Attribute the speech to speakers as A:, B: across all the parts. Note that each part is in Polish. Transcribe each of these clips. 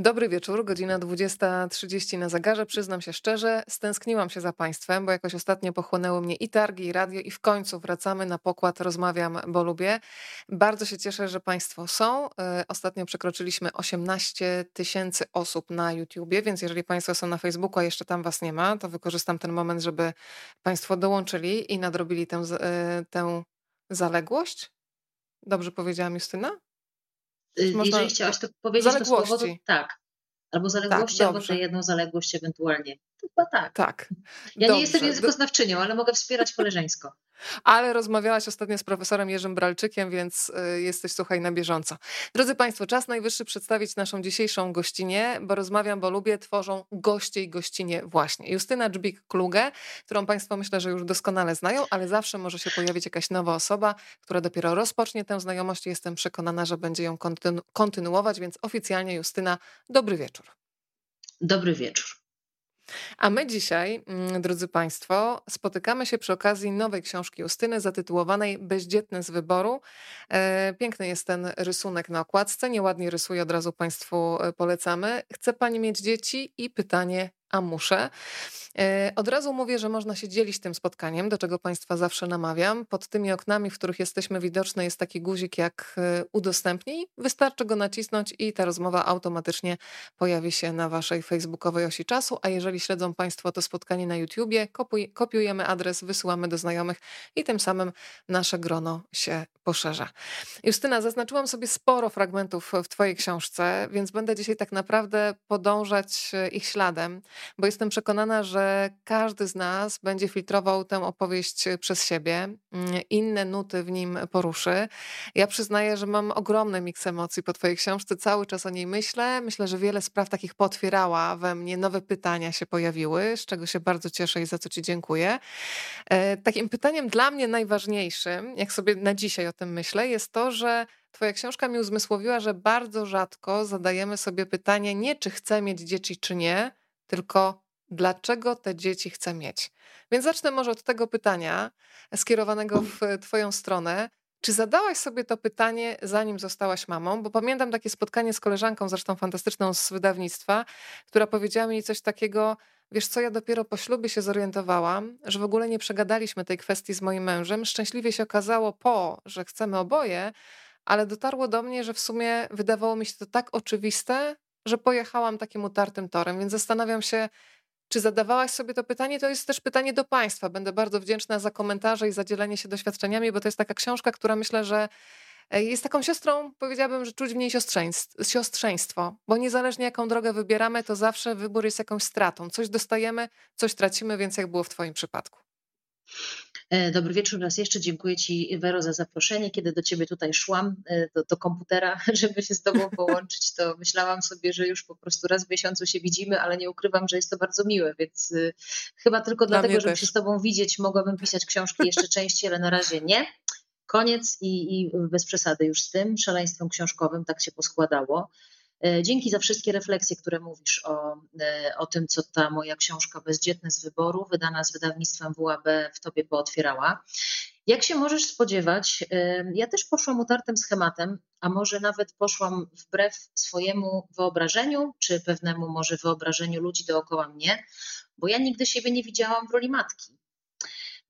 A: Dobry wieczór, godzina 20.30 na zegarze. Przyznam się szczerze, stęskniłam się za Państwem, bo jakoś ostatnio pochłonęły mnie i targi, i radio, i w końcu wracamy na pokład Rozmawiam, bo lubię. Bardzo się cieszę, że Państwo są. E, ostatnio przekroczyliśmy 18 tysięcy osób na YouTubie, więc jeżeli Państwo są na Facebooku, a jeszcze tam Was nie ma, to wykorzystam ten moment, żeby Państwo dołączyli i nadrobili tę, e, tę zaległość. Dobrze powiedziałam, Justyna?
B: Można... Jeżeli chciałaś to powiedzieć, to słowo to tak. Albo zaległości, tak, albo tę jedną zaległość ewentualnie. To chyba tak.
A: Tak.
B: Ja dobrze. nie jestem językoznawczynią, ale mogę wspierać koleżeńsko.
A: Ale rozmawiałaś ostatnio z profesorem Jerzym Bralczykiem, więc y, jesteś, słuchaj, na bieżąco. Drodzy Państwo, czas najwyższy przedstawić naszą dzisiejszą gościnię, bo rozmawiam, bo lubię, tworzą goście i gościnie właśnie. Justyna Dżbik-Kluge, którą Państwo myślę, że już doskonale znają, ale zawsze może się pojawić jakaś nowa osoba, która dopiero rozpocznie tę znajomość i jestem przekonana, że będzie ją kontynu kontynuować, więc oficjalnie Justyna, dobry wieczór.
B: Dobry wieczór.
A: A my dzisiaj, mm, drodzy Państwo, spotykamy się przy okazji nowej książki Justyny zatytułowanej Bezdzietny z wyboru. E, piękny jest ten rysunek na okładce, nieładnie rysuje, od razu Państwu e, polecamy. Chce Pani mieć dzieci? I pytanie, a muszę. E, od razu mówię, że można się dzielić tym spotkaniem, do czego Państwa zawsze namawiam. Pod tymi oknami, w których jesteśmy widoczne, jest taki guzik jak e, udostępnij. Wystarczy go nacisnąć i ta rozmowa automatycznie pojawi się na Waszej facebookowej osi czasu. A jeżeli śledzą Państwo to spotkanie na YouTubie, kopiujemy adres, wysyłamy do znajomych i tym samym nasze grono się poszerza. Justyna, zaznaczyłam sobie sporo fragmentów w Twojej książce, więc będę dzisiaj tak naprawdę podążać e, ich śladem bo jestem przekonana, że każdy z nas będzie filtrował tę opowieść przez siebie, mm, inne nuty w nim poruszy. Ja przyznaję, że mam ogromny miks emocji po Twojej książce, cały czas o niej myślę. Myślę, że wiele spraw takich potwierała we mnie, nowe pytania się pojawiły, z czego się bardzo cieszę i za co Ci dziękuję. E, takim pytaniem dla mnie najważniejszym, jak sobie na dzisiaj o tym myślę, jest to, że Twoja książka mi uzmysłowiła, że bardzo rzadko zadajemy sobie pytanie nie, czy chcę mieć dzieci, czy nie, tylko dlaczego te dzieci chcę mieć. Więc zacznę może od tego pytania skierowanego w Twoją stronę. Czy zadałaś sobie to pytanie, zanim zostałaś mamą? Bo pamiętam takie spotkanie z koleżanką, zresztą fantastyczną z wydawnictwa, która powiedziała mi coś takiego. Wiesz co, ja dopiero po ślubie się zorientowałam, że w ogóle nie przegadaliśmy tej kwestii z moim mężem. Szczęśliwie się okazało po, że chcemy oboje, ale dotarło do mnie, że w sumie wydawało mi się to tak oczywiste, że pojechałam takim utartym torem, więc zastanawiam się, czy zadawałaś sobie to pytanie? To jest też pytanie do Państwa. Będę bardzo wdzięczna za komentarze i za dzielenie się doświadczeniami, bo to jest taka książka, która myślę, że e, jest taką siostrą, powiedziałabym, że czuć w niej siostrzeństwo, bo niezależnie jaką drogę wybieramy, to zawsze wybór jest jakąś stratą. Coś dostajemy, coś tracimy, więc jak było w Twoim przypadku?
B: E, dobry wieczór raz jeszcze. Dziękuję Ci, Wero, za zaproszenie. Kiedy do Ciebie tutaj szłam, e, do, do, komputera, żeby się z Tobą połączyć, to myślałam sobie, że już po prostu raz w miesiącu się widzimy, ale nie ukrywam, że jest to bardzo miłe, więc y, chyba tylko Dla dlatego, żeby też. się z Tobą widzieć, mogłabym pisać książki jeszcze częściej, ale na razie nie. Koniec i, i bez przesady już z tym szaleństwem książkowym, tak się poskładało. E, dzięki za wszystkie refleksje, które mówisz o, e, o tym, co ta moja książka Bezdzietny z wyboru, wydana z wydawnictwem WAB, w tobie pootwierała. Jak się możesz spodziewać, e, ja też poszłam utartym schematem, a może nawet poszłam wbrew swojemu wyobrażeniu, czy pewnemu może wyobrażeniu ludzi dookoła mnie, bo ja nigdy siebie nie widziałam w roli matki.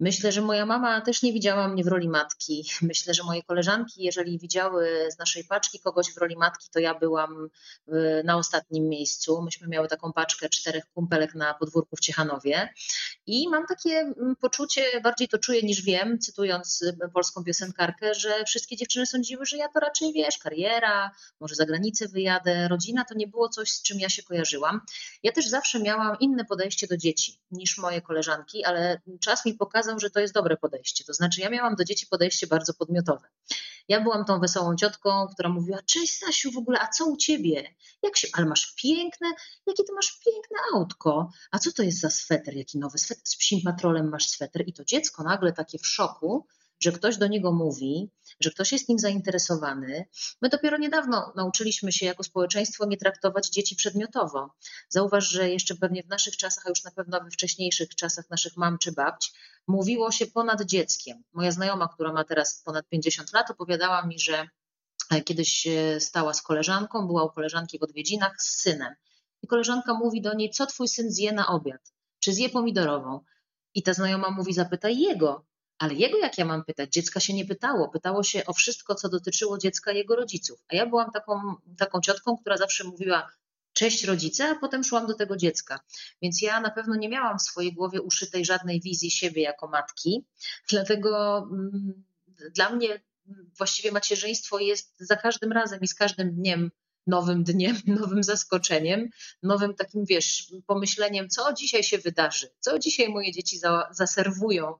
B: Myślę, że moja mama też nie widziała mnie w roli matki. Myślę, że moje koleżanki, jeżeli widziały z naszej paczki kogoś w roli matki, to ja byłam na ostatnim miejscu. Myśmy miały taką paczkę czterech kumpelek na podwórku w Ciechanowie i mam takie mm, poczucie, bardziej to czuję niż wiem, cytując y, polską piosenkarkę, że wszystkie dziewczyny sądziły, że ja to raczej wiesz, kariera, może za granicę wyjadę, rodzina to nie było coś, z czym ja się kojarzyłam. Ja też zawsze miałam inne podejście do dzieci niż moje koleżanki, ale czas mi pokazał, że to jest dobre podejście. To znaczy, ja miałam do dzieci podejście bardzo podmiotowe. Ja byłam tą wesołą ciotką, która mówiła: Cześć, Stasiu, w ogóle, a co u ciebie? Jak się, ale masz piękne, jakie ty masz piękne autko? A co to jest za sweter? Jaki nowy sweter? Z psim patrolem masz sweter? I to dziecko nagle takie w szoku, że ktoś do niego mówi, że ktoś jest nim zainteresowany. My dopiero niedawno nauczyliśmy się jako społeczeństwo nie traktować dzieci przedmiotowo. Zauważ, że jeszcze pewnie w naszych czasach, a już na pewno we wcześniejszych czasach naszych mam czy babć, mówiło się ponad dzieckiem. Moja znajoma, która ma teraz ponad 50 lat, opowiadała mi, że kiedyś stała z koleżanką, była u koleżanki w odwiedzinach z synem. I koleżanka mówi do niej, co twój syn zje na obiad? Czy zje pomidorową? I ta znajoma mówi, zapytaj jego. Ale jego jak ja mam pytać? Dziecka się nie pytało. Pytało się o wszystko, co dotyczyło dziecka jego rodziców. A ja byłam taką, taką ciotką, która zawsze mówiła, cześć rodzice, a potem szłam do tego dziecka. Więc ja na pewno nie miałam w swojej głowie uszytej żadnej wizji siebie jako matki. Dlatego mm, dla mnie właściwie macierzyństwo jest za każdym razem i z każdym dniem nowym dniem, nowym zaskoczeniem, nowym takim, wiesz, pomyśleniem, co dzisiaj się wydarzy, co dzisiaj moje dzieci za, zaserwują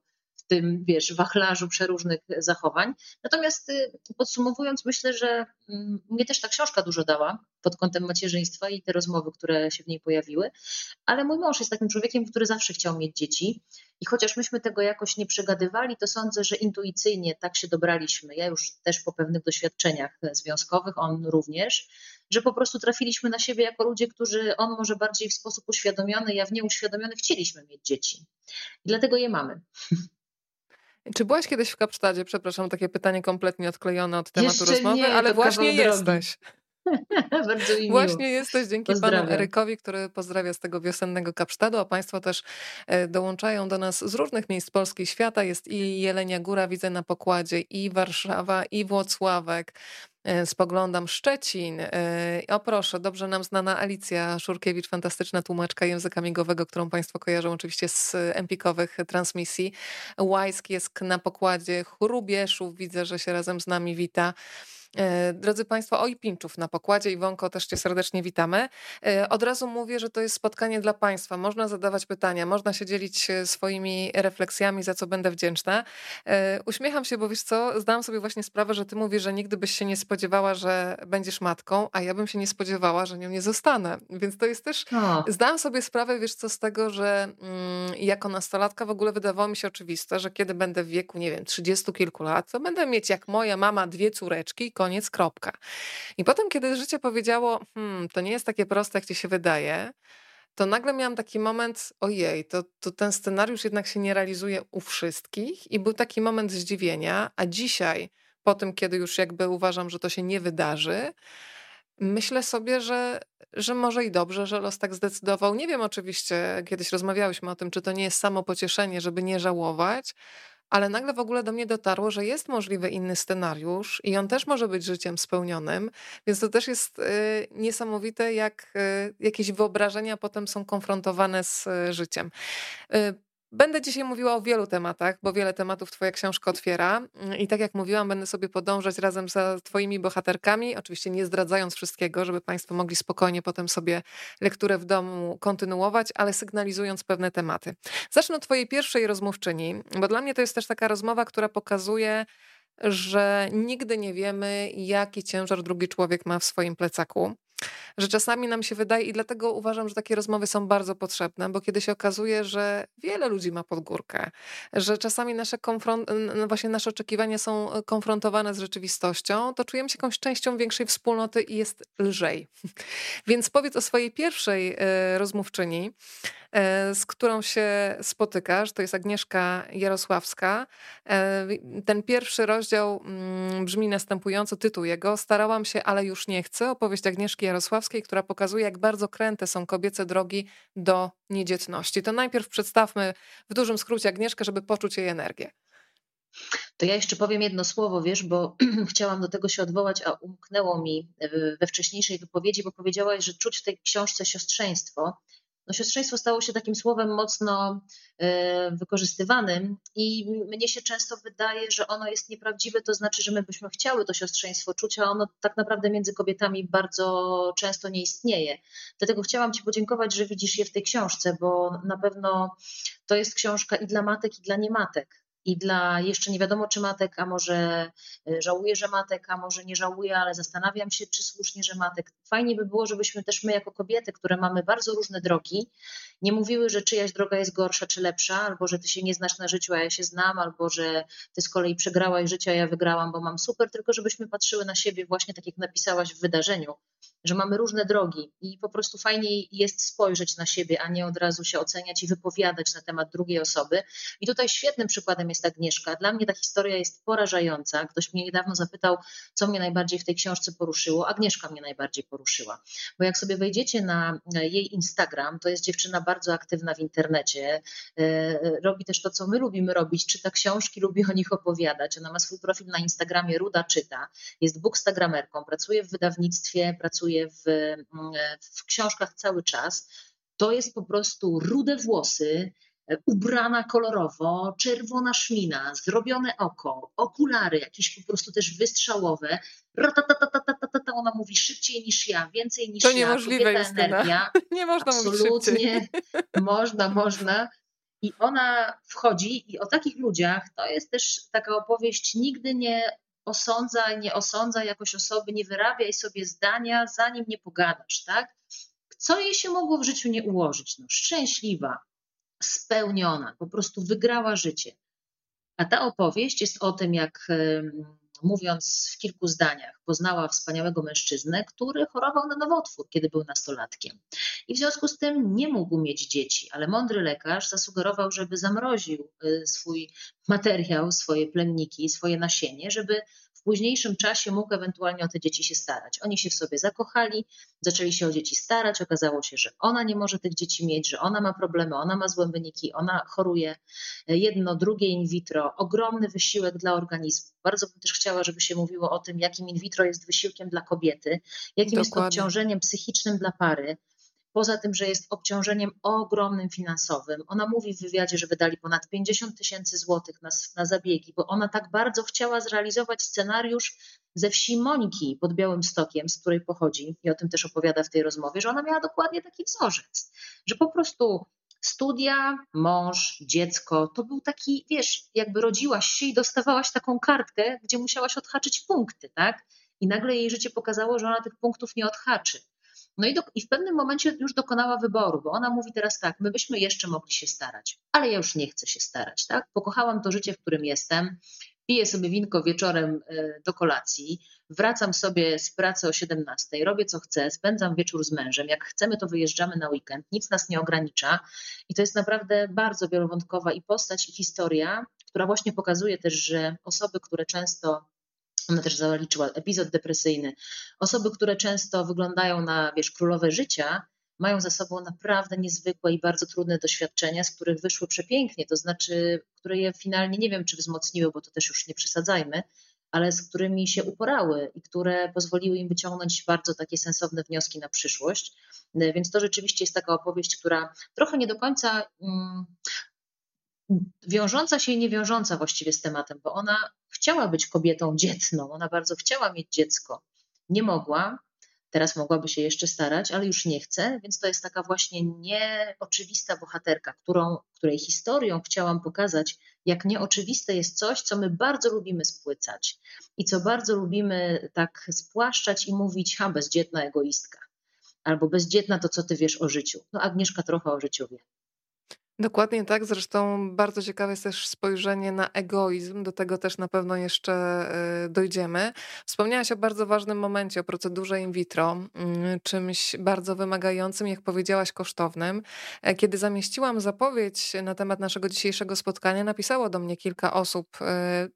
B: tym, wiesz, wachlarzu przeróżnych zachowań. Natomiast y, podsumowując, myślę, że mm, mnie też ta książka dużo dała pod kątem macierzyństwa i te rozmowy, które się w niej pojawiły, ale mój mąż jest takim człowiekiem, który zawsze chciał mieć dzieci i chociaż myśmy tego jakoś nie przegadywali, to sądzę, że intuicyjnie tak się dobraliśmy. Ja już też po pewnych doświadczeniach związkowych, on również, że po prostu trafiliśmy na siebie jako ludzie, którzy on może bardziej w sposób uświadomiony, ja w nieuświadomiony chcieliśmy mieć dzieci. I dlatego je mamy.
A: Czy byłaś kiedyś w Kapsztadzie? Przepraszam, takie pytanie kompletnie odklejone od tematu
B: Jeszcze
A: rozmowy,
B: nie,
A: ale właśnie jesteś.
B: Bardzo mi
A: Właśnie
B: miło.
A: jesteś dzięki
B: Pozdrawiam.
A: panu Erykowi, który pozdrawia z tego wiosennego Kapsztadu, a państwo też e, dołączają do nas z różnych miejsc Polski i świata. Jest i Jelenia Góra, widzę na pokładzie, i Warszawa, i Włocławek. E, Spoglądam Szczecin. E, O proszę, dobrze nam znana Alicja Szurkiewicz, fantastyczna tłumaczka języka migowego, którą Państwo kojarzą oczywiście z empikowych transmisji. Łajsk jest na pokładzie, Chrubieszów widzę, że się razem z nami wita. E, Drodzy Państwo, oj Pinczów na pokładzie. Iwonko, też Cię serdecznie witamy. E, Od razu mówię, że to jest spotkanie dla Państwa. Można zadawać pytania, można się dzielić e, swoimi refleksjami, za co będę wdzięczna. Uśmiecham się, bo wiesz co, zdałam sobie właśnie sprawę, że Ty mówisz, że nigdy byś się nie spodziewała, że będziesz matką, a ja bym się nie spodziewała, że nią nie zostanę. Więc to jest też
B: O,
A: Zdałam sobie sprawę, wiesz co, z tego, że mm, jako nastolatka w ogóle wydawało mi się oczywiste, że kiedy będę w wieku, nie wiem, trzydziestu kilku lat, to będę mieć jak moja mama dwie córeczki koniec, kropka. I potem, kiedy życie powiedziało, hmm, to nie jest takie proste, jak ci się wydaje, to nagle miałam taki moment, ojej, to, to ten scenariusz jednak się nie realizuje u wszystkich i był taki moment zdziwienia, a dzisiaj, po tym, kiedy już jakby uważam, że to się nie wydarzy, Myślę sobie, że, że może i dobrze, że los tak zdecydował. Nie wiem, oczywiście, kiedyś rozmawiałyśmy o tym, czy to nie jest samo pocieszenie, żeby nie żałować, ale nagle w ogóle do mnie dotarło, że jest możliwy inny scenariusz i on też może być życiem spełnionym, więc to też jest y, niesamowite, jak y, jakieś wyobrażenia potem są konfrontowane z y, życiem. Będę dzisiaj mówiła o wielu tematach, bo wiele tematów Twoja książka otwiera. I tak jak mówiłam, będę sobie podążać razem za Twoimi bohaterkami, oczywiście nie zdradzając wszystkiego, żeby Państwo mogli spokojnie potem sobie lekturę w domu kontynuować, ale sygnalizując pewne tematy. Zacznę od Twojej pierwszej rozmówczyni, bo dla mnie to jest też taka rozmowa, która pokazuje, że nigdy nie wiemy, jaki ciężar drugi człowiek ma w swoim plecaku. Że czasami nam się wydaje, i dlatego uważam, że takie rozmowy są bardzo potrzebne, bo kiedy się okazuje, że wiele ludzi ma pod górkę, że czasami nasze, konfront- właśnie nasze oczekiwania są e, konfrontowane z rzeczywistością, to czujemy się jakąś częścią większej wspólnoty i jest lżej. Więc powiedz o swojej pierwszej e, rozmówczyni, z którą się spotykasz. To jest Agnieszka Jarosławska. E, Ten pierwszy rozdział mm, brzmi następująco, tytuł jego Starałam się, ale już nie chcę. Opowieść Agnieszki Jarosławskiej, która pokazuje, jak bardzo kręte są kobiece drogi do niedzietności. To najpierw przedstawmy w dużym skrócie Agnieszkę, żeby poczuć jej energię.
B: to ja jeszcze powiem jedno słowo, wiesz, bo chciałam do tego się odwołać, a umknęło mi w- we wcześniejszej wypowiedzi, bo powiedziałaś, że czuć w tej książce siostrzeństwo. No, siostrzeństwo stało się takim słowem mocno e, wykorzystywanym i mnie się często wydaje, że ono jest nieprawdziwe, to znaczy, że my byśmy chciały to siostrzeństwo czuć, a ono tak naprawdę między kobietami bardzo często nie istnieje. Dlatego chciałam Ci podziękować, że widzisz je w tej książce, bo na pewno to jest książka i dla matek, i dla niematek. I dla jeszcze nie wiadomo, czy matek, a może e, żałuję, że matek, a może nie żałuję, ale zastanawiam się, czy słusznie, że matek. Fajnie by było, żebyśmy też my, jako kobiety, które mamy bardzo różne drogi, nie mówiły, że czyjaś droga jest gorsza czy lepsza, albo że ty się nie znasz na życiu, a ja się znam, albo że ty z kolei przegrałaś życie, a ja wygrałam, bo mam super, tylko żebyśmy patrzyły na siebie właśnie tak, jak napisałaś w wydarzeniu, że mamy różne drogi i po prostu fajniej jest spojrzeć na siebie, a nie od razu się oceniać i wypowiadać na temat drugiej osoby. I tutaj świetnym przykładem jest jest Agnieszka. Dla mnie ta historia jest porażająca. Ktoś mnie niedawno zapytał, co mnie najbardziej w tej książce poruszyło. Agnieszka mnie najbardziej poruszyła. Bo jak sobie wejdziecie na jej Instagram, to jest dziewczyna bardzo aktywna w internecie. E, robi też to, co my lubimy robić, czyta książki, lubi o nich opowiadać. Ona ma swój profil na Instagramie Ruda Czyta. Jest bookstagramerką, pracuje w wydawnictwie, pracuje w, w książkach cały czas. To jest po prostu rude włosy, E, ubrana kolorowo, czerwona szmina, zrobione oko, okulary jakieś po prostu też wystrzałowe. Ona mówi szybciej niż ja, więcej niż
A: to
B: ja.
A: To niemożliwe jest energia. Nie można
B: Absolutnie.
A: mówić szybciej.
B: Można, można. I ona wchodzi i o takich ludziach to jest też taka opowieść, nigdy nie osądza, nie osądza jakoś osoby, nie wyrabiaj sobie zdania, zanim nie pogadasz, tak? Co jej się mogło w życiu nie ułożyć? No, szczęśliwa, spełniona, po prostu wygrała życie. A ta opowieść jest o tym, jak mówiąc w kilku zdaniach, poznała wspaniałego mężczyznę, który chorował na nowotwór, kiedy był nastolatkiem. I w związku z tym nie mógł mieć dzieci, ale mądry lekarz zasugerował, żeby zamroził y, swój materiał, swoje plemniki, swoje nasienie, żeby późniejszym czasie mógł ewentualnie o te dzieci się starać. Oni się w sobie zakochali, zaczęli się o dzieci starać, okazało się, że ona nie może tych dzieci mieć, że ona ma problemy, ona ma złe wyniki, ona choruje. Jedno, drugie in vitro, ogromny wysiłek dla organizmu. Bardzo bym też chciała, żeby się mówiło o tym, jakim in vitro jest wysiłkiem dla kobiety, jakim Dokładnie. jest obciążeniem psychicznym dla pary poza tym, że jest obciążeniem ogromnym finansowym. Ona mówi w wywiadzie, że wydali ponad 50 tysięcy złotych na, na zabiegi, bo ona tak bardzo chciała zrealizować scenariusz ze wsi Mońki pod Białym Stokiem, z której pochodzi, i o tym też opowiada w tej rozmowie, że ona miała dokładnie taki wzorzec, że po prostu studia, mąż, dziecko, to był taki, wiesz, jakby rodziłaś się i dostawałaś taką kartkę, gdzie musiałaś odhaczyć punkty, tak? I nagle jej życie pokazało, że ona tych punktów nie odhaczy. No i, do, i w pewnym momencie już dokonała wyboru, bo ona mówi teraz tak, my byśmy jeszcze mogli się starać, ale ja już nie chcę się starać, tak? Pokochałam to życie, w którym jestem, piję sobie winko wieczorem e, do kolacji, wracam sobie z pracy o 17, robię co chcę, spędzam wieczór z mężem, jak chcemy to wyjeżdżamy na weekend, nic nas nie ogranicza i to jest naprawdę bardzo wielowątkowa i postać i historia, która właśnie pokazuje też, że osoby, które często ona też zaliczyła epizod depresyjny. Osoby, które często wyglądają na, wiesz, królowe życia, mają za sobą naprawdę niezwykłe i bardzo trudne doświadczenia, z których wyszły przepięknie, to znaczy, które je finalnie nie wiem, czy wzmocniły, bo to też już nie przesadzajmy, ale z którymi się uporały i które pozwoliły im wyciągnąć bardzo takie sensowne wnioski na przyszłość. Więc to rzeczywiście jest taka opowieść, która trochę nie do końca mm, wiążąca się i niewiążąca właściwie z tematem, bo ona chciała być kobietą dzietną, ona bardzo chciała mieć dziecko. Nie mogła, teraz mogłaby się jeszcze starać, ale już nie chce, więc to jest taka właśnie nieoczywista bohaterka, którą, której historią chciałam pokazać, jak nieoczywiste jest coś, co my bardzo lubimy spłycać i co bardzo lubimy tak spłaszczać i mówić, ha, bezdzietna egoistka, albo bezdzietna to, co ty wiesz o życiu. No Agnieszka trochę o życiu wie.
A: Dokładnie tak. Zresztą bardzo ciekawe jest też spojrzenie na egoizm. Do tego też na pewno jeszcze y, dojdziemy. Wspomniałaś o bardzo ważnym momencie, o procedurze in vitro, mm, czymś bardzo wymagającym, jak powiedziałaś, kosztownym. E, kiedy zamieściłam zapowiedź na temat naszego dzisiejszego spotkania, napisało do mnie kilka osób y,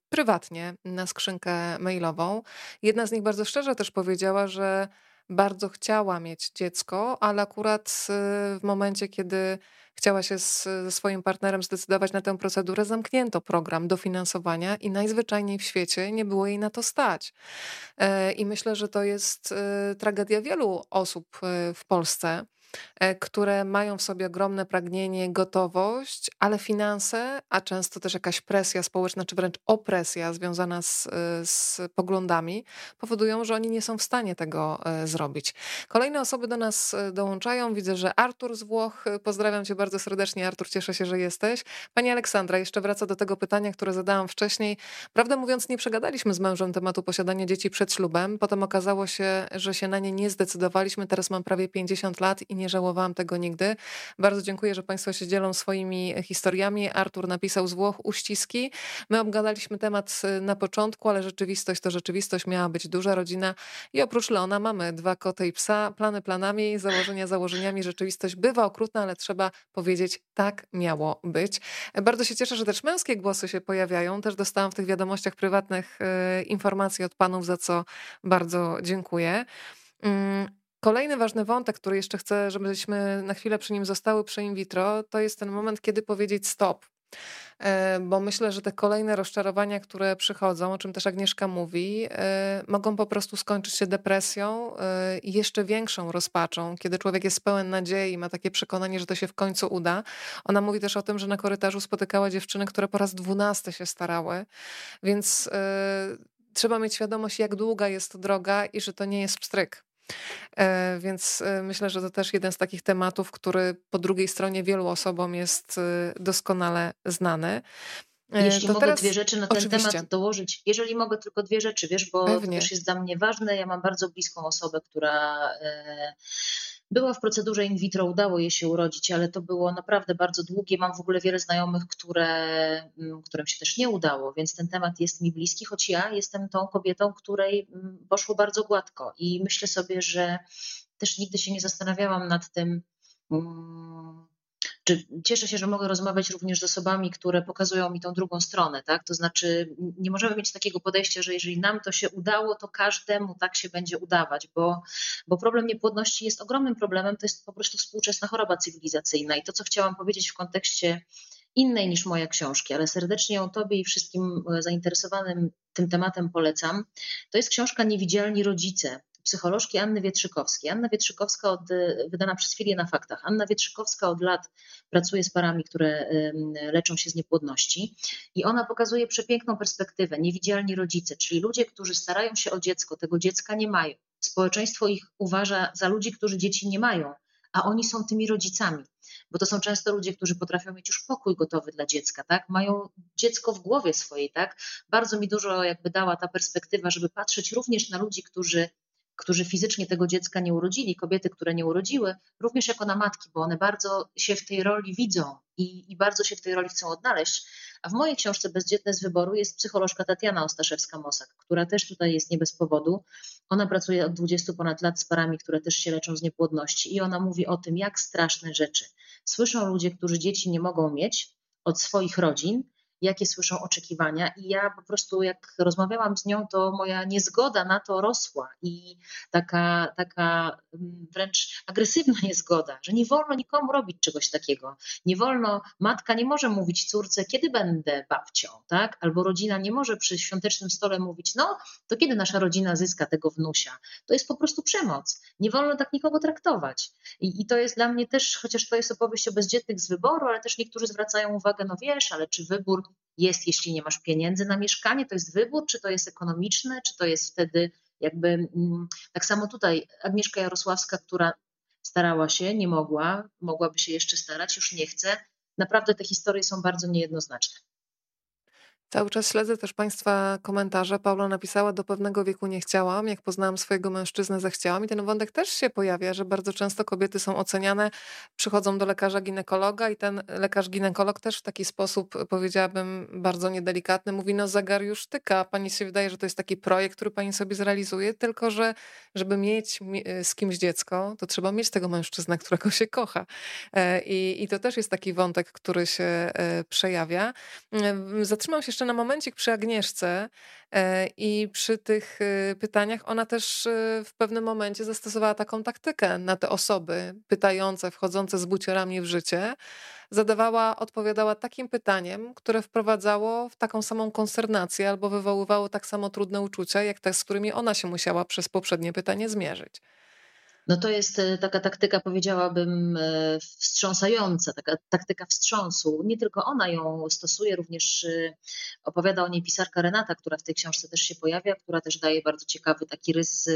A: prywatnie na skrzynkę mailową. Jedna z nich bardzo szczerze też powiedziała, że bardzo chciała mieć dziecko, ale akurat y, w momencie, kiedy chciała się ze swoim partnerem zdecydować na tę procedurę, zamknięto program dofinansowania i najzwyczajniej w świecie nie było jej na to stać. E, I myślę, że to jest e, tragedia wielu osób e, w Polsce które mają w sobie ogromne pragnienie, gotowość, ale finanse, a często też jakaś presja społeczna, czy wręcz opresja związana z, e, z poglądami, powodują, że oni nie są w stanie tego e, zrobić. Kolejne osoby do nas dołączają. Widzę, że Artur z Włoch, pozdrawiam cię bardzo serdecznie. Artur, cieszę się, że jesteś. Pani Aleksandra, jeszcze wraca do tego pytania, które zadałam wcześniej. Prawdę mówiąc, nie przegadaliśmy z mężem tematu posiadania dzieci przed ślubem. Potem okazało się, że się na nie nie zdecydowaliśmy. Teraz mam prawie 50 lat i nie nie żałowałam tego nigdy. Bardzo dziękuję, że Państwo się dzielą swoimi historiami. Artur napisał z Włoch uściski. My obgadaliśmy temat y, na początku, ale rzeczywistość to rzeczywistość. Miała być duża rodzina i oprócz Leona mamy dwa koty i psa. Plany planami, założenia założeniami. Rzeczywistość bywa okrutna, ale trzeba powiedzieć, tak miało być. Bardzo się cieszę, że też męskie głosy się pojawiają. Też dostałam w tych wiadomościach prywatnych informacji od panów, za co bardzo dziękuję. Kolejny ważny wątek, który jeszcze chcę, żebyśmy na chwilę przy nim zostały przy in vitro, to jest ten moment, kiedy powiedzieć stop. E, bo myślę, że te kolejne rozczarowania, które przychodzą, o czym też Agnieszka mówi, e, mogą po prostu skończyć się depresją e, i jeszcze większą rozpaczą, kiedy człowiek jest pełen nadziei, ma takie przekonanie, że to się w końcu uda. Ona mówi też o tym, że na korytarzu spotykała dziewczyny, które po raz dwunasty się starały, więc trzeba mieć świadomość, jak długa jest droga i że to nie jest pstryk. E, więc e, myślę, że to też jeden z takich tematów, który po drugiej stronie wielu osobom jest e, doskonale znany.
B: Jeśli to mogę teraz, dwie rzeczy na ten oczywiście. temat dołożyć, jeżeli mogę tylko dwie rzeczy, wiesz, bo Pewnie. to też jest dla mnie ważne. Ja mam bardzo bliską osobę, która była w procedurze in vitro, udało jej się urodzić, ale to było naprawdę bardzo długie. Mam w ogóle wiele znajomych, które, mm, którym się też nie udało, więc ten temat jest mi bliski, choć ja jestem tą kobietą, której mm, poszło bardzo gładko. I myślę sobie, że też nigdy się nie zastanawiałam nad tym, mm, czy cieszę się, że mogę rozmawiać również z osobami, które pokazują mi tą drugą stronę, tak? To znaczy, nie możemy mieć takiego podejścia, że jeżeli nam to się udało, to każdemu tak się będzie udawać, bo, bo problem niepłodności jest ogromnym problemem, to jest po prostu współczesna choroba cywilizacyjna. I to, co chciałam powiedzieć w kontekście innej niż moja książki, ale serdecznie ją Tobie i wszystkim zainteresowanym tym tematem polecam. To jest książka Niewidzialni Rodzice psycholożki Anny Wietrzykowskiej. Anna Wietrzykowska, od, wydana przez Filię na Faktach. Anna Wietrzykowska od lat pracuje z parami, które leczą się z niepłodności i ona pokazuje przepiękną perspektywę. Niewidzialni rodzice, czyli ludzie, którzy starają się o dziecko, tego dziecka nie mają. Społeczeństwo ich uważa za ludzi, którzy dzieci nie mają, a oni są tymi rodzicami bo to są często ludzie, którzy potrafią mieć już pokój gotowy dla dziecka, tak? Mają dziecko w głowie swojej, tak? Bardzo mi dużo jakby dała ta perspektywa, żeby patrzeć również na ludzi, którzy którzy fizycznie tego dziecka nie urodzili, kobiety, które nie urodziły, również jako na matki, bo one bardzo się w tej roli widzą i, i bardzo się w tej roli chcą odnaleźć. A w mojej książce Bezdzietne z wyboru jest psycholożka Tatiana Ostaszewska-Mosak, która też tutaj jest nie bez powodu. Ona pracuje od 20 ponad lat z parami, które też się leczą z niepłodności i ona mówi o tym, jak straszne rzeczy słyszą ludzie, którzy dzieci nie mogą mieć od swoich rodzin, jakie słyszą oczekiwania. I ja po prostu, jak rozmawiałam z nią, to moja niezgoda na to rosła i taka, taka mm, wręcz agresywna niezgoda, że nie wolno nikomu robić czegoś takiego. Nie wolno, matka nie może mówić córce, kiedy będę babcią, tak? Albo rodzina nie może przy świątecznym stole mówić, no to kiedy nasza rodzina zyska tego wnusia. To jest po prostu przemoc. Nie wolno tak nikogo traktować. I, i to jest dla mnie też, chociaż to jest opowieść o bezdzietnych z wyboru, ale też niektórzy zwracają uwagę, no wiesz, ale czy wybór jest, jeśli nie masz pieniędzy na mieszkanie, to jest wybór, czy to jest ekonomiczne, czy to jest wtedy jakby mm, tak samo tutaj Agnieszka Jarosławska, która starała się, nie mogła, mogłaby się jeszcze starać, już nie chce. Naprawdę te historie są bardzo niejednoznaczne.
A: Cały czas śledzę też Państwa komentarze. Paula napisała, do pewnego wieku nie chciałam, jak poznałam swojego mężczyznę, zechciałam. I ten wątek też się pojawia, że bardzo często kobiety są oceniane, przychodzą do lekarza ginekologa i ten lekarz ginekolog też w taki sposób, powiedziałabym, bardzo niedelikatny, mówi, no zegar już tyka. Pani się wydaje, że to jest taki projekt, który pani sobie zrealizuje, tylko że żeby mieć z kimś dziecko, to trzeba mieć tego mężczyznę, którego się kocha. E, I, i to też jest taki wątek, który się e, przejawia. E, zatrzymam się jeszcze na momencik przy Agnieszce e, i przy tych e, pytaniach ona też e, w pewnym momencie zastosowała taką taktykę na te osoby pytające, wchodzące z buciorami w życie. Zadawała, odpowiadała takim pytaniem, które wprowadzało w taką samą konsternację albo wywoływało tak samo trudne uczucia, jak te, z którymi ona się musiała przez poprzednie pytanie zmierzyć.
B: No to jest e, taka taktyka, powiedziałabym, e, wstrząsająca, taka taktyka wstrząsu. Nie tylko ona ją stosuje, również e, opowiada o niej pisarka Renata, która w tej książce też się pojawia, która też daje bardzo ciekawy taki rys,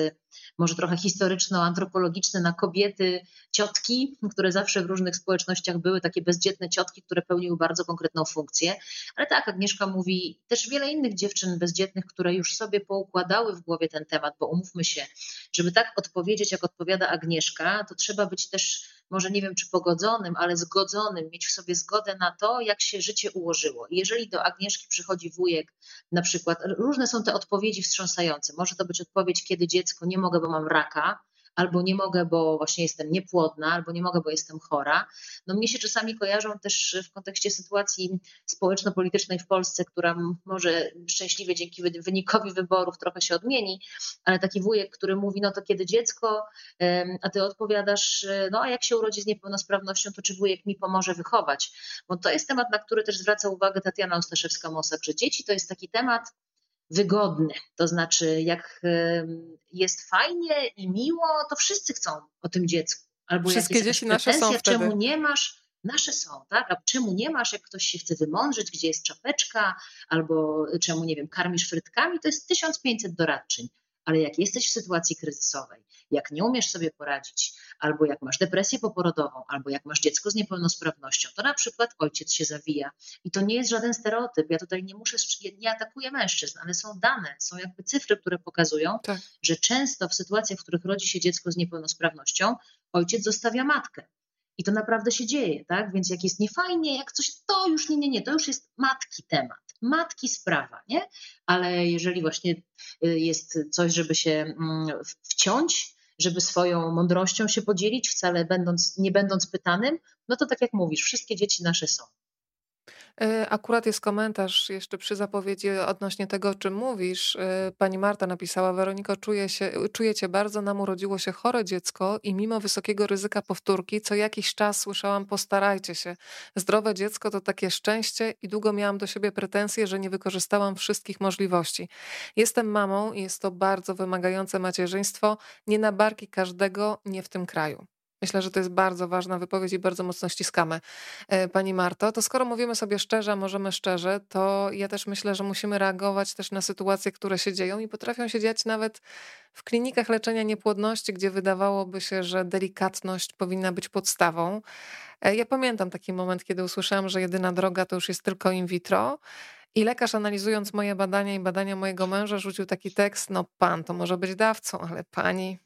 B: może trochę historyczno-antropologiczny na kobiety, ciotki, które zawsze w różnych społecznościach były takie bezdzietne ciotki, które pełniły bardzo konkretną funkcję. Ale tak, Agnieszka mówi też wiele innych dziewczyn bezdzietnych, które już sobie poukładały w głowie ten temat, bo umówmy się, żeby tak odpowiedzieć, jak odpowiada Agnieszka, to trzeba być też może nie wiem czy pogodzonym, ale zgodzonym, mieć w sobie zgodę na to, jak się życie ułożyło. I jeżeli do Agnieszki przychodzi wujek, na przykład, różne są te odpowiedzi wstrząsające. Może to być odpowiedź, kiedy dziecko nie mogę, bo mam raka, albo nie mogę, bo właśnie jestem niepłodna, albo nie mogę, bo jestem chora. No mnie się czasami kojarzą też w kontekście sytuacji społeczno-politycznej w Polsce, która może szczęśliwie dzięki wynikowi wyborów trochę się odmieni, ale taki wujek, który mówi, no to kiedy dziecko, a ty odpowiadasz, no a jak się urodzi z niepełnosprawnością, to czy wujek mi pomoże wychować? Bo to jest temat, na który też zwraca uwagę Tatiana Ostaszewska-Mosak, że dzieci to jest taki temat, wygodny. To znaczy, jak jest fajnie i miło, to wszyscy chcą o tym dziecku.
A: Albo Wszystkie dzieci nasze są wtedy.
B: czemu nie masz, nasze są, tak? A czemu nie masz, jak ktoś się chce wymądrzyć, gdzie jest czapeczka, albo czemu, nie wiem, karmisz frytkami, to jest 1500 doradczyń ale jak jesteś w sytuacji kryzysowej, jak nie umiesz sobie poradzić, albo jak masz depresję poporodową, albo jak masz dziecko z niepełnosprawnością, to na przykład ojciec się zawija. I to nie jest żaden stereotyp. Ja tutaj nie muszę, nie atakuję mężczyzn, ale są dane, są jakby cyfry, które pokazują, tak. że często w sytuacjach, w których rodzi się dziecko z niepełnosprawnością, ojciec zostawia matkę. I to naprawdę się dzieje, tak? Więc jak jest niefajnie, jak coś, to już nie, nie, nie, to już jest matki temat matki sprawa, nie? Ale jeżeli właśnie y, jest coś, żeby się mm, wciąć, żeby swoją mądrością się podzielić, wcale będąc, nie będąc pytanym, no to tak jak mówisz, wszystkie dzieci nasze są.
A: E, akurat jest komentarz jeszcze przy zapowiedzi odnośnie tego, o czym mówisz. E, pani Marta napisała, Weroniko, czuję, się, czuję cię bardzo, nam urodziło się chore dziecko i mimo wysokiego ryzyka powtórki, co jakiś czas słyszałam, postarajcie się. Zdrowe dziecko to takie szczęście i długo miałam do siebie pretensje, że nie wykorzystałam wszystkich możliwości. Jestem mamą i jest to bardzo wymagające macierzyństwo, nie na barki każdego, nie w tym kraju. Myślę, że to jest bardzo ważna wypowiedź i bardzo mocno ściskamy e, Pani Marto. To skoro mówimy sobie szczerze, możemy szczerze, to ja też myślę, że musimy reagować też na sytuacje, które się dzieją i potrafią się dziać nawet w klinikach leczenia niepłodności, gdzie wydawałoby się, że delikatność powinna być podstawą. E, ja pamiętam taki moment, kiedy usłyszałam, że jedyna droga to już jest tylko in vitro. I lekarz analizując moje badania i badania mojego męża rzucił taki tekst, no pan to może być dawcą, ale pani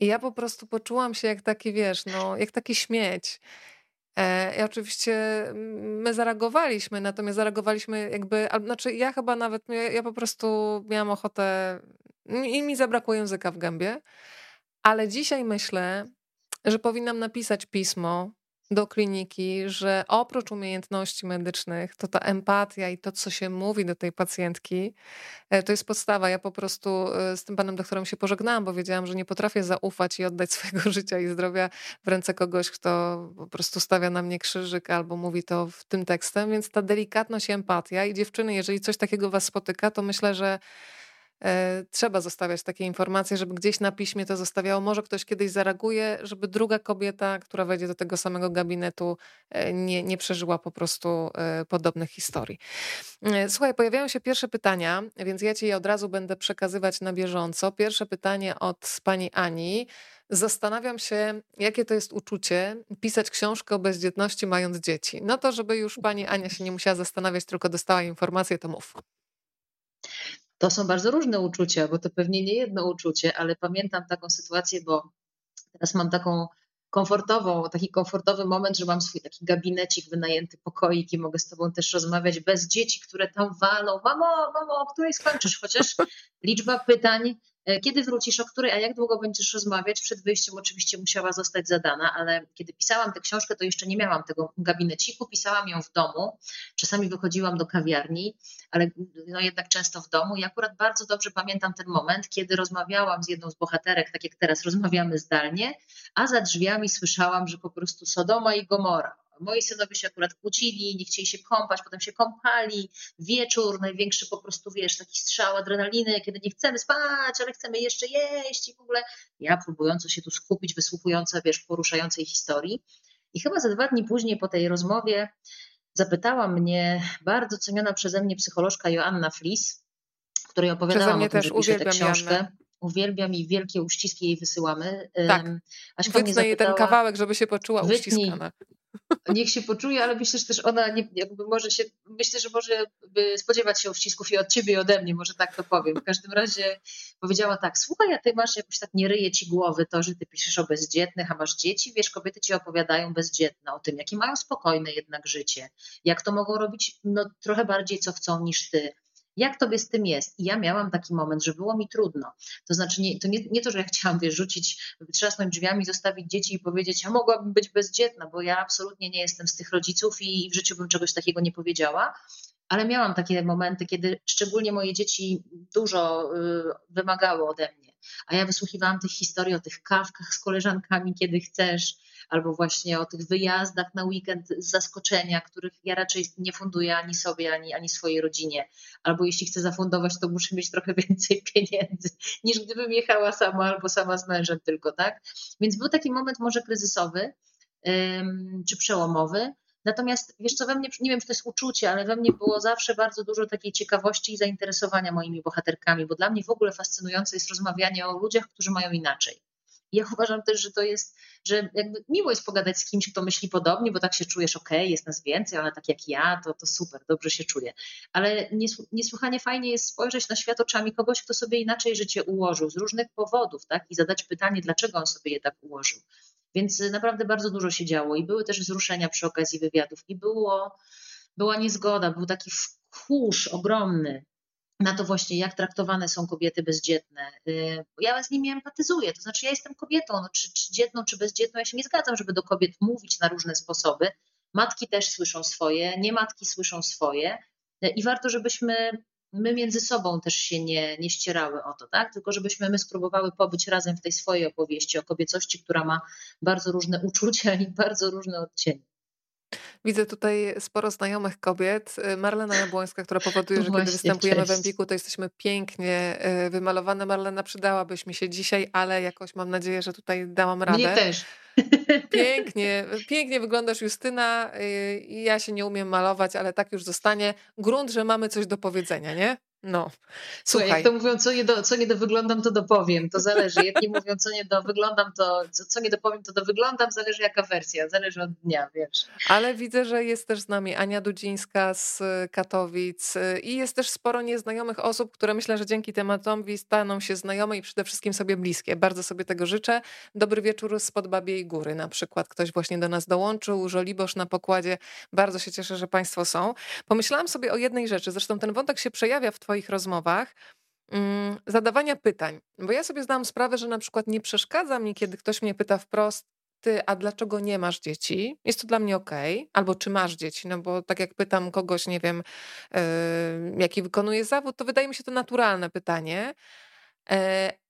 A: i ja po prostu poczułam się jak taki, wiesz, no, jak taki śmieć. E, I oczywiście my zareagowaliśmy, natomiast zareagowaliśmy jakby, znaczy ja chyba nawet, ja, po prostu miałam ochotę i mi zabrakło języka w gębie, ale dzisiaj myślę, że powinnam napisać pismo do kliniki, że oprócz umiejętności medycznych, to ta empatia i to, co się mówi do tej pacjentki, e, to jest podstawa. Ja po prostu e, z tym panem doktorem się pożegnałam, bo wiedziałam, że nie potrafię zaufać i oddać swojego życia i zdrowia w ręce kogoś, kto po prostu stawia na mnie krzyżyk albo mówi to w tym tekstem, więc ta delikatność i empatia i dziewczyny, jeżeli coś takiego was spotyka, to myślę, że trzeba zostawiać takie informacje, żeby gdzieś na piśmie to zostawiało. Może ktoś kiedyś zareaguje, żeby druga kobieta, która wejdzie do tego samego gabinetu, e, nie, nie przeżyła po prostu e, podobnych historii. Słuchaj, pojawiają się pierwsze pytania, więc ja ci je od razu będę przekazywać na bieżąco. Pierwsze pytanie od pani Ani. Zastanawiam się, jakie to jest uczucie pisać książkę o bezdzietności mając dzieci. No to, żeby już pani Ania się nie musiała zastanawiać, tylko dostała informację, to mów.
B: To są bardzo różne uczucia, bo to pewnie nie jedno uczucie, ale pamiętam taką sytuację, bo teraz mam taką komfortową, taki komfortowy moment, że mam swój taki gabinecik, wynajęty pokoik i mogę z tobą też rozmawiać bez dzieci, które tam walą. Mamo, mamo, o której skończysz? Chociaż liczba pytań kiedy wrócisz, o której, a jak długo będziesz rozmawiać? Przed wyjściem oczywiście musiała zostać zadana, ale kiedy pisałam tę książkę, to jeszcze nie miałam tego gabineciku, pisałam ją w domu. Czasami wychodziłam do kawiarni, ale no jednak często w domu. I akurat bardzo dobrze pamiętam ten moment, kiedy rozmawiałam z jedną z bohaterek, tak jak teraz rozmawiamy zdalnie, a za drzwiami słyszałam, że po prostu Sodoma i Gomora Moi synowie się akurat kłócili, nie chcieli się kąpać, potem się kąpali. Wieczór, największy po prostu, wiesz, taki strzał adrenaliny, kiedy nie chcemy spać, ale chcemy jeszcze jeść i w ogóle ja próbująco się tu skupić, wysłuchująca, wiesz, poruszającej historii. I chyba za dwa dni później po tej rozmowie zapytała mnie bardzo ceniona przeze mnie psycholożka Joanna Flis, której opowiadałam o tym, że piszę tę książkę. Uwielbiam i wielkie uściski jej wysyłamy.
A: Tak. Aśka Wytnę jej ten kawałek, żeby się poczuła wytnij, uściskana
B: Niech się poczuje, ale myślę, że też ona nie, jakby może się, myślę, że może spodziewać się uścisków i od ciebie i ode mnie, może tak to powiem. W każdym razie powiedziała tak, słuchaj, a ty masz jakoś tak nie ryje ci głowy to, że ty piszesz o bezdzietnych, a masz dzieci, wiesz, kobiety ci opowiadają bezdzietne o tym, jakie mają spokojne jednak życie, jak to mogą robić? No, trochę bardziej co chcą niż ty jak tobie z tym jest? I ja miałam taki moment, że było mi trudno. To znaczy, nie, to nie, nie to, że ja chciałam wiesz, rzucić, trzasnąć drzwiami, zostawić dzieci i powiedzieć, a mogłabym być bezdzietna, bo ja absolutnie nie jestem z tych rodziców i w życiu bym czegoś takiego nie powiedziała. Ale miałam takie momenty, kiedy szczególnie moje dzieci dużo y, wymagały ode mnie. A ja wysłuchiwałam tych historii o tych kawkach z koleżankami, kiedy chcesz, albo właśnie o tych wyjazdach na weekend z zaskoczenia, których ja raczej nie funduję ani sobie, ani, ani swojej rodzinie. Albo jeśli chcę zafundować, to muszę mieć trochę więcej pieniędzy, niż gdybym jechała sama albo sama z mężem tylko, tak? Więc był taki moment może kryzysowy czy przełomowy. Natomiast wiesz co, we mnie, nie wiem, czy to jest uczucie, ale we mnie było zawsze bardzo dużo takiej ciekawości i zainteresowania moimi bohaterkami, bo dla mnie w ogóle fascynujące jest rozmawianie o ludziach, którzy mają inaczej. Ja uważam też, że to jest, że jakby miło jest pogadać z kimś, kto myśli podobnie, bo tak się czujesz, ok, jest nas więcej, ale tak jak ja, to, to super, dobrze się czuję. Ale niesłychanie fajnie jest spojrzeć na świat oczami kogoś, kto sobie inaczej życie ułożył z różnych powodów, tak? I zadać pytanie, dlaczego on sobie je tak ułożył. Więc naprawdę bardzo dużo się działo i były też wzruszenia przy okazji wywiadów i było, była niezgoda, był taki wkurz ogromny na to właśnie, jak traktowane są kobiety bezdzietne. Y, ja z nimi empatyzuję, to znaczy ja jestem kobietą, no, czy, czy dzietną, czy bezdzietną, ja się nie zgadzam, żeby do kobiet mówić na różne sposoby. Matki też słyszą swoje, nie matki słyszą swoje y, i warto, żebyśmy my między sobą też się nie, nie ścierały o to, tak? Tylko żebyśmy my spróbowały pobyć razem w tej swojej opowieści o kobiecości, która ma bardzo różne uczucia i bardzo różne odcienie.
A: Widzę tutaj sporo znajomych kobiet. Y, Marlena Jabłońska, która powoduje, że Właśnie, kiedy występujemy cześć. w Empiku, to jesteśmy pięknie y, wymalowane. Marlena, przydałabyś mi się dzisiaj, ale jakoś mam nadzieję, że tutaj dałam radę.
B: Mnie też.
A: Pięknie, pięknie wyglądasz Justyna. Y, ja się nie umiem malować, ale tak już zostanie. Grunt, że mamy coś do powiedzenia, nie? No.
B: Słuchaj, jak to mówią, co nie, do, co nie do wyglądam, to dopowiem. To zależy. Jedni mówią, co nie do wyglądam, to co, co nie dopowiem, to do wyglądam. Zależy jaka wersja, zależy od dnia, wiesz.
A: Ale widzę, że jest też z nami Ania Dudzińska z Katowic i jest też sporo nieznajomych osób, które myślę, że dzięki tematowi staną się znajome i przede wszystkim sobie bliskie. Bardzo sobie tego życzę. Dobry wieczór z Babiej Góry na przykład. Ktoś właśnie do nas dołączył, Żoliborz na pokładzie. Bardzo się cieszę, że Państwo są. Pomyślałam sobie o jednej rzeczy, zresztą ten wątek się przejawia w Twoich rozmowach, mm, zadawania pytań. Bo ja sobie zdałam sprawę, że na przykład nie przeszkadza mi, kiedy ktoś mnie pyta wprost, ty, a dlaczego nie masz dzieci? Jest to dla mnie ok. Albo czy masz dzieci? No bo tak jak pytam kogoś, nie wiem, yy, jaki wykonuje zawód, to wydaje mi się to naturalne pytanie. Yy,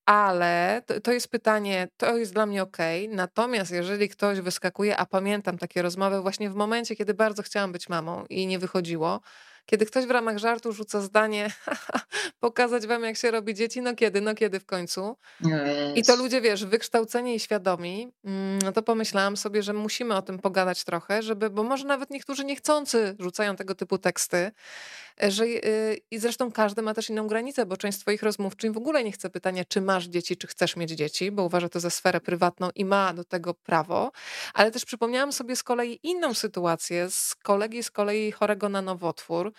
A: ale to, to, jest pytanie, to jest dla mnie ok. Natomiast jeżeli ktoś wyskakuje, a pamiętam takie rozmowy właśnie w momencie, kiedy bardzo chciałam być mamą i nie wychodziło, kiedy ktoś w ramach żartu rzuca zdanie, pokazać wam, jak się robi dzieci, no kiedy, no kiedy w końcu. I to ludzie, wiesz, wykształceni i świadomi, mm, no to pomyślałam sobie, że musimy o tym pogadać trochę, żeby, bo może nawet niektórzy niechcący rzucają tego typu teksty, e, że y, i zresztą każdy ma też inną granicę, bo część swoich rozmówczyń w ogóle nie chce pytania, czy masz dzieci, czy chcesz mieć dzieci, bo uważa to za sferę prywatną i ma do tego prawo. Ale też przypomniałam sobie z kolei inną sytuację z kolegi z kolei chorego na nowotwór,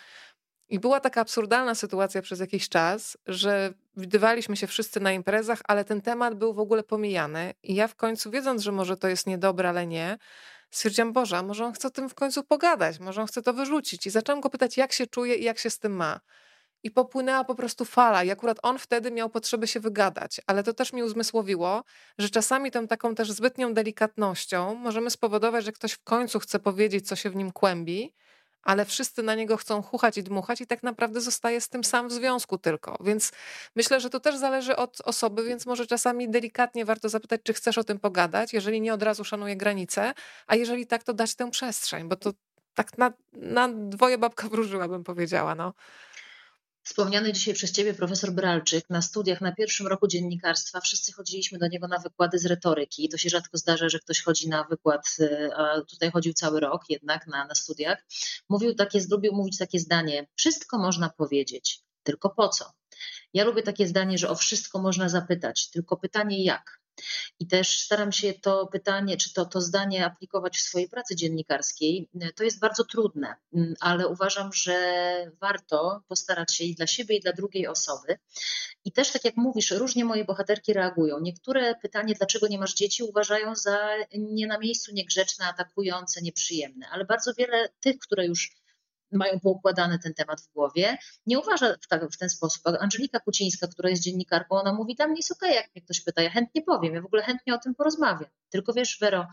A: i była taka absurdalna sytuacja przez jakiś czas, że widywaliśmy się wszyscy na imprezach, ale ten temat był w ogóle pomijany. I ja w końcu, wiedząc, że może to jest niedobre, ale nie, stwierdziłam, Boże, może on chce o tym w końcu pogadać, może on chce to wyrzucić. I zaczęłam go pytać, jak się czuje i jak się z tym ma. I popłynęła po prostu fala. I akurat on wtedy miał potrzebę się wygadać, ale to też mi uzmysłowiło, że czasami tą taką też zbytnią delikatnością możemy spowodować, że ktoś w końcu chce powiedzieć, co się w nim kłębi, ale wszyscy na niego chcą chuchać i dmuchać i tak naprawdę zostaje z tym sam w związku tylko. Więc myślę, że to też zależy od osoby, więc może czasami delikatnie warto zapytać, czy chcesz o tym pogadać, jeżeli nie od razu szanuje granice, a jeżeli tak, to dać tę przestrzeń, bo to tak na, na dwoje babka wróżyła, bym powiedziała. No.
B: Wspomniany dzisiaj przez Ciebie profesor Bralczyk na studiach na pierwszym roku dziennikarstwa, wszyscy chodziliśmy do niego na wykłady z retoryki. To się rzadko zdarza, że ktoś chodzi na wykład, e, a tutaj chodził cały rok jednak na, na studiach. Mówił takie, lubił mówić takie zdanie: Wszystko można powiedzieć, tylko po co? Ja lubię takie zdanie, że o wszystko można zapytać, tylko pytanie jak. I też staram się to pytanie, czy to, to zdanie aplikować w swojej pracy dziennikarskiej. To jest bardzo trudne, mm, ale uważam, że warto postarać się i dla siebie, i dla drugiej osoby. I też, tak jak mówisz, różnie moje bohaterki reagują. Niektóre pytanie, dlaczego nie masz dzieci, uważają za nie na miejscu, niegrzeczne, atakujące, nieprzyjemne, ale bardzo wiele tych, które już mają poukładany ten temat w głowie, nie uważa w, tak, w ten sposób. Angelika Kucińska, która jest dziennikarką, ona mówi, tam jest okej, okay, jak mnie ktoś pyta, ja chętnie powiem, ja w ogóle chętnie o tym porozmawiam. Tylko wiesz, Wero,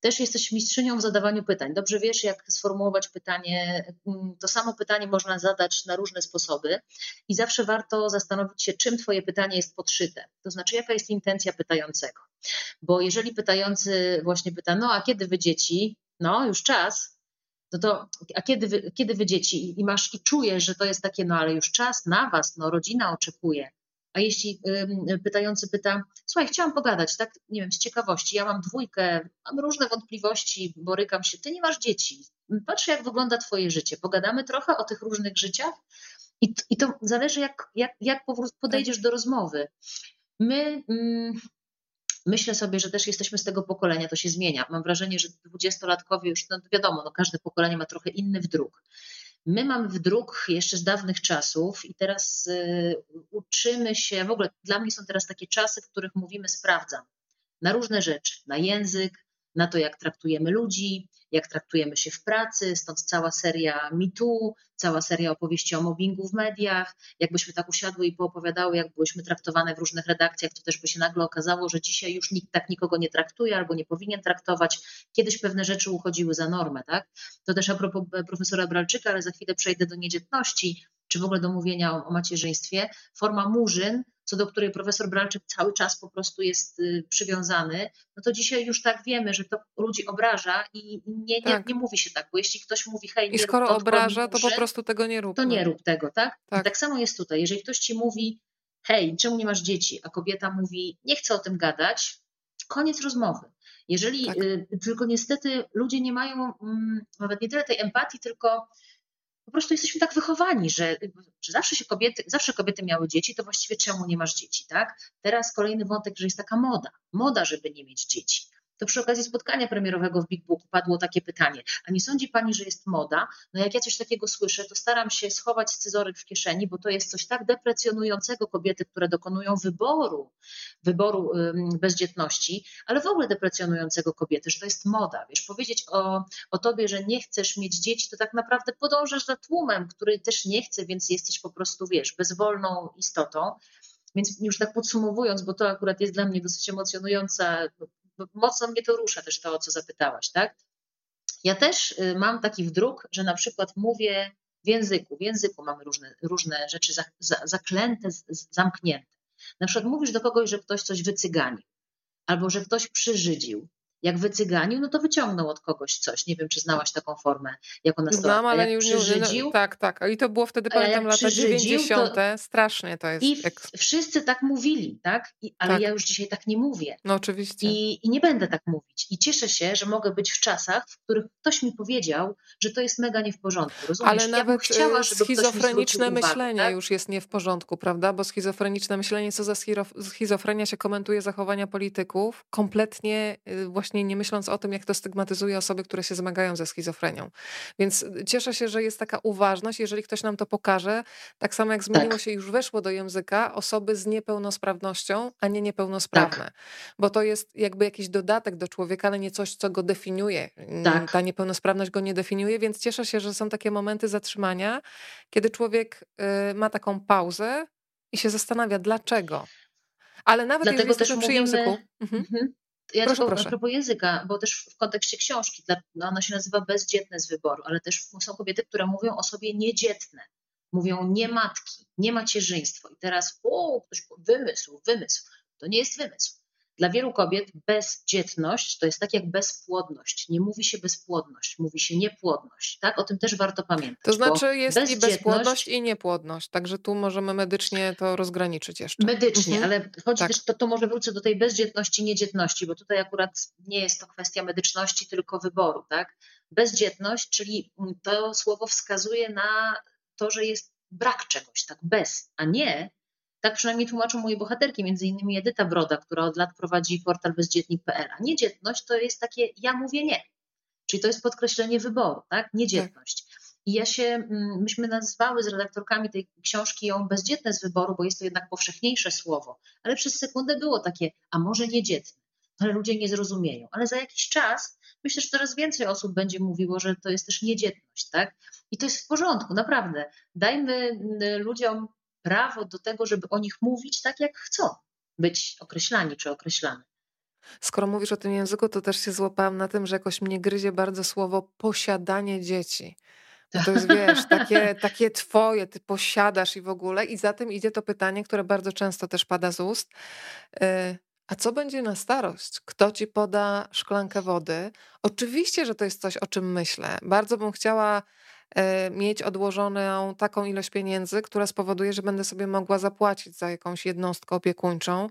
B: też jesteś mistrzynią w zadawaniu pytań. Dobrze wiesz, jak sformułować pytanie. Mm, to samo pytanie można zadać na różne sposoby i zawsze warto zastanowić się, czym Twoje pytanie jest podszyte. To znaczy, jaka jest intencja pytającego. Bo jeżeli pytający właśnie pyta, no a kiedy wy dzieci? No, już czas, no to a kiedy wy, kiedy wy dzieci i masz i czujesz, że to jest takie, no ale już czas na was, no rodzina oczekuje. A jeśli y, pytający pyta, słuchaj, chciałam pogadać, tak, nie wiem, z ciekawości, ja mam dwójkę, mam różne wątpliwości, borykam się, ty nie masz dzieci, patrzę jak wygląda twoje życie, pogadamy trochę o tych różnych życiach i, i to zależy jak, jak, jak podejdziesz do rozmowy. My, mm, Myślę sobie, że też jesteśmy z tego pokolenia, to się zmienia. Mam wrażenie, że dwudziestolatkowie już, no wiadomo, no każde pokolenie ma trochę inny wdruk. My mamy wdruk jeszcze z dawnych czasów i teraz y, uczymy się, w ogóle dla mnie są teraz takie czasy, w których mówimy sprawdzam na różne rzeczy, na język, na to, jak traktujemy ludzi, jak traktujemy się w pracy, stąd cała seria mitu, cała seria opowieści o mobbingu w mediach. Jakbyśmy tak usiadły i poopowiadały, jak byłyśmy traktowane w różnych redakcjach, to też by się nagle okazało, że dzisiaj już nikt tak nikogo nie traktuje albo nie powinien traktować. Kiedyś pewne rzeczy uchodziły za normę, tak? To też a propos e, profesora Bralczyka, ale za chwilę przejdę do niedzietności, czy w ogóle do mówienia o, o macierzyństwie. Forma murzyn co do której profesor Bralczyk cały czas po prostu jest y, przywiązany, no to dzisiaj już tak wiemy, że to ludzi obraża i nie, tak. nie, nie mówi się tak, bo jeśli ktoś mówi hej,
A: I skoro obraża, to po prostu tego nie rób.
B: To nie rób tego, tak? tak? Tak samo jest tutaj. Jeżeli ktoś ci mówi hej, czemu nie masz dzieci, a kobieta mówi nie chcę o tym gadać, koniec rozmowy. Jeżeli, tak. y, tylko niestety ludzie nie mają mm, nawet nie tyle tej empatii, tylko po prostu jesteśmy tak wychowani, że, że, zawsze się kobiety, zawsze kobiety miały dzieci, to właściwie czemu nie masz dzieci, tak? Teraz kolejny wątek, że jest taka moda, moda, żeby nie mieć dzieci to przy okazji spotkania premierowego w Big Book padło takie pytanie, a nie sądzi Pani, że jest moda? No jak ja coś takiego słyszę, to staram się schować scyzoryk w kieszeni, bo to jest coś tak deprecjonującego kobiety, które dokonują wyboru, wyboru bezdzietności, ale w ogóle deprecjonującego kobiety, że to jest moda. Wiesz, powiedzieć o, o tobie, że nie chcesz mieć dzieci, to tak naprawdę podążasz za tłumem, który też nie chce, więc jesteś po prostu, wiesz, bezwolną istotą. Więc już tak podsumowując, bo to akurat jest dla mnie dosyć emocjonująca mocno mnie to rusza też to, o co zapytałaś, tak? Ja też y, mam taki wdruk, że na przykład mówię w języku, w języku mamy różne, różne rzeczy za, za, zaklęte, zamknięte. Na przykład mówisz do kogoś, że ktoś coś wycygani, albo że ktoś przyżydził, jak wycyganił, no to wyciągnął od kogoś coś. Nie wiem, czy znałaś taką formę jako nastolatka.
A: Znam, ale jak już przyżydził, nie, Tak, tak. I to było wtedy, pamiętam, lata 90. To... Strasznie to jest.
B: I wszyscy tak mówili, tak? I, ale tak. ja już dzisiaj tak nie mówię.
A: No oczywiście.
B: I, I nie będę tak mówić. I cieszę się, że mogę być w czasach, w których ktoś mi powiedział, że to jest mega nie w porządku. Rozumiesz?
A: Ale nawet ja chciała, schizofreniczne myślenie uwagę, tak? już jest nie w porządku, prawda? Bo schizofreniczne myślenie, co za schizofrenia się komentuje zachowania polityków, kompletnie y, właśnie właśnie nie myśląc o tym, jak to stygmatyzuje osoby, które się zmagają ze schizofrenią. Więc cieszę się, że jest taka uważność, jeżeli ktoś nam to pokaże. Tak samo jak zmieniło tak. się, już weszło do języka osoby z niepełnosprawnością, a nie niepełnosprawne. Tak. Bo to jest jakby jakiś dodatek do człowieka, ale nie coś, co go definiuje. Tak. Ta niepełnosprawność go nie definiuje, więc cieszę się, że są takie momenty zatrzymania, kiedy człowiek y, ma taką pauzę i się zastanawia, dlaczego. Ale nawet Dlatego jeżeli jesteśmy przy języku. Mhm. mhm.
B: Ja proszę, tylko proszę. a propos języka, bo też w kontekście książki, no ona się nazywa Bezdzietne z wyboru, ale też są kobiety, które mówią o sobie niedzietne. Mówią nie matki, nie macierzyństwo. I teraz, o, ktoś wymysł, wymysł. To nie jest wymysł. Dla wielu kobiet bezdzietność to jest tak jak bezpłodność. Nie mówi się bezpłodność, mówi się niepłodność. Tak? O tym też warto pamiętać.
A: To znaczy jest i bezpłodność i niepłodność, także tu możemy medycznie to rozgraniczyć jeszcze.
B: Medycznie, mhm. ale chodzi tak. też, to, to może wrócę do tej bezdzietności, niedzietności, bo tutaj akurat nie jest to kwestia medyczności, tylko wyboru. Tak? Bezdzietność, czyli to słowo wskazuje na to, że jest brak czegoś, tak bez, a nie Tak przynajmniej tłumaczą moje bohaterki, między innymi Edyta Broda, która od lat prowadzi portal bezdzietnik.pl. A niedzietność to jest takie ja mówię nie. Czyli to jest podkreślenie wyboru, tak? Niedzietność. Tak. I ja się, mm, myśmy nazwały z redaktorkami tej książki ją bezdzietne z wyboru, bo jest to jednak powszechniejsze słowo. Ale przez sekundę było takie, a może niedzietne, ale ludzie nie zrozumieją. Ale za jakiś czas myślę, że coraz więcej osób będzie mówiło, że to jest też niedzietność, tak? I to jest w porządku, naprawdę. Dajmy mm, ludziom prawo do tego, żeby o nich mówić tak, jak chcą być określani czy określane.
A: Skoro mówisz o tym języku, to też się złapałam na tym, że jakoś mnie gryzie bardzo słowo posiadanie dzieci. No to jest, wiesz, takie, takie twoje, ty posiadasz i w ogóle. I za tym idzie to pytanie, które bardzo często też pada z ust. Y, a co będzie na starość? Kto ci poda szklankę wody? Oczywiście, że to jest coś, o czym myślę. Bardzo bym chciała mieć odłożoną taką ilość pieniędzy, która spowoduje, że będę sobie mogła zapłacić za jakąś jednostkę opiekuńczą,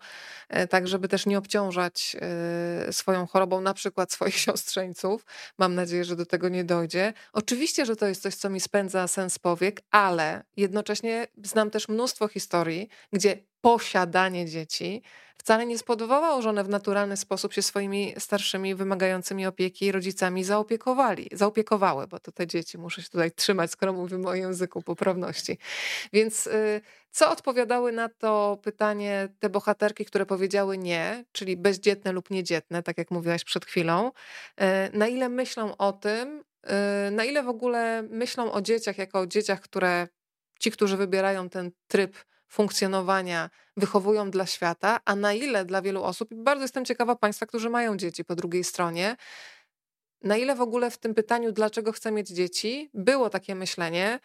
A: e, tak żeby też nie obciążać e, swoją chorobą, na przykład swoich siostrzeńców. Mam nadzieję, że do tego nie dojdzie. Oczywiście, że to jest coś, co mi spędza sens powiek, ale jednocześnie znam też mnóstwo historii, gdzie posiadanie dzieci wcale nie spowodowało, że one w naturalny sposób się swoimi starszymi, wymagającymi opieki rodzicami zaopiekowali, zaopiekowały, bo to te dzieci muszę się tutaj trzymać, skoro mówimy o języku poprawności. Więc y, co odpowiadały na to pytanie te bohaterki, które powiedziały nie, czyli bezdzietne lub niedzietne, tak jak mówiłaś przed chwilą, y, na ile myślą o tym, y, na ile w ogóle myślą o dzieciach jako o dzieciach, które ci, którzy wybierają ten tryb funkcjonowania wychowują dla świata, a na ile dla wielu osób, bardzo jestem ciekawa Państwa, którzy mają dzieci po drugiej stronie, na ile w ogóle w tym pytaniu, dlaczego chcę mieć dzieci, było takie myślenie,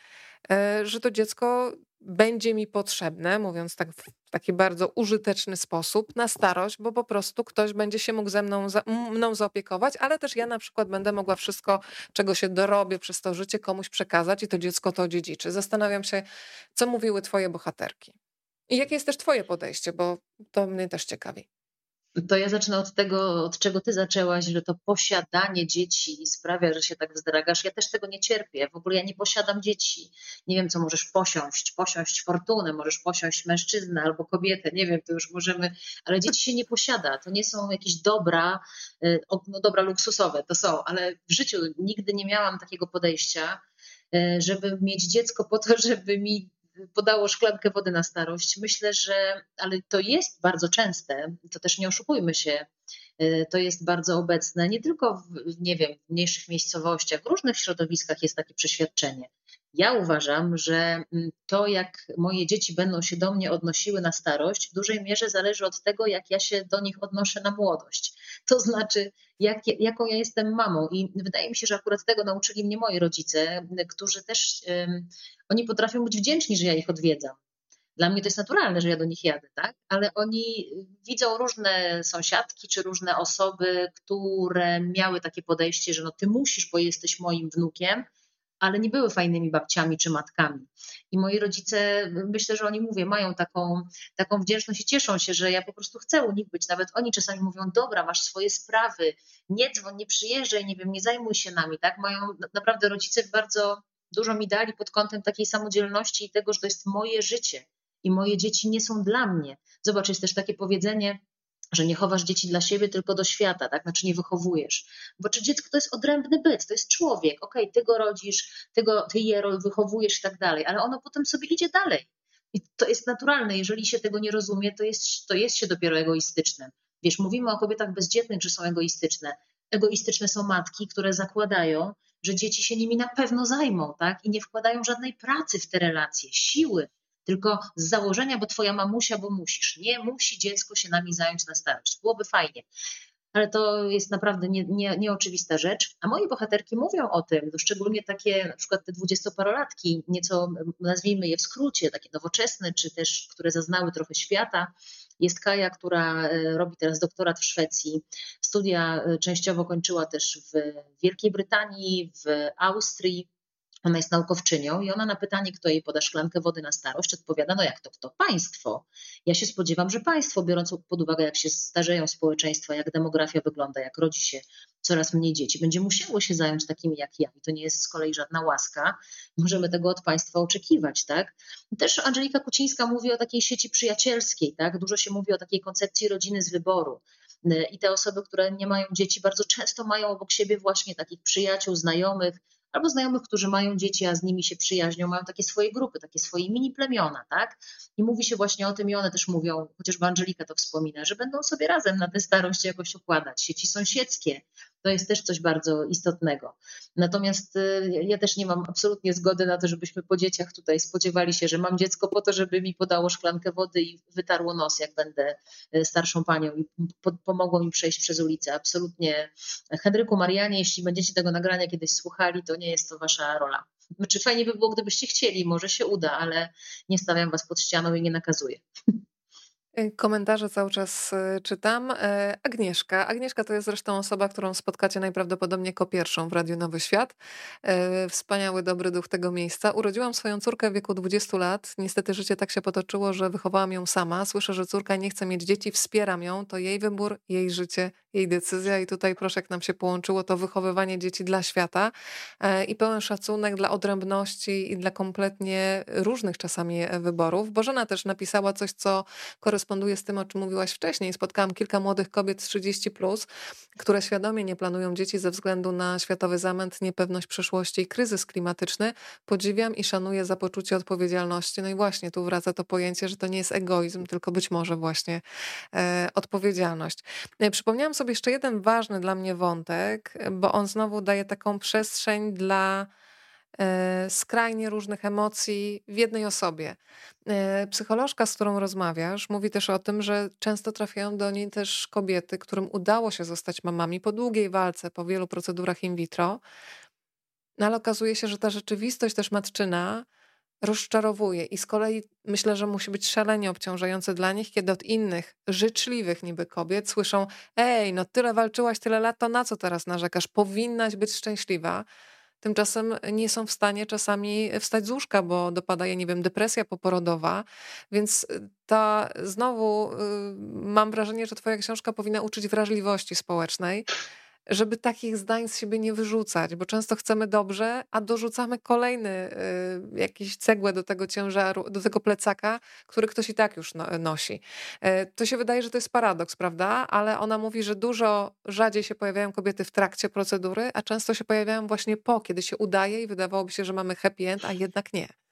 A: e, że to dziecko będzie mi potrzebne, mówiąc tak w taki bardzo użyteczny sposób, na starość, bo po prostu ktoś będzie się mógł ze mną, za, mną zaopiekować, ale też ja na przykład będę mogła wszystko, czego się dorobię przez to życie, komuś przekazać i to dziecko to dziedziczy. Zastanawiam się, co mówiły twoje bohaterki. I jakie jest też twoje podejście, bo to mnie też ciekawi.
B: To ja zacznę od tego, od czego ty zaczęłaś, że to posiadanie dzieci sprawia, że się tak wzdragasz. Ja też tego nie cierpię. W ogóle ja nie posiadam dzieci. Nie wiem, co możesz posiąść. Posiąść fortunę, możesz posiąść mężczyznę albo kobietę. Nie wiem, to już możemy, ale dzieci się nie posiada. To nie są jakieś dobra, y, no dobra luksusowe, to są, ale w życiu nigdy nie miałam takiego podejścia, y, żeby mieć dziecko po to, żeby mi podało szklankę wody na starość. Myślę, że, ale to jest bardzo częste, to też nie oszukujmy się, y, to jest bardzo obecne, nie tylko w, nie wiem, w mniejszych miejscowościach, w różnych środowiskach jest takie przeświadczenie. Ja uważam, że mm, to, jak moje dzieci będą się do mnie odnosiły na starość, w dużej mierze zależy od tego, jak ja się do nich odnoszę na młodość. To znaczy, jak, jaką ja jestem mamą. I wydaje mi się, że akurat tego nauczyli mnie moi rodzice, którzy też um, oni potrafią być wdzięczni, że ja ich odwiedzam. Dla mnie to jest naturalne, że ja do nich jadę, tak? Ale oni widzą różne sąsiadki czy różne osoby, które miały takie podejście, że no ty musisz, bo jesteś moim wnukiem, ale nie były fajnymi babciami czy matkami. I moi rodzice, myślę, że oni mówię, mają taką, taką wdzięczność i cieszą się, że ja po prostu chcę u nich być. Nawet oni czasami mówią, dobra, masz swoje sprawy, nie dzwoń, nie przyjeżdżaj, nie wiem, nie zajmuj się nami, tak? Mają naprawdę rodzice bardzo dużo mi dali pod kątem takiej samodzielności i tego, że to jest moje życie i moje dzieci nie są dla mnie. Zobacz, jest też takie powiedzenie, że nie chowasz dzieci dla siebie, tylko do świata, tak? Znaczy nie wychowujesz. Bo czy dziecko to jest odrębny byt, to jest człowiek, okej, okay, ty go rodzisz, ty, go, ty je wychowujesz i tak dalej, ale ono potem sobie idzie dalej. I to jest naturalne, jeżeli się tego nie rozumie, to jest, to jest się dopiero egoistycznym. Wiesz, mówimy o kobietach bezdzietnych, że są egoistyczne. Egoistyczne są matki, które zakładają, że dzieci się nimi na pewno zajmą, tak? I nie wkładają żadnej pracy w te relacje, siły, tylko z założenia, bo twoja mamusia, bo musisz. Nie musi dziecko się nami zająć na starość. Byłoby fajnie. Ale to jest naprawdę nie, nie, nieoczywista rzecz. A moje bohaterki mówią o tym, no szczególnie takie na przykład te dwudziestoparolatki, nieco nazwijmy je w skrócie, takie nowoczesne, czy też które zaznały trochę świata. Jest Kaja, która e, robi teraz doktorat w Szwecji. Studia e, częściowo kończyła też w Wielkiej Brytanii, w Austrii ona jest naukowczynią i ona na pytanie, kto jej poda szklankę wody na starość, odpowiada, no jak to kto? Państwo. Ja się spodziewam, że państwo, biorąc pod uwagę, jak się starzeją społeczeństwa, jak demografia wygląda, jak rodzi się coraz mniej dzieci, będzie musiało się zająć takimi jak ja. I to nie jest z kolei żadna łaska. Możemy tego od państwa oczekiwać, tak? Też Angelika Kucińska mówi o takiej sieci przyjacielskiej, tak? Dużo się mówi o takiej koncepcji rodziny z wyboru. I te osoby, które nie mają dzieci, bardzo często mają obok siebie właśnie takich przyjaciół, znajomych, albo znajomych, którzy mają dzieci, a z nimi się przyjaźnią, mają takie swoje grupy, takie swoje mini plemiona, tak? I mówi się właśnie o tym i one też mówią, chociażby Angelika to wspomina, że będą sobie razem na tę starość jakoś układać. Sieci sąsiedzkie, to jest też coś bardzo istotnego. Natomiast y, ja też nie mam absolutnie zgody na to, żebyśmy po dzieciach tutaj spodziewali się, że mam dziecko po to, żeby mi podało szklankę wody i wytarło nos, jak będę y, starszą panią i pomogło mi przejść przez ulicę. Absolutnie. Henryku, Marianie, jeśli będziecie tego nagrania kiedyś słuchali, to nie jest to wasza rola. Znaczy fajnie by było, gdybyście chcieli, może się uda, ale nie stawiam was pod ścianą i nie nakazuję.
A: Y, komentarze cały czas y, czytam. E, Agnieszka. Agnieszka to jest zresztą osoba, którą spotkacie najprawdopodobniej jako pierwszą w Radiu Nowy Świat. E, wspaniały, dobry duch tego miejsca. Urodziłam swoją córkę w wieku 20 lat. Niestety życie tak się potoczyło, że wychowałam ją sama. Słyszę, że córka nie chce mieć dzieci, wspieram ją. To jej wybór, jej życie, jej decyzja i tutaj proszę, jak nam się połączyło to wychowywanie dzieci dla świata e, i pełen szacunek dla odrębności i dla kompletnie różnych czasami wyborów. Bożena też napisała coś, co koresponduje z tym, o czym mówiłaś wcześniej. Spotkałam kilka młodych kobiet 30+, plus, które świadomie nie planują dzieci ze względu na światowy zamęt, niepewność przyszłości i kryzys klimatyczny. Podziwiam i szanuję za poczucie odpowiedzialności. No i właśnie tu wraca to pojęcie, że to nie jest egoizm, tylko być może właśnie e, odpowiedzialność. E, przypomniałam sobie jeszcze jeden ważny dla mnie wątek, bo on znowu daje taką przestrzeń dla skrajnie różnych emocji w jednej osobie. E, psycholożka, z którą rozmawiasz, mówi też o tym, że często trafiają do niej też kobiety, którym udało się zostać mamami po długiej walce, po wielu procedurach in vitro, no ale okazuje się, że ta rzeczywistość też matczyna rozczarowuje i z kolei myślę, że musi być szalenie obciążające dla nich, kiedy od innych, życzliwych niby kobiet słyszą ej, no tyle walczyłaś, tyle lat, to na co teraz narzekasz? Powinnaś być szczęśliwa. Tymczasem nie są w stanie czasami wstać z łóżka, bo dopada je, nie wiem, depresja poporodowa. Więc y, ta znowu y, mam wrażenie, że Twoja książka powinna uczyć wrażliwości społecznej żeby takich zdań z siebie nie wyrzucać, bo często chcemy dobrze, a dorzucamy kolejny y, jakiś cegłę do tego ciężaru, do tego plecaka, który ktoś i tak już no, nosi. Y, to się wydaje, że to jest paradoks, prawda? Ale ona mówi, że dużo rzadziej się pojawiają kobiety w trakcie procedury, a często się pojawiają właśnie po, kiedy się udaje i wydawałoby się, że mamy happy end, a jednak nie.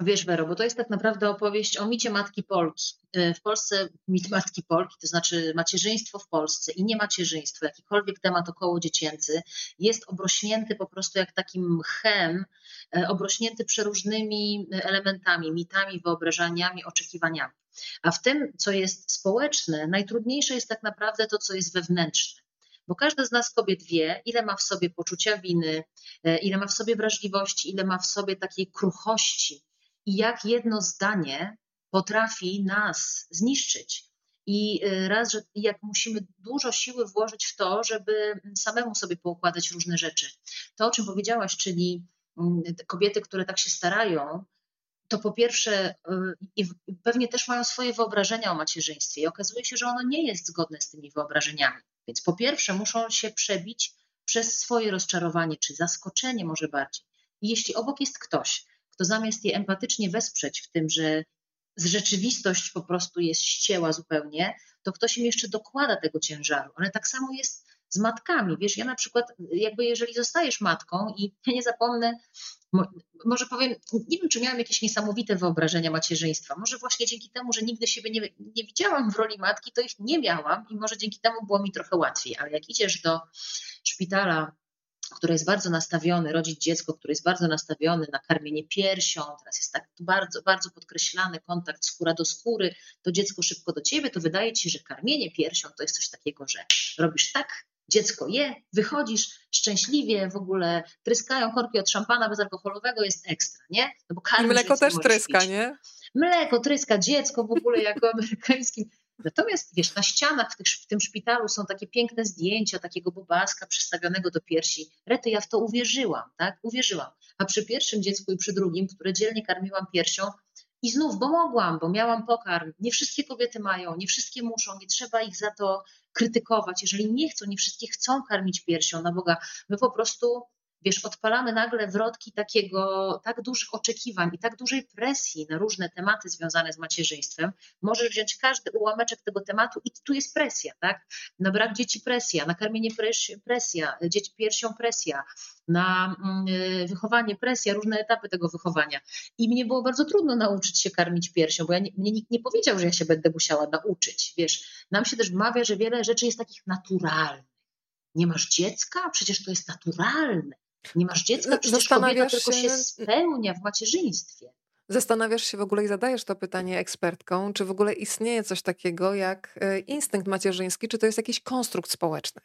B: Wiesz, Wero, bo to jest tak naprawdę opowieść o micie matki Polki. E, w Polsce mit matki Polki, to znaczy macierzyństwo w Polsce i nie macierzyństwo, jakikolwiek temat około dziecięcy, jest obrośnięty po prostu jak takim mchem, e, obrośnięty przeróżnymi elementami, mitami, wyobrażeniami, oczekiwaniami. A w tym, co jest społeczne, najtrudniejsze jest tak naprawdę to, co jest wewnętrzne bo każda z nas kobiet wie, ile ma w sobie poczucia winy, e, ile ma w sobie wrażliwości, ile ma w sobie takiej kruchości, i jak jedno zdanie potrafi nas zniszczyć. I y, raz, że jak musimy dużo siły włożyć w to, żeby samemu sobie poukładać różne rzeczy. To, o czym powiedziałaś, czyli mm, kobiety, które tak się starają, to po pierwsze, y, pewnie też mają swoje wyobrażenia o macierzyństwie i okazuje się, że ono nie jest zgodne z tymi wyobrażeniami. Więc po pierwsze, muszą się przebić przez swoje rozczarowanie czy zaskoczenie, może bardziej. I jeśli obok jest ktoś, to zamiast je empatycznie wesprzeć w tym, że rzeczywistość po prostu jest ścięła zupełnie, to ktoś im jeszcze dokłada tego ciężaru. Ale tak samo jest z matkami. Wiesz, ja na przykład, jakby jeżeli zostajesz matką i ja nie zapomnę, może powiem, nie wiem, czy miałam jakieś niesamowite wyobrażenia macierzyństwa. Może właśnie dzięki temu, że nigdy siebie nie, nie widziałam w roli matki, to ich nie miałam i może dzięki temu było mi trochę łatwiej. Ale jak idziesz do szpitala który jest bardzo nastawiony, rodzić dziecko, który jest bardzo nastawiony na karmienie piersią, teraz jest tak bardzo, bardzo podkreślany kontakt skóra do skóry, to dziecko szybko do ciebie, to wydaje ci się, że karmienie piersią to jest coś takiego, że robisz tak, dziecko je, wychodzisz szczęśliwie, w ogóle tryskają korki od szampana bezalkoholowego, jest ekstra, nie?
A: No bo I mleko też tryska, pić. nie?
B: Mleko tryska, dziecko w ogóle jako amerykańskim Natomiast wiesz, na ścianach w, tych, w tym szpitalu są takie piękne zdjęcia takiego bobaska przystawionego do piersi. Rety, ja w to uwierzyłam, tak? Uwierzyłam. A przy pierwszym dziecku i przy drugim, które dzielnie karmiłam piersią, i znów, bo mogłam, bo miałam pokarm. Nie wszystkie kobiety mają, nie wszystkie muszą, nie trzeba ich za to krytykować. Jeżeli nie chcą, nie wszystkie chcą karmić piersią, na Boga. My po prostu wiesz, odpalamy nagle wrotki takiego, tak dużych oczekiwań i tak dużej presji na różne tematy związane z macierzyństwem. Możesz wziąć każdy ułameczek tego tematu i tu jest presja, tak? Na brak dzieci presja, na karmienie presja, dzieci piersią presja, na mm, wychowanie presja, różne etapy tego wychowania. I mnie było bardzo trudno nauczyć się karmić piersią, bo ja nie, mnie nikt nie powiedział, że ja się będę musiała nauczyć. Wiesz, nam się też wmawia, że wiele rzeczy jest takich naturalnych. Nie masz dziecka? Przecież to jest naturalne. Nie masz dziecka, przecież kobieta tylko się spełnia w macierzyństwie.
A: Zastanawiasz się w ogóle i zadajesz to pytanie ekspertkom, czy w ogóle istnieje coś takiego jak e, instynkt macierzyński, czy to jest jakiś konstrukt społeczny?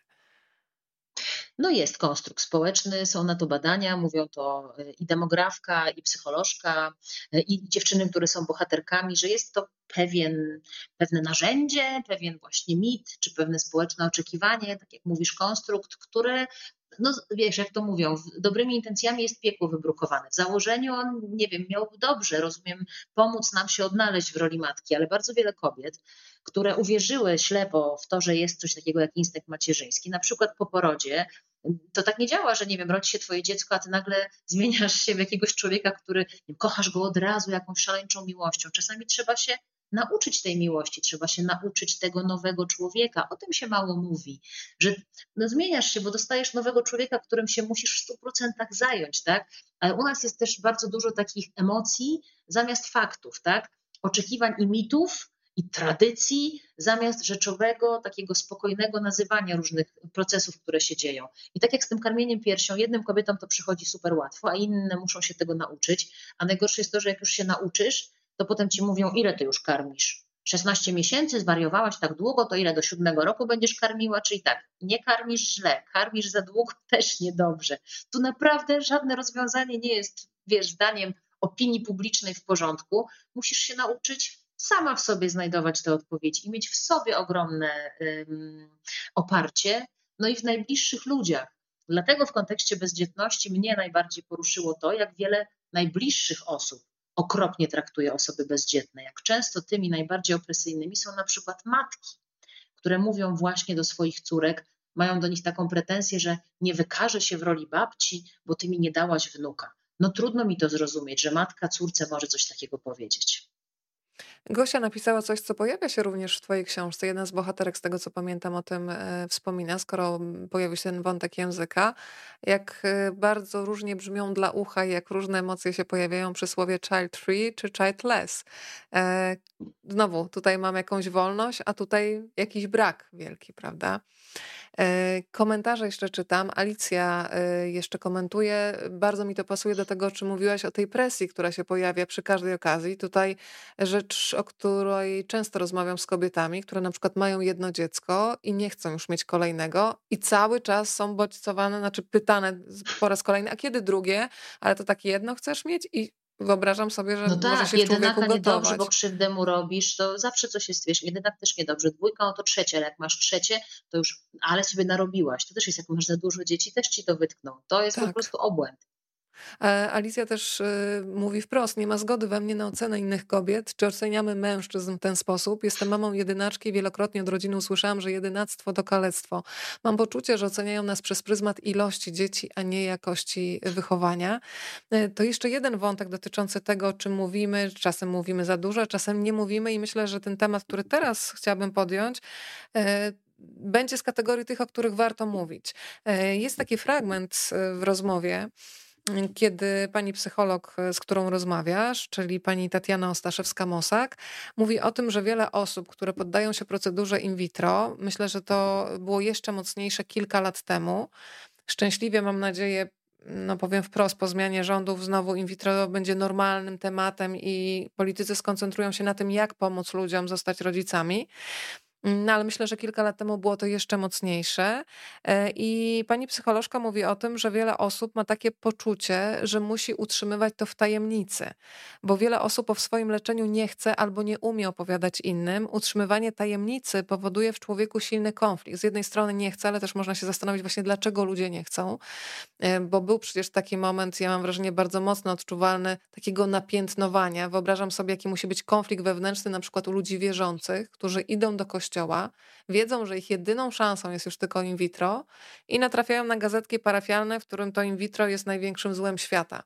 B: No jest konstrukt społeczny, są na to badania, mówią to e, i demografka, i psycholożka, e, i dziewczyny, które są bohaterkami, że jest to pewien, pewne narzędzie, pewien właśnie mit, czy pewne społeczne oczekiwanie, tak jak mówisz, konstrukt, które no wiesz, jak to mówią, dobrymi intencjami jest piekło wybrukowane. W założeniu on, nie wiem, miał dobrze, rozumiem, pomóc nam się odnaleźć w roli matki, ale bardzo wiele kobiet, które uwierzyły ślepo w to, że jest coś takiego jak instynkt macierzyński, na przykład po porodzie, to tak nie działa, że nie wiem, rodzi się twoje dziecko, a ty nagle zmieniasz się w jakiegoś człowieka, który wiem, kochasz go od razu jakąś szaleńczą miłością. Czasami trzeba się nauczyć tej miłości, trzeba się nauczyć tego nowego człowieka. O tym się mało mówi, że no zmieniasz się, bo dostajesz nowego człowieka, którym się musisz w 100% zająć, tak? Ale u nas jest też bardzo dużo takich emocji zamiast faktów, tak? Oczekiwań i mitów, i tradycji, zamiast rzeczowego, takiego spokojnego nazywania różnych procesów, które się dzieją. I tak jak z tym karmieniem piersią, jednym kobietom to przychodzi super łatwo, a inne muszą się tego nauczyć. A najgorsze jest to, że jak już się nauczysz, to potem ci mówią, ile ty już karmisz? 16 miesięcy, zwariowałaś tak długo, to ile do siódmego roku będziesz karmiła? Czyli tak, nie karmisz źle, karmisz za długo też niedobrze. Tu naprawdę żadne rozwiązanie nie jest, wiesz, zdaniem opinii publicznej w porządku. Musisz się nauczyć sama w sobie znajdować te odpowiedzi i mieć w sobie ogromne um, oparcie, no i w najbliższych ludziach. Dlatego w kontekście bezdzietności mnie najbardziej poruszyło to, jak wiele najbliższych osób okropnie traktuje osoby bezdzietne. Jak często tymi najbardziej opresyjnymi są na przykład matki, które mówią właśnie do swoich córek, mają do nich taką pretensję, że nie wykaże się w roli babci, bo ty mi nie dałaś wnuka. No trudno mi to zrozumieć, że matka córce może coś takiego powiedzieć.
A: Gosia napisała coś, co pojawia się również w Twojej książce. Jedna z bohaterek, z tego co pamiętam, o tym e, wspomina, skoro pojawił się ten wątek języka, jak e, bardzo różnie brzmią dla ucha, jak różne emocje się pojawiają przy słowie child free czy childless. E, znowu, tutaj mam jakąś wolność, a tutaj jakiś brak wielki, prawda? Komentarze jeszcze czytam. Alicja jeszcze komentuje. Bardzo mi to pasuje do tego, o czym mówiłaś, o tej presji, która się pojawia przy każdej okazji. Tutaj rzecz, o której często rozmawiam z kobietami, które na przykład mają jedno dziecko i nie chcą już mieć kolejnego i cały czas są bodźcowane, znaczy pytane po raz kolejny, a kiedy drugie? Ale to takie jedno chcesz mieć i Wyobrażam sobie, że no tak, może się jedynaka
B: niedobrze, dobrze, bo krzywdę mu robisz, to zawsze coś jest, wiesz, jedynak też niedobrze, dwójka, no to trzecie, ale jak masz trzecie, to już, ale sobie narobiłaś. To też jest, jak masz za dużo dzieci, też ci to wytkną. To jest tak. po prostu obłęd.
A: Alicja też y, mówi wprost, nie ma zgody we mnie na ocenę innych kobiet, czy oceniamy mężczyzn w ten sposób. Jestem mamą jedynaczki i wielokrotnie od rodziny usłyszałam, że jedynactwo to kalectwo. Mam poczucie, że oceniają nas przez pryzmat ilości dzieci, a nie jakości wychowania. Y, to jeszcze jeden wątek dotyczący tego, o czym mówimy. Czasem mówimy za dużo, czasem nie mówimy i myślę, że ten temat, który teraz chciałabym podjąć, będzie z kategorii tych, o których warto mówić. Jest taki fragment w rozmowie, kiedy pani psycholog, e, z którą rozmawiasz, czyli pani Tatiana Ostaszewska-Mosak, mówi o tym, że wiele osób, które poddają się procedurze in vitro, myślę, że to było jeszcze mocniejsze kilka lat temu. Szczęśliwie mam nadzieję, no powiem wprost, po zmianie rządów znowu in vitro będzie normalnym tematem i politycy skoncentrują się na tym, jak pomóc ludziom zostać rodzicami. No, ale myślę, że kilka lat temu było to jeszcze mocniejsze. E, I pani psycholożka mówi o tym, że wiele osób ma takie poczucie, że musi utrzymywać to w tajemnicy, bo wiele osób po swoim leczeniu nie chce albo nie umie opowiadać innym. Utrzymywanie tajemnicy powoduje w człowieku silny konflikt. Z jednej strony nie chce, ale też można się zastanowić właśnie, dlaczego ludzie nie chcą, e, bo był przecież taki moment, ja mam wrażenie, bardzo mocno odczuwalny, takiego napiętnowania. Wyobrażam sobie, jaki musi być konflikt wewnętrzny, na przykład u ludzi wierzących, którzy idą do kościoła kościoła, wiedzą, że ich jedyną szansą jest już tylko in vitro i natrafiają na gazetki parafialne, w którym to in vitro jest największym złem świata.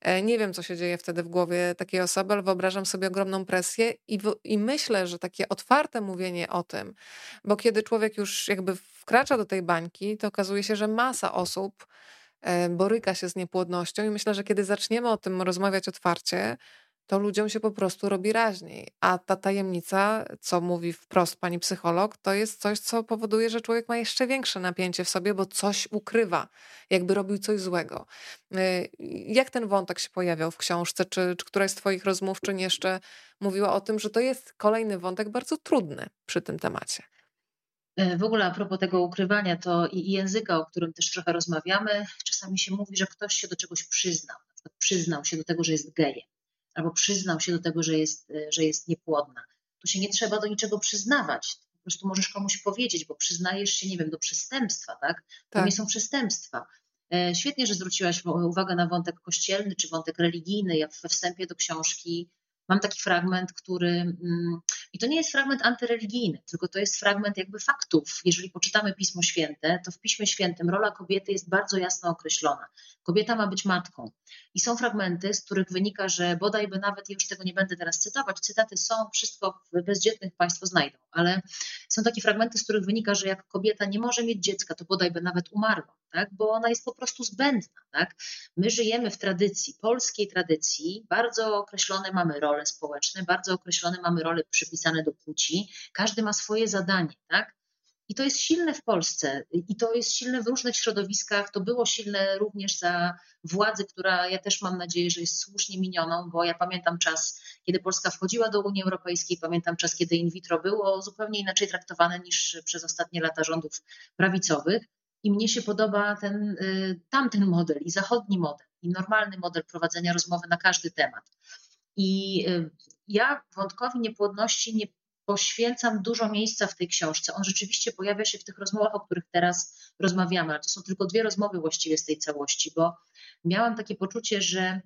A: E, nie wiem, co się dzieje wtedy w głowie takiej osoby, ale wyobrażam sobie ogromną presję i, w, i myślę, że takie otwarte mówienie o tym, bo kiedy człowiek już jakby wkracza do tej bańki, to okazuje się, że masa osób e, boryka się z niepłodnością i myślę, że kiedy zaczniemy o tym rozmawiać otwarcie, to ludziom się po prostu robi raźniej. A ta tajemnica, co mówi wprost pani psycholog, to jest coś, co powoduje, że człowiek ma jeszcze większe napięcie w sobie, bo coś ukrywa, jakby robił coś złego. Y, jak ten wątek się pojawiał w książce? Czy, czy któraś z Twoich rozmówczyń jeszcze mówiła o tym, że to jest kolejny wątek bardzo trudny przy tym temacie?
B: E, w ogóle a propos tego ukrywania to i języka, o którym też trochę rozmawiamy, czasami się mówi, że ktoś się do czegoś przyznał. Przyznał się do tego, że jest gejem albo przyznał się do tego, że jest, e, że jest niepłodna. Tu się nie trzeba do niczego przyznawać. Po prostu możesz komuś powiedzieć, bo przyznajesz się, nie wiem, do przestępstwa, tak? To tak. nie są przestępstwa. E, świetnie, że zwróciłaś uwagę na wątek kościelny czy wątek religijny. Ja we wstępie do książki mam taki fragment, który. Mm, I to nie jest fragment antyreligijny, tylko to jest fragment jakby faktów. Jeżeli poczytamy Pismo Święte, to w Piśmie Świętym rola kobiety jest bardzo jasno określona. Kobieta ma być matką. I są fragmenty, z których wynika, że bodajby nawet, ja już tego nie będę teraz cytować, cytaty są, wszystko w bezdzietnych Państwo znajdą, ale są takie fragmenty, z których wynika, że jak kobieta nie może mieć dziecka, to bodajby nawet umarła, tak? bo ona jest po prostu zbędna. Tak? My żyjemy w tradycji, polskiej tradycji, bardzo określone mamy role społeczne, bardzo określone mamy role przypisane do płci, każdy ma swoje zadanie. Tak? I to jest silne w Polsce i to jest silne w różnych środowiskach. To było silne również za władzy, która ja też mam nadzieję, że jest słusznie minioną, bo ja pamiętam czas, kiedy Polska wchodziła do Unii Europejskiej, pamiętam czas, kiedy in vitro było zupełnie inaczej traktowane niż przez ostatnie lata rządów prawicowych. I mnie się podoba ten y, tamten model i zachodni model, i normalny model prowadzenia rozmowy na każdy temat. I y, ja wątkowi niepłodności nie poświęcam dużo miejsca w tej książce. On rzeczywiście pojawia się w tych rozmowach, o których teraz rozmawiamy, ale to są tylko dwie rozmowy właściwie z tej całości, bo miałam takie poczucie, że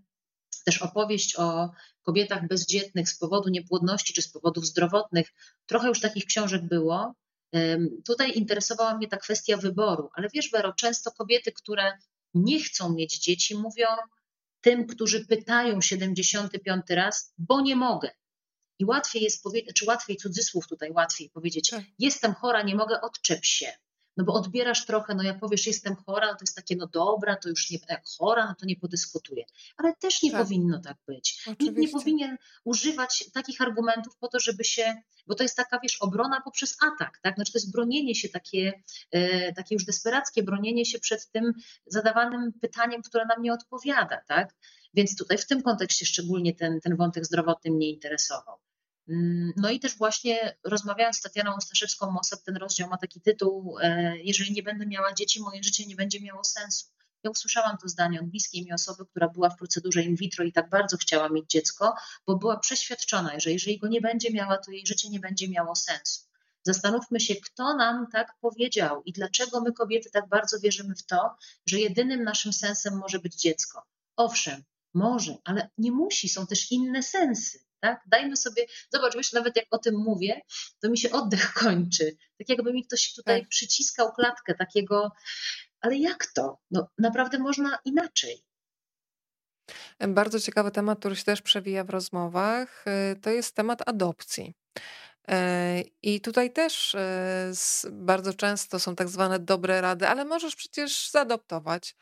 B: też opowieść o kobietach bezdzietnych z powodu niepłodności czy z powodów zdrowotnych, trochę już takich książek było. Tutaj interesowała mnie ta kwestia wyboru, ale wiesz, Wero, często kobiety, które nie chcą mieć dzieci, mówią tym, którzy pytają 75 raz, bo nie mogę. I łatwiej jest powiedzieć, czy łatwiej, cudzysłów tutaj łatwiej powiedzieć, tak. jestem chora, nie mogę, odczep się. No bo odbierasz trochę, no jak powiesz, jestem chora, no to jest takie, no dobra, to już nie, jak chora, no to nie podyskutuję. Ale też nie tak. powinno tak być. Oczywiście. Nikt nie powinien używać takich argumentów po to, żeby się, bo to jest taka, wiesz, obrona poprzez atak, tak? Znaczy to jest bronienie się takie, e, takie już desperackie, bronienie się przed tym zadawanym pytaniem, które nam nie odpowiada, tak? Więc tutaj w tym kontekście szczególnie ten, ten wątek zdrowotny mnie interesował. Mm, no i też właśnie rozmawiając z Tatianą Staszewską-Mosek, ten rozdział ma taki tytuł e, Jeżeli nie będę miała dzieci, moje życie nie będzie miało sensu. Ja usłyszałam to zdanie od bliskiej mi osoby, która była w procedurze in vitro i tak bardzo chciała mieć dziecko, bo była przeświadczona, że jeżeli go nie będzie miała, to jej życie nie będzie miało sensu. Zastanówmy się, kto nam tak powiedział i dlaczego my kobiety tak bardzo wierzymy w to, że jedynym naszym sensem może być dziecko. Owszem, może, ale nie musi, są też inne sensy. Tak? Dajmy sobie, zobacz, wiesz, nawet jak o tym mówię, to mi się oddech kończy. Tak jakby mi ktoś tutaj tak. przyciskał klatkę takiego, ale jak to? No, naprawdę można inaczej.
A: Bardzo ciekawy temat, który się też przewija w rozmowach, y, to jest temat adopcji. Y, I tutaj też y, bardzo często są tak zwane dobre rady, ale możesz przecież zaadoptować.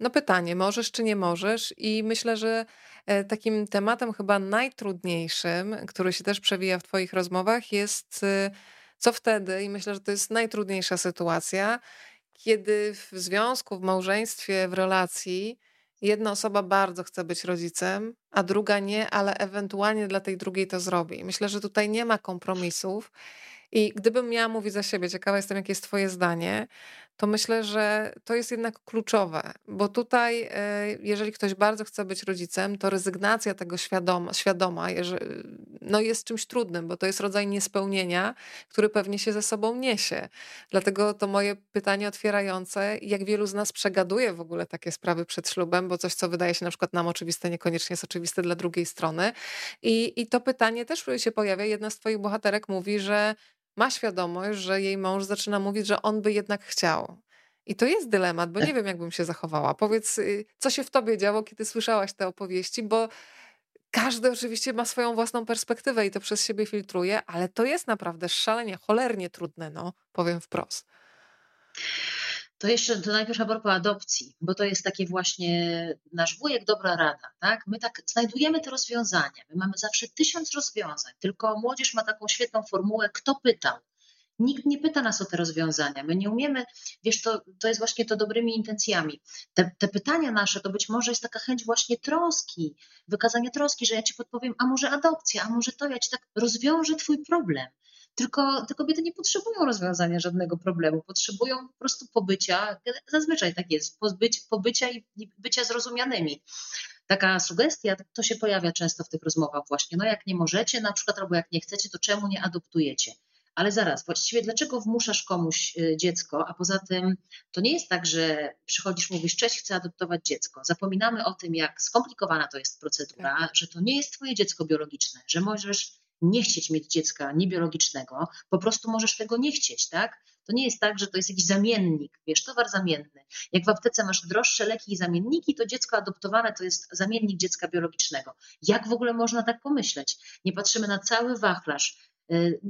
A: No pytanie, możesz czy nie możesz? I myślę, że e, takim tematem chyba najtrudniejszym, który się też przewija w Twoich rozmowach, jest y, co wtedy, i myślę, że to jest najtrudniejsza sytuacja, kiedy w związku, w małżeństwie, w relacji jedna osoba bardzo chce być rodzicem, a druga nie, ale ewentualnie dla tej drugiej to zrobi. Myślę, że tutaj nie ma kompromisów. I gdybym miała mówić za siebie, ciekawa jestem, jakie jest Twoje zdanie, to myślę, że to jest jednak kluczowe, bo tutaj, e, jeżeli ktoś bardzo chce być rodzicem, to rezygnacja tego świadoma, świadoma no jest czymś trudnym, bo to jest rodzaj niespełnienia, który pewnie się ze sobą niesie. Dlatego to moje pytanie otwierające, jak wielu z nas przegaduje w ogóle takie sprawy przed ślubem, bo coś, co wydaje się na przykład nam oczywiste, niekoniecznie jest oczywiste dla drugiej strony. I, i to pytanie też się pojawia. Jedna z Twoich bohaterek mówi, że ma świadomość, że jej mąż zaczyna mówić, że on by jednak chciał. I to jest dylemat, bo nie wiem, jakbym się zachowała. Powiedz, y, co się w tobie działo, kiedy słyszałaś te opowieści, bo każdy oczywiście ma swoją własną perspektywę i to przez siebie filtruje, ale to jest naprawdę szalenie, cholernie trudne, no, powiem wprost.
B: To jeszcze to najpierw a propos adopcji, bo to jest takie właśnie nasz wujek dobra rada, tak? My tak znajdujemy te rozwiązania. My mamy zawsze tysiąc rozwiązań, tylko młodzież ma taką świetną formułę, kto pytał. Nikt nie pyta nas o te rozwiązania. My nie umiemy, wiesz, to, to jest właśnie to dobrymi intencjami. Te, te pytania nasze to być może jest taka chęć właśnie troski, wykazania troski, że ja ci podpowiem, a może adopcja, a może to, ja ci tak rozwiążę twój problem. Tylko te kobiety nie potrzebują rozwiązania żadnego problemu, potrzebują po prostu pobycia, zazwyczaj tak jest, pobycia i bycia zrozumianymi taka sugestia, to się pojawia często w tych rozmowach właśnie, no jak nie możecie na przykład, albo jak nie chcecie, to czemu nie adoptujecie? Ale zaraz, właściwie dlaczego wmuszasz komuś y, dziecko, a poza tym to nie jest tak, że przychodzisz, mówisz, cześć, chcę adoptować dziecko. Zapominamy o tym, jak skomplikowana to jest procedura, tak. że to nie jest twoje dziecko biologiczne, że możesz nie chcieć mieć dziecka niebiologicznego, po prostu możesz tego nie chcieć, tak? To nie jest tak, że to jest jakiś zamiennik, wiesz, towar zamienny. Jak w aptece masz droższe leki i zamienniki, to dziecko adoptowane to jest zamiennik dziecka biologicznego. Jak w ogóle można tak pomyśleć? Nie patrzymy na cały wachlarz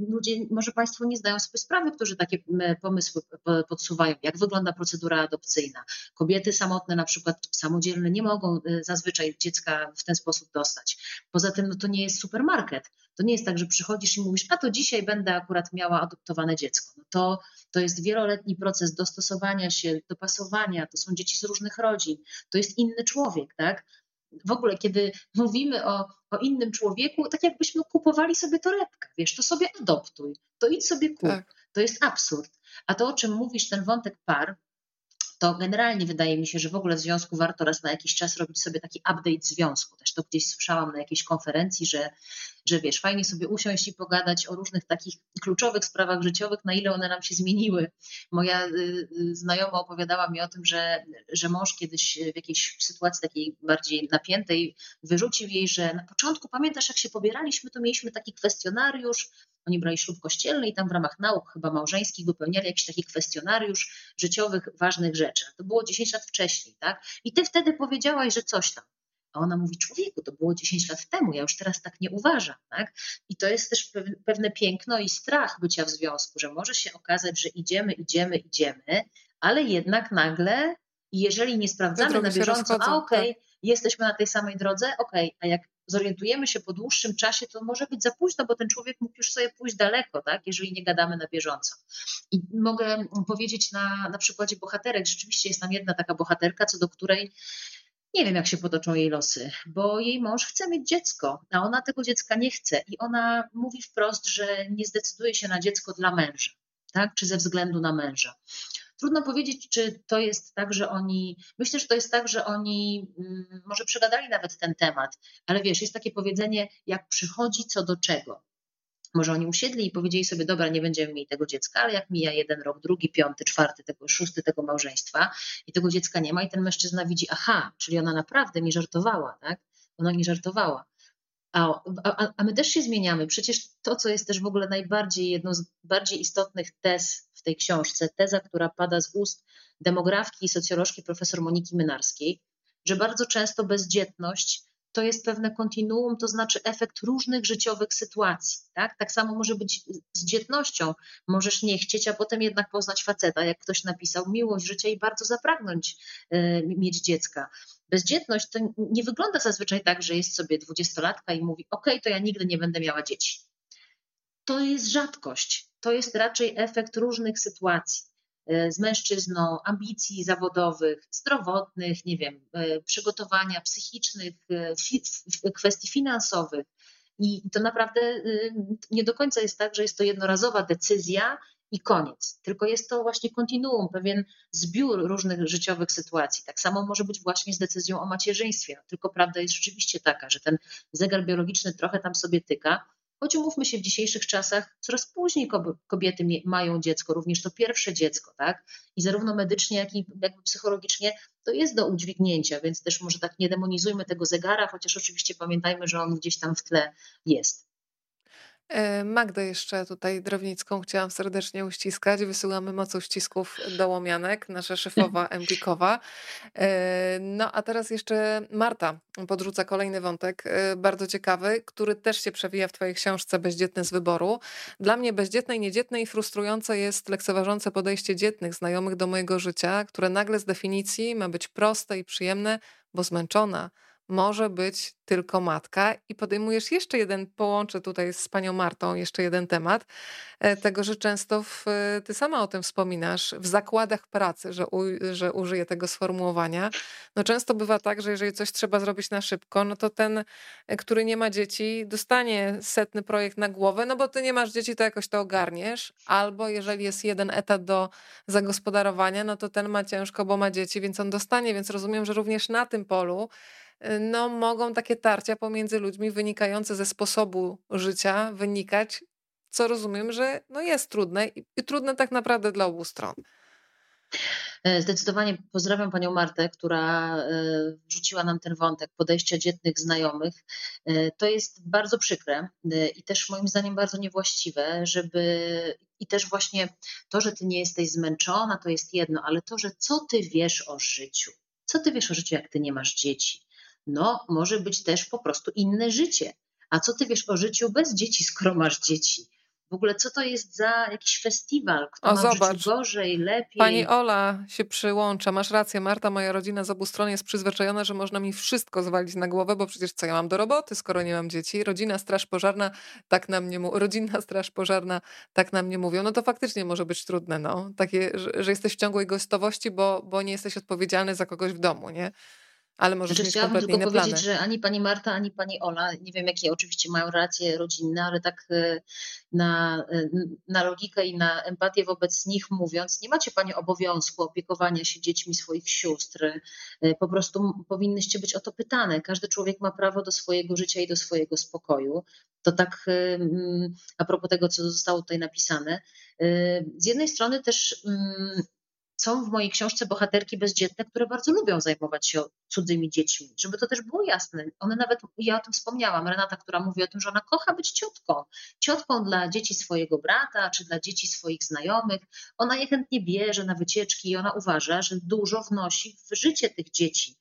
B: ludzie, może Państwo nie zdają sobie sprawy, którzy takie pomysły podsuwają, jak wygląda procedura adopcyjna. Kobiety samotne, na przykład samodzielne, nie mogą y, zazwyczaj dziecka w ten sposób dostać. Poza tym, no to nie jest supermarket. To nie jest tak, że przychodzisz i mówisz, a to dzisiaj będę akurat miała adoptowane dziecko. No to, to jest wieloletni proces dostosowania się, dopasowania, to są dzieci z różnych rodzin, to jest inny człowiek, tak? W ogóle, kiedy mówimy o, o innym człowieku, tak jakbyśmy kupowali sobie torebkę, wiesz, to sobie adoptuj, to idź sobie kup. Tak. To jest absurd. A to, o czym mówisz, ten wątek par, to generalnie wydaje mi się, że w ogóle w związku warto raz na jakiś czas robić sobie taki update związku. Też to gdzieś słyszałam na jakiejś konferencji, że, że wiesz, fajnie sobie usiąść i pogadać o różnych takich kluczowych sprawach życiowych, na ile one nam się zmieniły. Moja y, y, znajoma opowiadała mi o tym, że, że mąż kiedyś w jakiejś sytuacji takiej bardziej napiętej wyrzucił jej, że na początku, pamiętasz jak się pobieraliśmy, to mieliśmy taki kwestionariusz, oni brali ślub kościelny i tam w ramach nauk chyba małżeńskich wypełniali jakiś taki kwestionariusz życiowych, ważnych rzeczy. To było 10 lat wcześniej, tak? I ty wtedy powiedziałaś, że coś tam. A ona mówi, człowieku, to było 10 lat temu, ja już teraz tak nie uważam. Tak? I to jest też pewne piękno i strach bycia w związku, że może się okazać, że idziemy, idziemy, idziemy, ale jednak nagle, jeżeli nie sprawdzamy na bieżąco, a okej, okay, tak. jesteśmy na tej samej drodze, okej, okay, a jak zorientujemy się po dłuższym czasie, to może być za późno, bo ten człowiek mógł już sobie pójść daleko, tak, jeżeli nie gadamy na bieżąco. I mogę powiedzieć na, na przykładzie bohaterek, rzeczywiście jest tam jedna taka bohaterka, co do której nie wiem, jak się potoczą jej losy, bo jej mąż chce mieć dziecko, a ona tego dziecka nie chce i ona mówi wprost, że nie zdecyduje się na dziecko dla męża, tak, czy ze względu na męża. Trudno powiedzieć, czy to jest tak, że oni. Myślę, że to jest tak, że oni mm, może przegadali nawet ten temat, ale wiesz, jest takie powiedzenie, jak przychodzi co do czego. Może oni usiedli i powiedzieli sobie, dobra, nie będziemy mieli tego dziecka, ale jak mija jeden rok, drugi, piąty, czwarty, tego, szósty tego małżeństwa i tego dziecka nie ma i ten mężczyzna widzi, aha, czyli ona naprawdę mi żartowała, tak? Ona mi żartowała. A, a, a my też się zmieniamy. Przecież to, co jest też w ogóle najbardziej, jedną z bardziej istotnych tez w tej książce, teza, która pada z ust demografki i socjolożki profesor Moniki Mynarskiej, że bardzo często bezdzietność to jest pewne kontinuum, to znaczy efekt różnych życiowych sytuacji. Tak, tak samo może być z dzietnością. Możesz nie chcieć, a potem jednak poznać faceta, jak ktoś napisał, miłość życia i bardzo zapragnąć y, mieć dziecka. Bezdzietność to nie wygląda zazwyczaj tak, że jest sobie dwudziestolatka i mówi: OK, to ja nigdy nie będę miała dzieci. To jest rzadkość. To jest raczej efekt różnych sytuacji. E, z mężczyzną, ambicji zawodowych, zdrowotnych, nie wiem, e, przygotowania psychicznych, kwestii finansowych. I to naprawdę y, nie do końca jest tak, że jest to jednorazowa decyzja i koniec. Tylko jest to właśnie kontinuum, pewien zbiór różnych życiowych sytuacji. Tak samo może być właśnie z decyzją o macierzyństwie. Tylko prawda jest rzeczywiście taka, że ten zegar biologiczny trochę tam sobie tyka, Choć umówmy się, w dzisiejszych czasach coraz później kobiety mają dziecko, również to pierwsze dziecko, tak? I zarówno medycznie, jak i jakby psychologicznie to jest do udźwignięcia, więc też może tak nie demonizujmy tego zegara, chociaż oczywiście pamiętajmy, że on gdzieś tam w tle jest.
A: E, Magdę jeszcze tutaj Drownicką chciałam serdecznie uściskać. Wysyłamy moc uścisków do łomianek, nasza szefowa Emplikowa. E, no a teraz jeszcze Marta podrzuca kolejny wątek, e, bardzo ciekawy, który też się przewija w twojej książce Bezdzietne z wyboru. Dla mnie bezdzietne i niedzietne i frustrujące jest lekceważące podejście dzietnych znajomych do mojego życia, które nagle z definicji ma być proste i przyjemne, bo zmęczona, może być tylko matka i podejmujesz jeszcze jeden, połączę tutaj z panią Martą jeszcze jeden temat, e, tego, że często w, e, ty sama o tym wspominasz, w zakładach pracy, że, u, że użyję tego sformułowania, no często bywa tak, że jeżeli coś trzeba zrobić na szybko, no to ten, e, który nie ma dzieci, dostanie setny projekt na głowę, no bo ty nie masz dzieci, to jakoś to ogarniesz, albo jeżeli jest jeden etat do zagospodarowania, no to ten ma ciężko, bo ma dzieci, więc on dostanie, więc rozumiem, że również na tym polu no, mogą takie tarcia pomiędzy ludźmi wynikające ze sposobu życia wynikać, co rozumiem, że no jest trudne i, i trudne tak naprawdę dla obu stron.
B: E, zdecydowanie pozdrawiam panią Martę, która e, wrzuciła nam ten wątek podejścia dzietnych znajomych. E, to jest bardzo przykre i też moim zdaniem bardzo niewłaściwe, żeby i też właśnie to, że ty nie jesteś zmęczona, to jest jedno, ale to, że co ty wiesz o życiu? Co ty wiesz o życiu, jak ty nie masz dzieci? No może być też po prostu inne życie. A co ty wiesz o życiu bez dzieci, skoro masz dzieci? W ogóle co to jest za jakiś festiwal? Kto o, ma zobacz. gorzej, lepiej?
A: Pani Ola się przyłącza. Masz rację, Marta, moja rodzina z obu stron jest przyzwyczajona, że można mi wszystko zwalić na głowę, bo przecież co ja mam do roboty, skoro nie mam dzieci? Rodzina Straż Pożarna tak nam nie mówią. Rodzinna Straż Pożarna tak nam nie mówią. No to faktycznie może być trudne, no. Takie, że, że jesteś w ciągłej gostowości, bo, bo nie jesteś odpowiedzialny za kogoś w domu, nie? Ale możesz znaczy, chciałabym tylko
B: powiedzieć,
A: plany.
B: że ani pani Marta, ani pani Ola, nie wiem jakie oczywiście mają relacje rodzinne, ale tak e, na, e, na logikę i na empatię wobec nich mówiąc, nie macie pani obowiązku opiekowania się dziećmi swoich sióstr. E, po prostu powinnyście być o to pytane. Każdy człowiek ma prawo do swojego życia i do swojego spokoju. To tak a propos tego, co zostało tutaj napisane. Z jednej strony też są w mojej książce bohaterki bezdzietne, które bardzo lubią zajmować się cudzymi dziećmi, żeby to też było jasne. One nawet, ja o tym wspomniałam, Renata, która mówi o tym, że ona kocha być ciotką. Ciotką dla dzieci swojego brata, czy dla dzieci swoich znajomych. Ona je chętnie bierze na wycieczki i ona uważa, że dużo wnosi w życie tych dzieci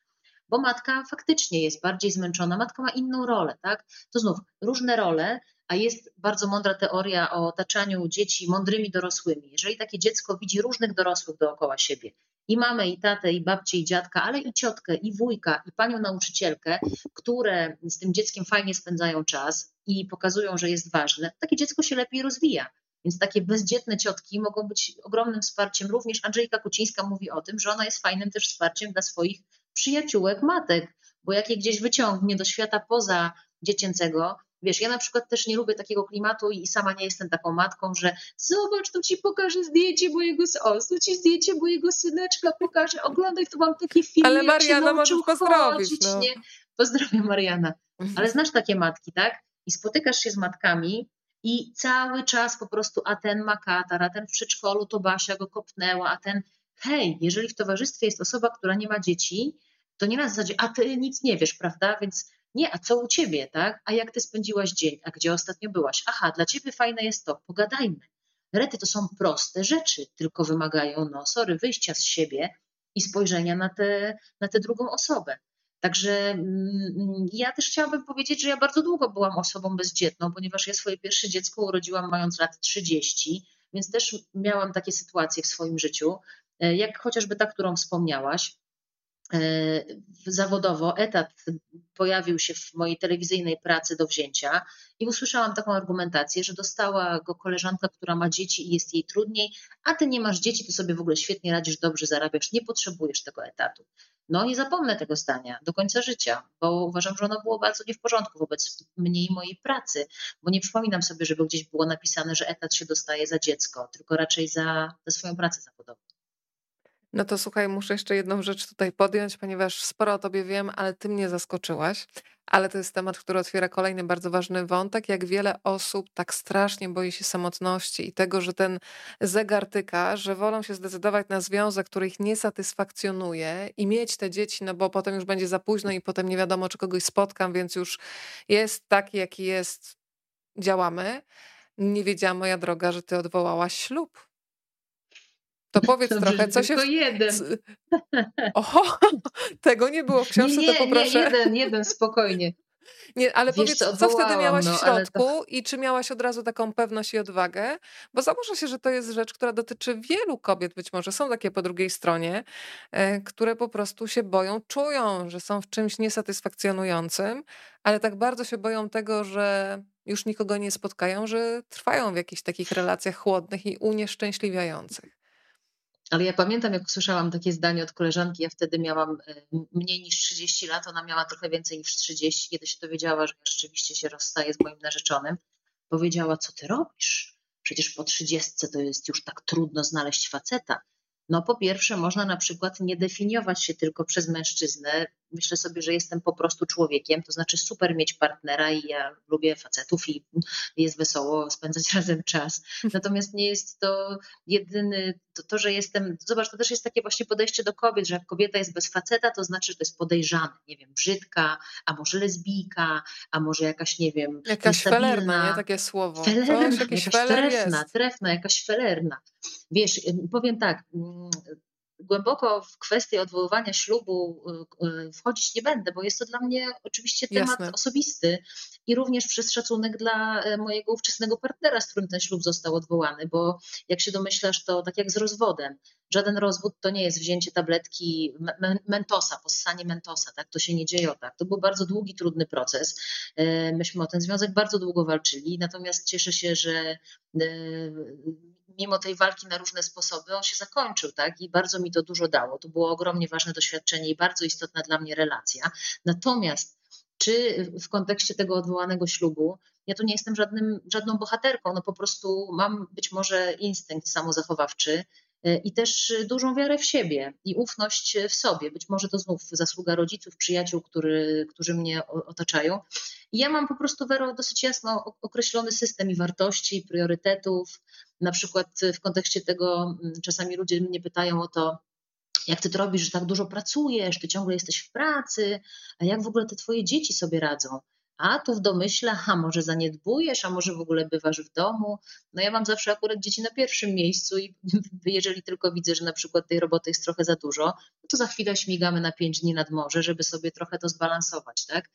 B: bo matka faktycznie jest bardziej zmęczona, matka ma inną rolę, tak? To znów różne role, a jest bardzo mądra teoria o otaczaniu dzieci mądrymi dorosłymi. Jeżeli takie dziecko widzi różnych dorosłych dookoła siebie, i mamę, i tatę, i babcię, i dziadka, ale i ciotkę, i wujka, i panią nauczycielkę, które z tym dzieckiem fajnie spędzają czas i pokazują, że jest ważne, takie dziecko się lepiej rozwija. Więc takie bezdzietne ciotki mogą być ogromnym wsparciem. Również Andrzejka Kucińska mówi o tym, że ona jest fajnym też wsparciem dla swoich przyjaciółek matek, bo jak je gdzieś wyciągnie do świata poza dziecięcego, Wiesz, ja na przykład też nie lubię takiego klimatu i sama nie jestem taką matką, że zobacz, tu ci pokażę zdjęcie mojego, o, tu ci zdjęcie mojego syneczka pokażę, oglądaj, tu mam takie filmy,
A: Ale Mariana możesz pozdrowić, no. nie?
B: Pozdrawiam Mariana. Mhm. Ale znasz takie matki, tak? I spotykasz się z matkami i cały czas po prostu, a ten ma katar, a ten w przedszkolu to Basia go kopnęła, a ten, hej, jeżeli w towarzystwie jest osoba, która nie ma dzieci, to nie na zasadzie, a ty nic nie wiesz, prawda? Więc nie, a co u ciebie, tak? A jak ty spędziłaś dzień? A gdzie ostatnio byłaś? Aha, dla ciebie fajne jest to, pogadajmy. Rety to są proste rzeczy, tylko wymagają, no sorry, wyjścia z siebie i spojrzenia na tę na tę drugą osobę. Także mm, ja też chciałabym powiedzieć, że ja bardzo długo byłam osobą bezdzietną, ponieważ ja swoje pierwsze dziecko urodziłam mając lat 30, więc też miałam takie sytuacje w swoim życiu, jak chociażby ta, którą wspomniałaś. zawodowo etat pojawił się w mojej telewizyjnej pracy do wzięcia i usłyszałam taką argumentację, że dostała go koleżanka, która ma dzieci i jest jej trudniej, a ty nie masz dzieci, ty sobie w ogóle świetnie radzisz, dobrze zarabiasz, nie potrzebujesz tego etatu. No nie zapomnę tego zdania do końca życia, bo uważam, że ono było bardzo nie w porządku wobec mnie i mojej pracy, bo nie przypominam sobie, żeby gdzieś było napisane, że etat się dostaje za dziecko, tylko raczej za, za swoją pracę zawodową.
A: No to słuchaj, muszę jeszcze jedną rzecz tutaj podjąć, ponieważ sporo o tobie wiem, ale ty mnie zaskoczyłaś. Ale to jest temat, który otwiera kolejny bardzo ważny wątek. Jak wiele osób tak strasznie boi się samotności i tego, że ten zegar tyka, że wolą się zdecydować na związek, który ich nie satysfakcjonuje i mieć te dzieci, no bo potem już będzie za późno i potem nie wiadomo, czy kogoś spotkam, więc już jest taki, jaki jest. Działamy. Nie wiedziała moja droga, że ty odwołałaś ślub. To powiedz Dobrze, trochę, co się.
B: jeden.
A: Oho, tego nie było w książce,
B: nie,
A: to poproszę.
B: Nie, jeden, jeden, spokojnie.
A: Nie, ale Wiesz, powiedz, co, co wtedy miałaś no, w środku to... i czy miałaś od razu taką pewność i odwagę? Bo założę się, że to jest rzecz, która dotyczy wielu kobiet, być może są takie po drugiej stronie, e, które po prostu się boją, czują, że są w czymś niesatysfakcjonującym, ale tak bardzo się boją tego, że już nikogo nie spotkają, że trwają w jakichś takich relacjach chłodnych i unieszczęśliwiających.
B: Ale ja pamiętam, jak usłyszałam takie zdanie od koleżanki, ja wtedy miałam e, mniej niż 30 lat, ona miała trochę więcej niż 30, kiedy się dowiedziała, że rzeczywiście się rozstaję z moim narzeczonym. Powiedziała, co ty robisz? Przecież po 30 to jest już tak trudno znaleźć faceta. No po pierwsze, można na przykład nie definiować się tylko przez mężczyznę. Myślę sobie, że jestem po prostu człowiekiem, to znaczy super mieć partnera i ja lubię facetów i jest wesoło spędzać razem czas. Natomiast nie jest to jedyny, to, to, że jestem, zobacz, to też jest takie właśnie podejście do kobiet, że jak kobieta jest bez faceta, to znaczy, że to jest podejrzane, nie wiem, brzydka, a może lesbijka, a może jakaś, nie wiem,
A: Jakaś felerna, nie? Takie słowo.
B: Felerna, jakaś trefna, jest. trefna, jakaś felerna. Wiesz, powiem tak, mm, głęboko w kwestię odwoływania ślubu y, y, wchodzić nie będę, bo jest to dla mnie oczywiście temat Jasne. osobisty i również przez szacunek dla e, mojego ówczesnego partnera, z którym ten ślub został odwołany, bo jak się domyślasz, to tak jak z rozwodem, żaden rozwód to nie jest wzięcie tabletki mentosa, possanie mentosa, tak? To się nie dzieje o tak. To był bardzo długi, trudny proces. E, myśmy o ten związek bardzo długo walczyli, natomiast cieszę się, że e, mimo tej walki na różne sposoby, on się zakończył, tak? I bardzo mi to dużo dało. To było ogromnie ważne doświadczenie i bardzo istotna dla mnie relacja. Natomiast czy w kontekście tego odwołanego ślubu, ja tu nie jestem żadnym, żadną bohaterką, no po prostu mam być może instynkt samozachowawczy, e, i też dużą wiarę w siebie i ufność w sobie. Być może to znów zasługa rodziców, przyjaciół, który, którzy mnie otaczają. Ja mam po prostu, Wero, dosyć jasno określony system i wartości, priorytetów. Na przykład w kontekście tego mm, czasami ludzie mnie pytają o to, jak ty to robisz, że tak dużo pracujesz, ty ciągle jesteś w pracy, a jak w ogóle te twoje dzieci sobie radzą? A tu w domyśle, a może zaniedbujesz, a może w ogóle bywasz w domu. No ja mam zawsze akurat dzieci na pierwszym miejscu i jeżeli tylko widzę, że na przykład tej roboty jest trochę za dużo, no to za chwilę śmigamy na pięć dni nad morze, żeby sobie trochę to zbalansować, tak?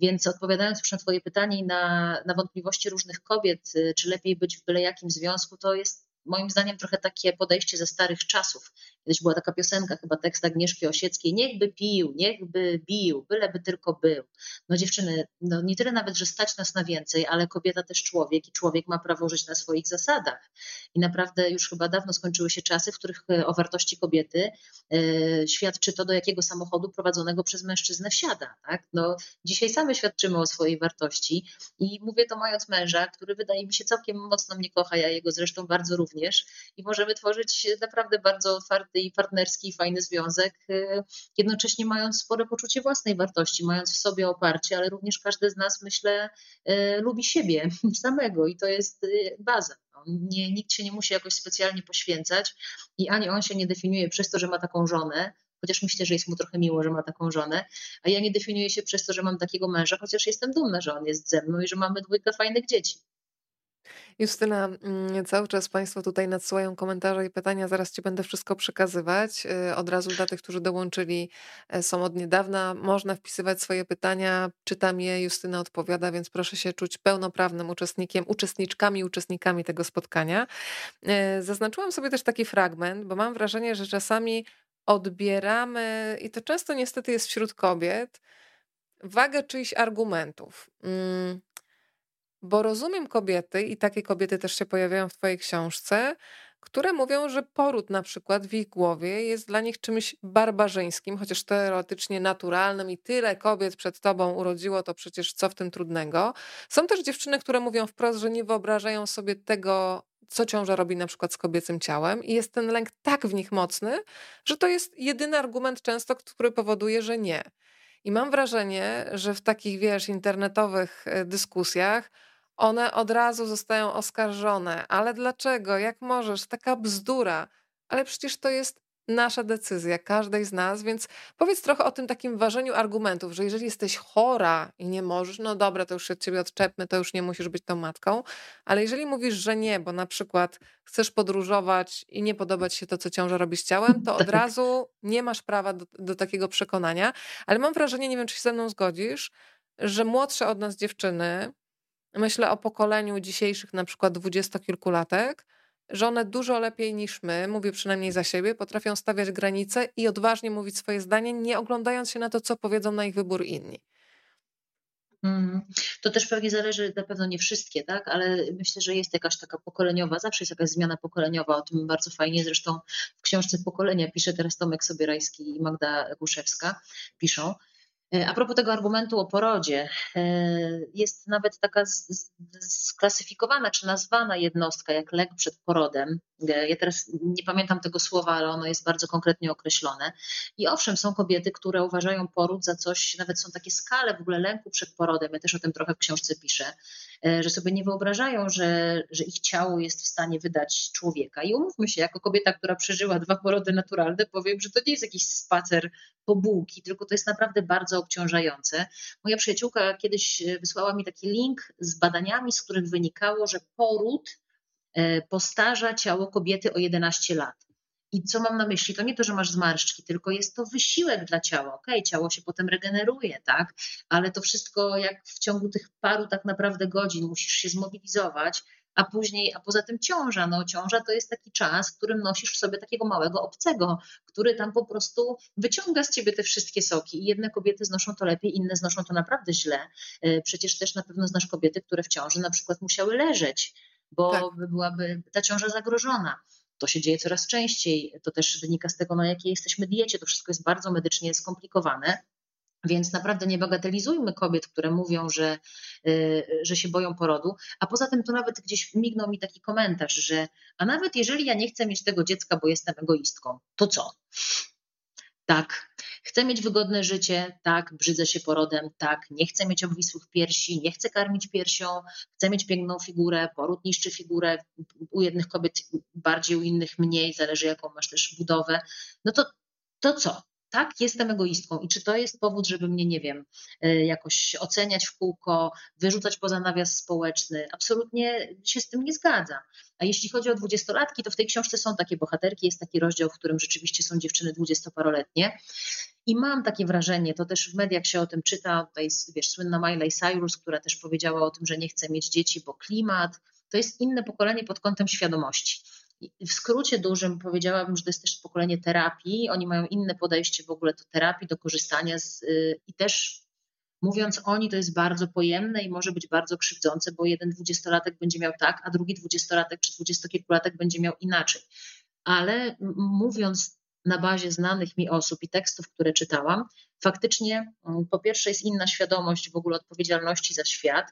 B: Więc odpowiadając już na Twoje pytanie i na, na wątpliwości różnych kobiet, y, czy lepiej być w byle jakim związku, to jest moim zdaniem trochę takie podejście ze starych czasów. Kiedyś była taka piosenka, chyba tekst Agnieszki Osieckiej, niechby pił, niechby bił, byleby tylko był. No dziewczyny, no nie tyle nawet, że stać nas na więcej, ale kobieta też człowiek i człowiek ma prawo żyć na swoich zasadach. I naprawdę już chyba dawno skończyły się czasy, w których e, o wartości kobiety e, świadczy to, do jakiego samochodu prowadzonego przez mężczyznę wsiada. Tak? No, dzisiaj same świadczymy o swojej wartości i mówię to mając męża, który wydaje mi się całkiem mocno mnie kocha, ja jego zresztą bardzo również i możemy tworzyć naprawdę bardzo otwarty i partnerski, fajny związek, y, jednocześnie mając spore poczucie własnej wartości, mając w sobie oparcie, ale również każdy z nas, myślę, y, lubi siebie samego i to jest y, baza. No, nie, nikt się nie musi jakoś specjalnie poświęcać i ani on się nie definiuje przez to, że ma taką żonę, chociaż myślę, że jest mu trochę miło, że ma taką żonę, a ja nie definiuję się przez to, że mam takiego męża, chociaż jestem dumna, że on jest ze mną i że mamy dwójkę fajnych dzieci.
A: Justyna, mm, cały czas Państwo tutaj nadsyłają komentarze i pytania, zaraz Ci będę wszystko przekazywać. Y, od razu dla tych, którzy dołączyli, e, są od niedawna. Można wpisywać swoje pytania, czytam je, Justyna odpowiada, więc proszę się czuć pełnoprawnym uczestnikiem, uczestniczkami, uczestnikami tego spotkania. E, zaznaczyłam sobie też taki fragment, bo mam wrażenie, że czasami odbieramy, i to często niestety jest wśród kobiet, wagę czyichś argumentów. Mm, bo rozumiem kobiety, i takie kobiety też się pojawiają w Twojej książce, które mówią, że poród na przykład w ich głowie jest dla nich czymś barbarzyńskim, chociaż teoretycznie naturalnym i tyle kobiet przed tobą urodziło, to przecież co w tym trudnego. Są też dziewczyny, które mówią wprost, że nie wyobrażają sobie tego, co ciąża robi na przykład z kobiecym ciałem i jest ten lęk tak w nich mocny, że to jest jedyny argument często, który powoduje, że nie. I mam wrażenie, że w takich, wiesz, internetowych e, dyskusjach one od razu zostają oskarżone. Ale dlaczego? Jak możesz? Taka bzdura. Ale przecież to jest nasza decyzja, każdej z nas, więc powiedz trochę o tym takim ważeniu argumentów, że jeżeli jesteś chora i nie możesz, no dobra, to już się od ciebie odczepmy, to już nie musisz być tą matką, ale jeżeli mówisz, że nie, bo na przykład chcesz podróżować i nie podobać się to, co ciąża robi z ciałem, to od tak. razu nie masz prawa do, do takiego przekonania, ale mam wrażenie, nie wiem, czy się ze mną zgodzisz, że młodsze od nas dziewczyny, myślę o pokoleniu dzisiejszych na przykład dwudziestokilkulatek, że one dużo lepiej niż my, mówię przynajmniej za siebie, potrafią stawiać granice i odważnie mówić swoje zdanie, nie oglądając się na to, co powiedzą na ich wybór inni.
B: Mm, to też pewnie zależy, na pewno nie wszystkie, tak? ale myślę, że jest jakaś taka pokoleniowa, zawsze jest jakaś zmiana pokoleniowa, o tym bardzo fajnie zresztą w książce Pokolenia pisze teraz Tomek Sobierajski i Magda Guszewska, piszą, a propos tego argumentu o porodzie, e, jest nawet taka sklasyfikowana czy nazwana jednostka jak lek przed porodem. E, ja teraz nie pamiętam tego słowa, ale ono jest bardzo konkretnie określone. I owszem, są kobiety, które uważają poród za coś, nawet są takie skale w ogóle lęku przed porodem. Ja też o tym trochę w książce piszę, że sobie nie wyobrażają, że, że ich ciało jest w stanie wydać człowieka. I umówmy się, jako kobieta, która przeżyła dwa porody naturalne, powiem, że to nie jest jakiś spacer po bułki, tylko to jest naprawdę bardzo obciążające. Moja przyjaciółka kiedyś e, wysłała mi taki link z badaniami, z których wynikało, że poród e, postarza ciało kobiety o 11 lat. I co mam na myśli? To nie to, że masz zmarszczki, tylko jest to wysiłek dla ciała. Okej, okay, ciało się potem regeneruje, tak? Ale to wszystko, jak w ciągu tych paru tak naprawdę godzin musisz się zmobilizować, a później, a poza tym ciąża. No, ciąża to jest taki czas, w którym nosisz w sobie takiego małego obcego, który tam po prostu wyciąga z ciebie te wszystkie soki. I jedne kobiety znoszą to lepiej, inne znoszą to naprawdę źle. E, przecież też na pewno znasz kobiety, które w ciąży na przykład musiały leżeć, bo tak. byłaby ta ciąża zagrożona. To się dzieje coraz częściej. To też wynika z tego, na jakiej jesteśmy diecie. To wszystko jest bardzo medycznie skomplikowane. Więc naprawdę nie bagatelizujmy kobiet, które mówią, że, y, że się boją porodu. A poza tym to nawet gdzieś mignął mi taki komentarz, że a nawet jeżeli ja nie chcę mieć tego dziecka, bo jestem egoistką, to co? Tak. Chcę mieć wygodne życie, tak, brzydzę się porodem, tak, nie chcę mieć obwisłych piersi, nie chcę karmić piersią, chcę mieć piękną figurę, poród niszczy figurę, u jednych kobiet bardziej, u innych mniej, zależy jaką masz też budowę. No to, to co? tak, jestem egoistką i czy to jest powód, żeby mnie, nie wiem, e, jakoś oceniać w kółko, wyrzucać poza nawias społeczny? Absolutnie się z tym nie zgadzam. A jeśli chodzi o dwudziestolatki, to w tej książce są takie bohaterki, jest taki rozdział, w którym rzeczywiście są dziewczyny dwudziestoparoletnie. I mam takie wrażenie, to też w mediach się o tym czyta, tutaj wiesz, słynna Miley Cyrus, która też powiedziała o tym, że nie chce mieć dzieci, bo klimat, to jest inne pokolenie pod kątem świadomości. W skrócie dużym powiedziałabym, że to jest też pokolenie terapii. Oni mają inne podejście w ogóle do terapii, do korzystania z, y, i też mówiąc oni, to jest bardzo pojemne i może być bardzo krzywdzące, bo jeden dwudziestolatek będzie miał tak, a drugi dwudziestolatek czy dwudziestokilkulatek będzie miał inaczej. Ale mówiąc na bazie znanych mi osób i tekstów, które czytałam, faktycznie mm, po pierwsze jest inna świadomość w ogóle odpowiedzialności za świat.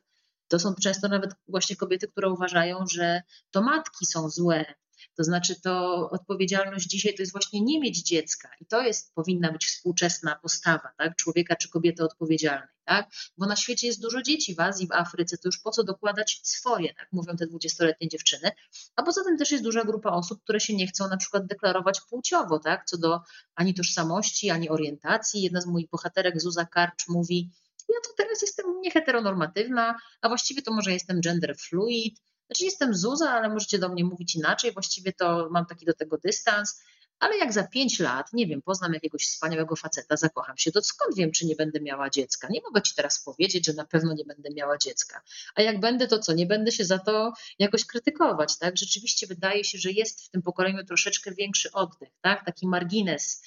B: To są często nawet właśnie kobiety, które uważają, że to matki są złe, to znaczy, to odpowiedzialność dzisiaj to jest właśnie nie mieć dziecka i to jest, powinna być współczesna postawa, tak? człowieka czy kobiety odpowiedzialnej, tak? bo na świecie jest dużo dzieci w Azji, w Afryce, to już po co dokładać swoje, tak mówią te dwudziestoletnie dziewczyny, a poza tym też jest duża grupa osób, które się nie chcą na przykład deklarować płciowo, tak? co do ani tożsamości, ani orientacji. Jedna z moich bohaterek, Zuza Karcz, mówi, ja to teraz jestem nieheteronormatywna, a właściwie to może jestem gender fluid, znaczy jestem Zuza, ale możecie do mnie mówić inaczej, właściwie to mam taki do tego dystans, ale jak za pięć lat, nie wiem, poznam jakiegoś wspaniałego faceta, zakocham się, to skąd wiem, czy nie będę miała dziecka? Nie mogę ci teraz powiedzieć, że na pewno nie będę miała dziecka. A jak będę, to co? Nie będę się za to jakoś krytykować, tak? Rzeczywiście wydaje się, że jest w tym pokoleniu troszeczkę większy oddech, tak? Taki margines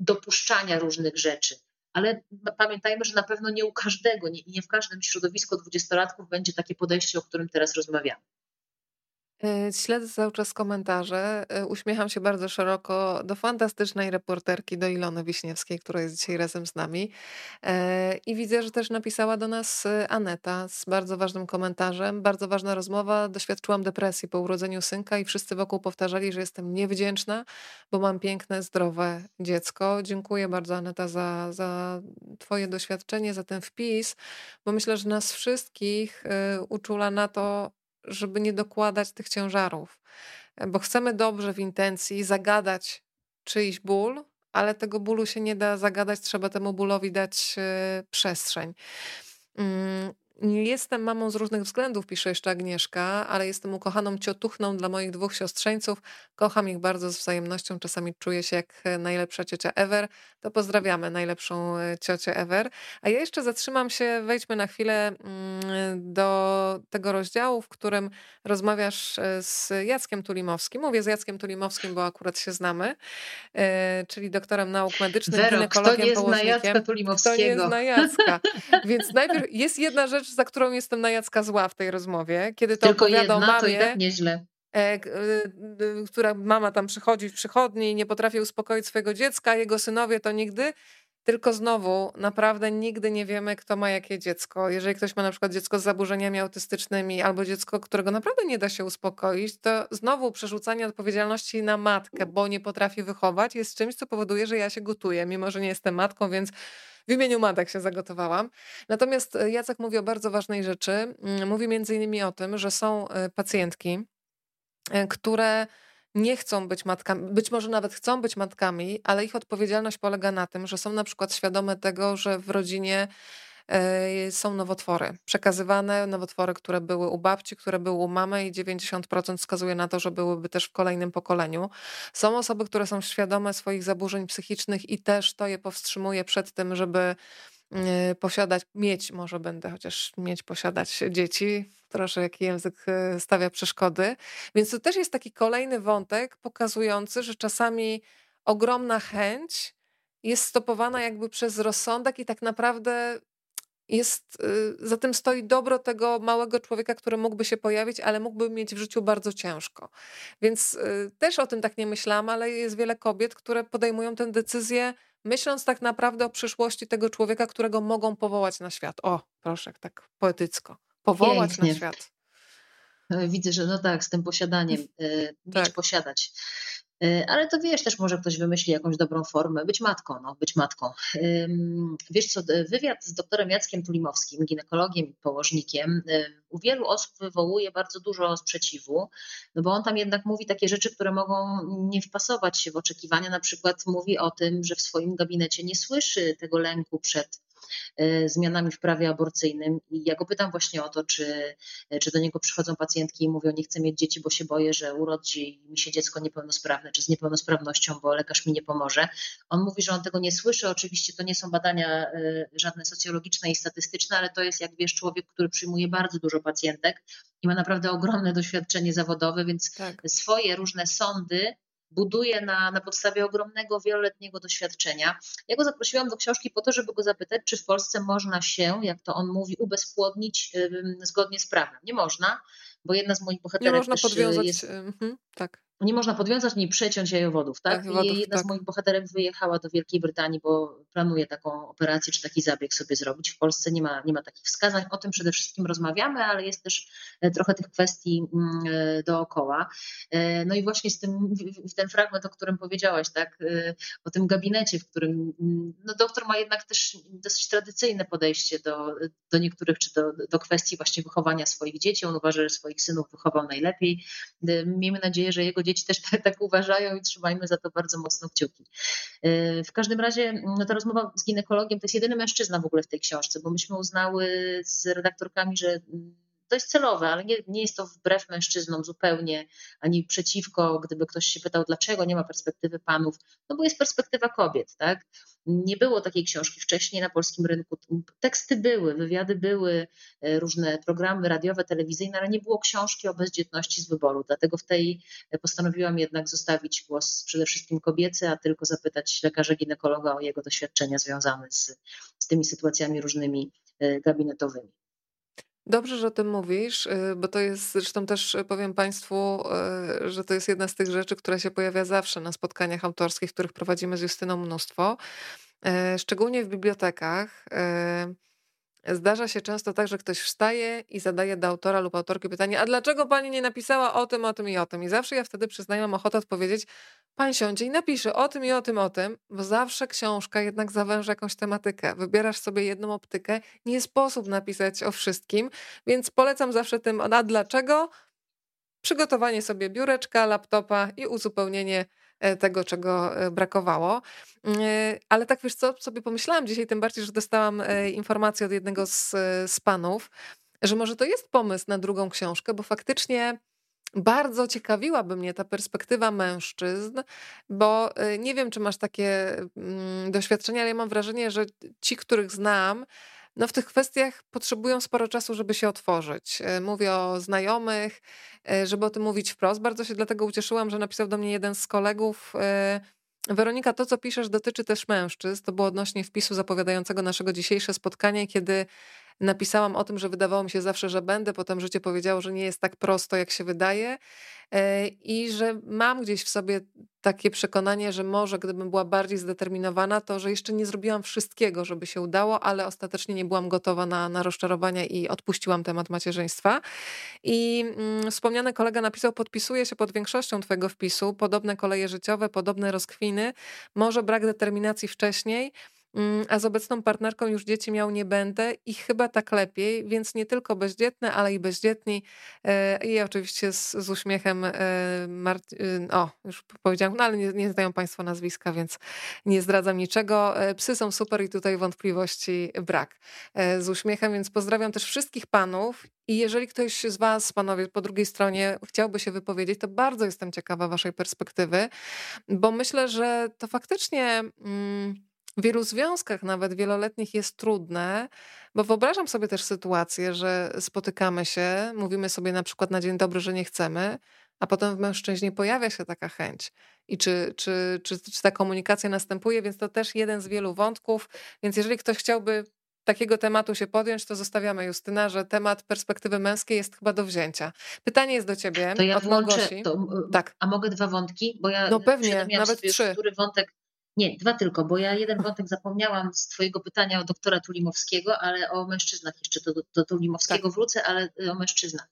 B: dopuszczania różnych rzeczy. Ale pamiętajmy, że na pewno nie u każdego, nie, nie w każdym środowisku dwudziestolatków będzie takie podejście, o którym teraz rozmawiamy.
A: E, śledzę cały czas komentarze. E, uśmiecham się bardzo szeroko do fantastycznej reporterki, do Ilony Wiśniewskiej, która jest dzisiaj razem z nami. E, I widzę, że też napisała do nas Aneta z bardzo ważnym komentarzem. Bardzo ważna rozmowa. Doświadczyłam depresji po urodzeniu synka i wszyscy wokół powtarzali, że jestem niewdzięczna, bo mam piękne, zdrowe dziecko. Dziękuję bardzo, Aneta, za, za Twoje doświadczenie, za ten wpis, bo myślę, że nas wszystkich uczula na to, żeby nie dokładać tych ciężarów, bo chcemy dobrze w intencji zagadać czyjś ból, ale tego bólu się nie da zagadać, trzeba temu bólowi dać e, przestrzeń. Nie jestem mamą z różnych względów, pisze jeszcze Agnieszka, ale jestem ukochaną ciotuchną dla moich dwóch siostrzeńców. Kocham ich bardzo z wzajemnością. Czasami czuję się jak najlepsza ciocia ever. To pozdrawiamy najlepszą e, ciocię ever. A ja jeszcze zatrzymam się, wejdźmy na chwilę mm, do tego rozdziału, w którym rozmawiasz e, z Jackiem Tulimowskim. Mówię z Jackiem Tulimowskim, bo akurat się znamy, e, czyli doktorem nauk medycznych,
B: Wero, ginekologiem, kto nie zna Jacka Tulimowskiego?
A: Kto nie zna Jacka? Więc najpierw jest jedna rzecz, rzecz, za którą jestem na Jacka zła w tej rozmowie, kiedy to
B: Tylko
A: opowiada
B: jedna,
A: mamie,
B: to i tak nieźle. E, e,
A: która mama tam przychodzi w przychodni i nie potrafi uspokoić swojego dziecka, jego synowie to nigdy. Tylko znowu, naprawdę nigdy nie wiemy, kto ma jakie dziecko. Jeżeli ktoś ma na przykład dziecko z zaburzeniami autystycznymi albo dziecko, którego naprawdę nie da się uspokoić, to znowu przerzucanie odpowiedzialności na matkę, bo nie potrafi wychować, jest czymś, co powoduje, że ja się gotuję, mimo że nie jestem matką, więc w imieniu matek się zagotowałam. Natomiast e, Jacek mówi o bardzo ważnej rzeczy. Mm, mówi między innymi o tym, że są e, pacjentki, e, które nie chcą być matkami, być może nawet chcą być matkami, ale ich odpowiedzialność polega na tym, że są na przykład świadome tego, że w rodzinie E, są nowotwory. Przekazywane nowotwory, które były u babci, które były u mamy i 90% wskazuje na to, że byłyby też w kolejnym pokoleniu. Są osoby, które są świadome swoich zaburzeń psychicznych i też to je powstrzymuje przed tym, żeby posiadać, mieć, może będę chociaż mieć, posiadać dzieci. Proszę, jaki język e, stawia przeszkody. Więc to też jest taki kolejny wątek pokazujący, że czasami ogromna chęć jest stopowana jakby przez rozsądek i tak naprawdę jest, y, za tym stoi dobro tego małego człowieka, który mógłby się pojawić, ale mógłby mieć w życiu bardzo ciężko. Więc y, też o tym tak nie myślałam, ale jest wiele kobiet, które podejmują tę decyzję, myśląc tak naprawdę o przyszłości tego człowieka, którego mogą powołać na świat. O, proszę, tak poetycko. Powołać Pięknie. na świat.
B: E, widzę, że no tak, z tym posiadaniem, e, mieć tak. posiadać. E, ale to wiesz, też może ktoś wymyśli jakąś dobrą formę, być matką, no, być matką. Wiesz co, wywiad z doktorem Jackiem Tulimowskim, ginekologiem i położnikiem, e, u wielu osób wywołuje bardzo dużo sprzeciwu, no bo on tam jednak mówi takie rzeczy, które mogą nie wpasować się w oczekiwania. Na przykład mówi o tym, że w swoim gabinecie nie słyszy tego lęku przed zmianami w prawie aborcyjnym. I ja go pytam właśnie o to, czy, czy do niego przychodzą pacjentki i mówią, nie chcę mieć dzieci, bo się boję, że urodzi mi się dziecko niepełnosprawne, czy z niepełnosprawnością, bo lekarz mi nie pomoże. On mówi, że on tego nie słyszy. Oczywiście to nie są badania e, żadne socjologiczne i statystyczne, ale to jest, jak wiesz, człowiek, który przyjmuje bardzo dużo pacjentek i ma naprawdę ogromne doświadczenie zawodowe, więc tak. swoje różne sądy buduje na, na podstawie ogromnego, wieloletniego doświadczenia. Ja go zaprosiłam do książki po to, żeby go zapytać, czy w Polsce można się, jak to on mówi, ubezpłodnić zgodnie z prawem. Nie można, bo jedna z moich bohaterek
A: Nie można
B: y,
A: podwiązać, jest, mhm, tak
B: nie można podwiązać, nie przeciąć jajowodów, tak? tak I jedna tak. z moich bohaterek wyjechała do Wielkiej Brytanii, bo planuje taką operację czy taki zabieg sobie zrobić. W Polsce nie ma, nie ma takich wskazań. O tym przede wszystkim rozmawiamy, ale jest też e, trochę tych kwestii mm, e, dookoła. E, no i właśnie z tym, w ten fragment, o którym powiedziałaś, tak? O tym gabinecie, w którym mm, no doktor ma jednak też dosyć tradycyjne podejście do, do niektórych, czy do, do kwestii właśnie wychowania swoich dzieci. On uważa, że swoich synów wychował najlepiej. Miejmy nadzieję, że jego dzieci też tak, uważają i trzymajmy za to bardzo mocno kciuki. E, w każdym razie no, ta rozmowa z ginekologiem to jest jedyny mężczyzna w ogóle w tej książce, bo myśmy uznały z redaktorkami, że jest celowe, ale nie, nie jest to wbrew mężczyznom zupełnie, ani przeciwko, gdyby ktoś się pytał, dlaczego nie ma perspektywy panów, no bo jest perspektywa kobiet, tak? Nie było takiej książki wcześniej na polskim rynku. Teksty były, wywiady były, e, różne programy radiowe, telewizyjne, ale nie było książki o bezdzietności z wyboru. Dlatego w tej postanowiłam jednak zostawić głos przede wszystkim kobiecy, a tylko zapytać lekarza ginekologa o jego doświadczenia związane z, z tymi sytuacjami różnymi e, gabinetowymi.
A: Dobrze, że o tym mówisz, y, bo to jest, zresztą też powiem Państwu, y, że to jest jedna z tych rzeczy, która się pojawia zawsze na spotkaniach autorskich, których prowadzimy z Justyną mnóstwo. Y, szczególnie w bibliotekach. Zdarza się często tak, że ktoś wstaje i zadaje do autora lub autorki pytanie, a dlaczego pani nie napisała o tym, o tym i o tym? I zawsze ja wtedy przyznaję, mam ochotę odpowiedzieć, pan siądzie i napisze o tym i o tym, o tym, bo zawsze książka jednak zawęża jakąś tematykę. Wybierasz sobie jedną optykę, nie sposób napisać o wszystkim, więc polecam zawsze tym, a dlaczego? Przygotowanie sobie biureczka, laptopa i uzupełnienie tego, czego e, brakowało. E, ale tak wiesz co, sobie pomyślałam dzisiaj, tym bardziej, że dostałam informację od jednego z, z panów, że może to jest pomysł na drugą książkę, bo faktycznie bardzo ciekawiłaby mnie ta perspektywa mężczyzn, bo nie wiem, czy masz takie mm, doświadczenia, ale ja mam wrażenie, że ci, których znam, no w tych kwestiach potrzebują sporo czasu, żeby się otworzyć. Y, mówię o znajomych, y, żeby o tym mówić wprost. Bardzo się dlatego ucieszyłam, że napisał do mnie jeden z kolegów. Weronika, to co piszesz dotyczy też mężczyzn. To było odnośnie wpisu zapowiadającego naszego dzisiejsze spotkanie, kiedy napisałam o tym, że wydawało mi się zawsze, że będę, potem życie powiedziało, że nie jest tak prosto, jak się wydaje e, i że mam gdzieś w sobie takie przekonanie, że może gdybym była bardziej zdeterminowana, to że jeszcze nie zrobiłam wszystkiego, żeby się udało, ale ostatecznie nie byłam gotowa na, na rozczarowania i odpuściłam temat macierzyństwa. I mm, wspomniany kolega napisał, podpisuje się pod większością twojego wpisu, podobne koleje życiowe, podobne rozkwiny, może brak determinacji wcześniej, a z obecną partnerką już dzieci miał nie będę i chyba tak lepiej, więc nie tylko bezdzietne, ale i bezdzietni. E, I oczywiście z, z uśmiechem, e, y, o, już powiedziałam, no ale nie, nie znają Państwo nazwiska, więc nie zdradzam niczego. E, psy są super i tutaj wątpliwości brak. Z uśmiechem, więc pozdrawiam też wszystkich panów i jeżeli ktoś z Was, panowie, po drugiej stronie chciałby się wypowiedzieć, to bardzo jestem ciekawa Waszej perspektywy, bo myślę, że to faktycznie. Mm, w wielu związkach, nawet wieloletnich, jest trudne, bo wyobrażam sobie też sytuację, że spotykamy się, mówimy sobie na przykład na dzień dobry, że nie chcemy, a potem w mężczyźnie pojawia się taka chęć. I czy, czy, czy, czy ta komunikacja następuje, więc to też jeden z wielu wątków. Więc jeżeli ktoś chciałby takiego tematu się podjąć, to zostawiamy Justyna, że temat perspektywy męskiej jest chyba do wzięcia. Pytanie jest do ciebie.
B: To ja włączę, to, tak. A mogę dwa wątki?
A: Bo ja no pewnie, nawet trzy.
B: Który wątek nie, dwa tylko, bo ja jeden wątek zapomniałam z Twojego pytania o doktora Tulimowskiego, ale o mężczyznach jeszcze do, do Tulimowskiego tak. wrócę, ale o mężczyznach.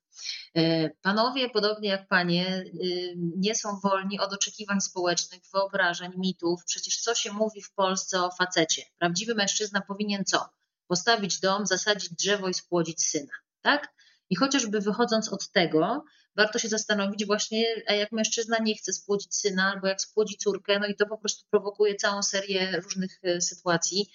B: E, panowie, podobnie jak panie, y, nie są wolni od oczekiwań społecznych, wyobrażeń, mitów. Przecież co się mówi w Polsce o facecie? Prawdziwy mężczyzna powinien co? Postawić dom, zasadzić drzewo i spłodzić syna, tak? I chociażby wychodząc od tego, warto się zastanowić właśnie, a jak mężczyzna nie chce spłodzić syna, albo jak spłodzi córkę, no i to po prostu prowokuje całą serię różnych e, sytuacji.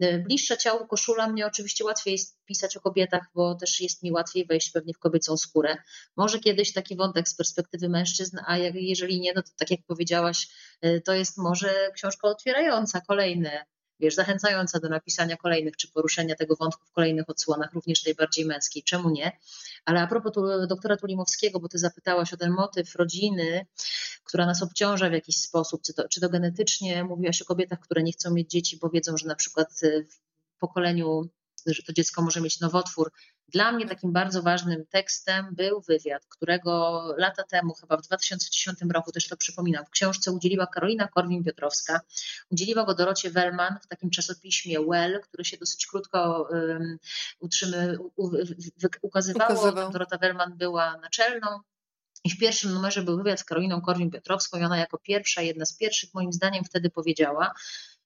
B: E, bliższa ciału koszula mnie oczywiście łatwiej jest pisać o kobietach, bo też jest mi łatwiej wejść pewnie w kobiecą skórę. Może kiedyś taki wątek z perspektywy mężczyzn, a jeżeli nie, no to tak jak powiedziałaś, e, to jest może książka otwierająca kolejne wiesz, zachęcająca do napisania kolejnych czy poruszenia tego wątku w kolejnych odsłonach, również tej bardziej męskiej. Czemu nie? Ale a propos tu, doktora Tulimowskiego, bo ty zapytałaś o ten motyw rodziny, która nas obciąża w jakiś sposób, czy to, czy to genetycznie, mówiłaś o kobietach, które nie chcą mieć dzieci, bo wiedzą, że na przykład w pokoleniu że to dziecko może mieć nowotwór. Dla mnie takim bardzo ważnym tekstem był wywiad, którego lata temu, chyba w 2010 roku, też to przypominam, w książce udzieliła Karolina Korwin-Piotrowska. Udzieliła go Dorocie Wellman w takim czasopiśmie Well, który się dosyć krótko um, utrzymy, u, ukazywało. Ukazywał. Dorota Wellman była naczelną i w pierwszym numerze był wywiad z Karoliną Korwin-Piotrowską i ona jako pierwsza, jedna z pierwszych moim zdaniem wtedy powiedziała,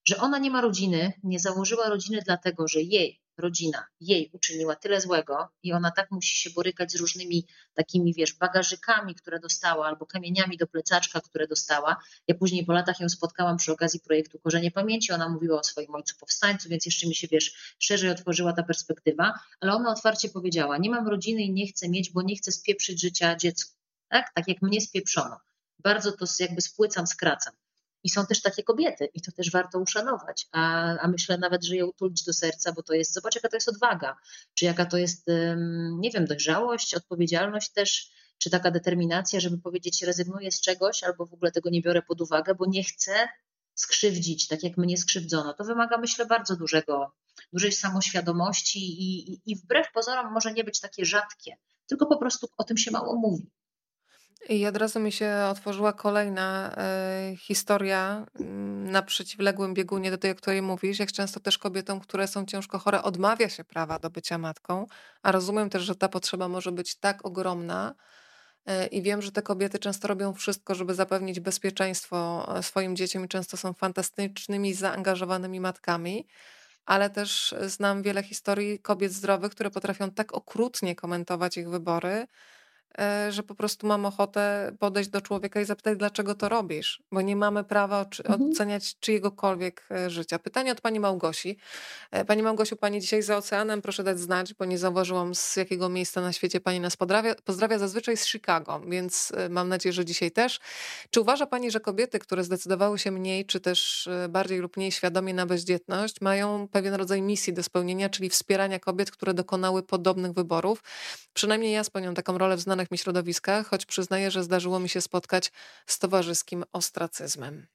B: że ona nie ma rodziny, nie założyła rodziny dlatego, że jej rodzina jej uczyniła tyle złego i ona tak musi się borykać z różnymi takimi, wiesz, bagażykami, które dostała, albo kamieniami do plecaczka, które dostała. Ja później po latach ją spotkałam przy okazji projektu Korzenie Pamięci, ona mówiła o swoim ojcu powstańcu, więc jeszcze mi się, wiesz, szerzej otworzyła ta perspektywa, ale ona otwarcie powiedziała, nie mam rodziny i nie chcę mieć, bo nie chcę spieprzyć życia dziecku, tak, tak jak mnie spieprzono. Bardzo to jakby spłycam, skracam. I są też takie kobiety i to też warto uszanować. A, a myślę nawet, że je utulić do serca, bo to jest, zobacz jaka to jest odwaga, czy jaka to jest, nie wiem, dojrzałość, odpowiedzialność też, czy taka determinacja, żeby powiedzieć rezygnuję z czegoś albo w ogóle tego nie biorę pod uwagę, bo nie chcę skrzywdzić, tak jak mnie skrzywdzono. To wymaga, myślę, bardzo dużego, dużej samoświadomości i, i, i wbrew pozorom może nie być takie rzadkie, tylko po prostu o tym się mało mówi.
A: I od razu mi się otworzyła kolejna y, historia y, na przeciwległym biegunie do tej, o której mówisz. Jak często też kobietom, które są ciężko chore, odmawia się prawa do bycia matką, a rozumiem też, że ta potrzeba może być tak ogromna. Y, I wiem, że te kobiety często robią wszystko, żeby zapewnić bezpieczeństwo swoim dzieciom i często są fantastycznymi, zaangażowanymi matkami ale też znam wiele historii kobiet zdrowych, które potrafią tak okrutnie komentować ich wybory, E, że po prostu mam ochotę podejść do człowieka i zapytać, dlaczego to robisz, bo nie mamy prawa mhm. oceniać czyjegokolwiek e, życia. Pytanie od pani Małgosi. E, pani Małgosiu, pani dzisiaj za oceanem, proszę dać znać, bo nie zauważyłam z jakiego miejsca na świecie pani nas pozdrawia. Pozdrawia zazwyczaj z Chicago, więc mam nadzieję, że dzisiaj też. Czy uważa pani, że kobiety, które zdecydowały się mniej, czy też bardziej lub mniej świadomie na bezdzietność, mają pewien rodzaj misji do spełnienia, czyli wspierania kobiet, które dokonały podobnych wyborów? Przynajmniej ja spełniam taką rolę w znanych mi środowiskach, choć przyznaję, że zdarzyło mi się spotkać z towarzyskim ostracyzmem.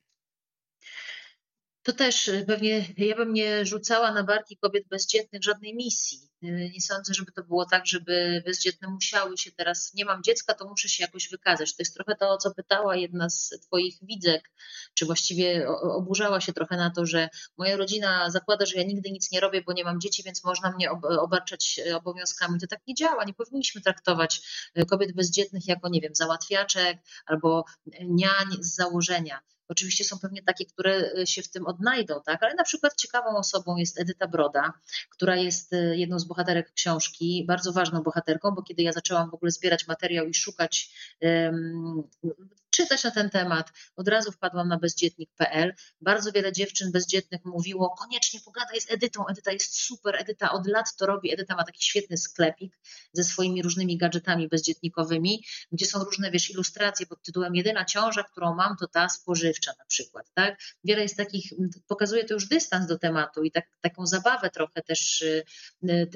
B: To też y, pewnie ja bym nie rzucała na barki kobiet bezdzietnych żadnej misji. Y, nie sądzę, żeby to było tak, żeby bezdzietne musiały się teraz, nie mam dziecka, to muszę się jakoś wykazać. To jest trochę to, o co pytała jedna z Twoich widzek, czy właściwie oburzała się trochę na to, że moja rodzina zakłada, że ja nigdy nic nie robię, bo nie mam dzieci, więc można mnie obarczać e, obowiązkami. To tak nie działa. Nie powinniśmy traktować kobiet bezdzietnych jako, nie wiem, załatwiaczek albo niań z założenia. Oczywiście są pewnie takie, które e, się w tym odnajdą, tak? ale na przykład ciekawą osobą jest Edyta Broda, która jest jedną z bohaterek książki, bardzo ważną bohaterką, bo kiedy ja zaczęłam w ogóle zbierać materiał i szukać, czytać na ten temat, od razu wpadłam na bezdzietnik.pl. Bardzo wiele dziewczyn bezdzietnych mówiło, koniecznie pogadaj z Edytą, Edyta jest super, Edyta od lat to robi, Edyta ma taki świetny sklepik ze swoimi różnymi gadżetami bezdzietnikowymi, gdzie są różne, wiesz, ilustracje pod tytułem jedyna ciąża, którą mam, to ta spożywcza na przykład, tak? Wiele jest takich, pokazuje to już dystans do tematu i tak, taką zabawę trochę też y,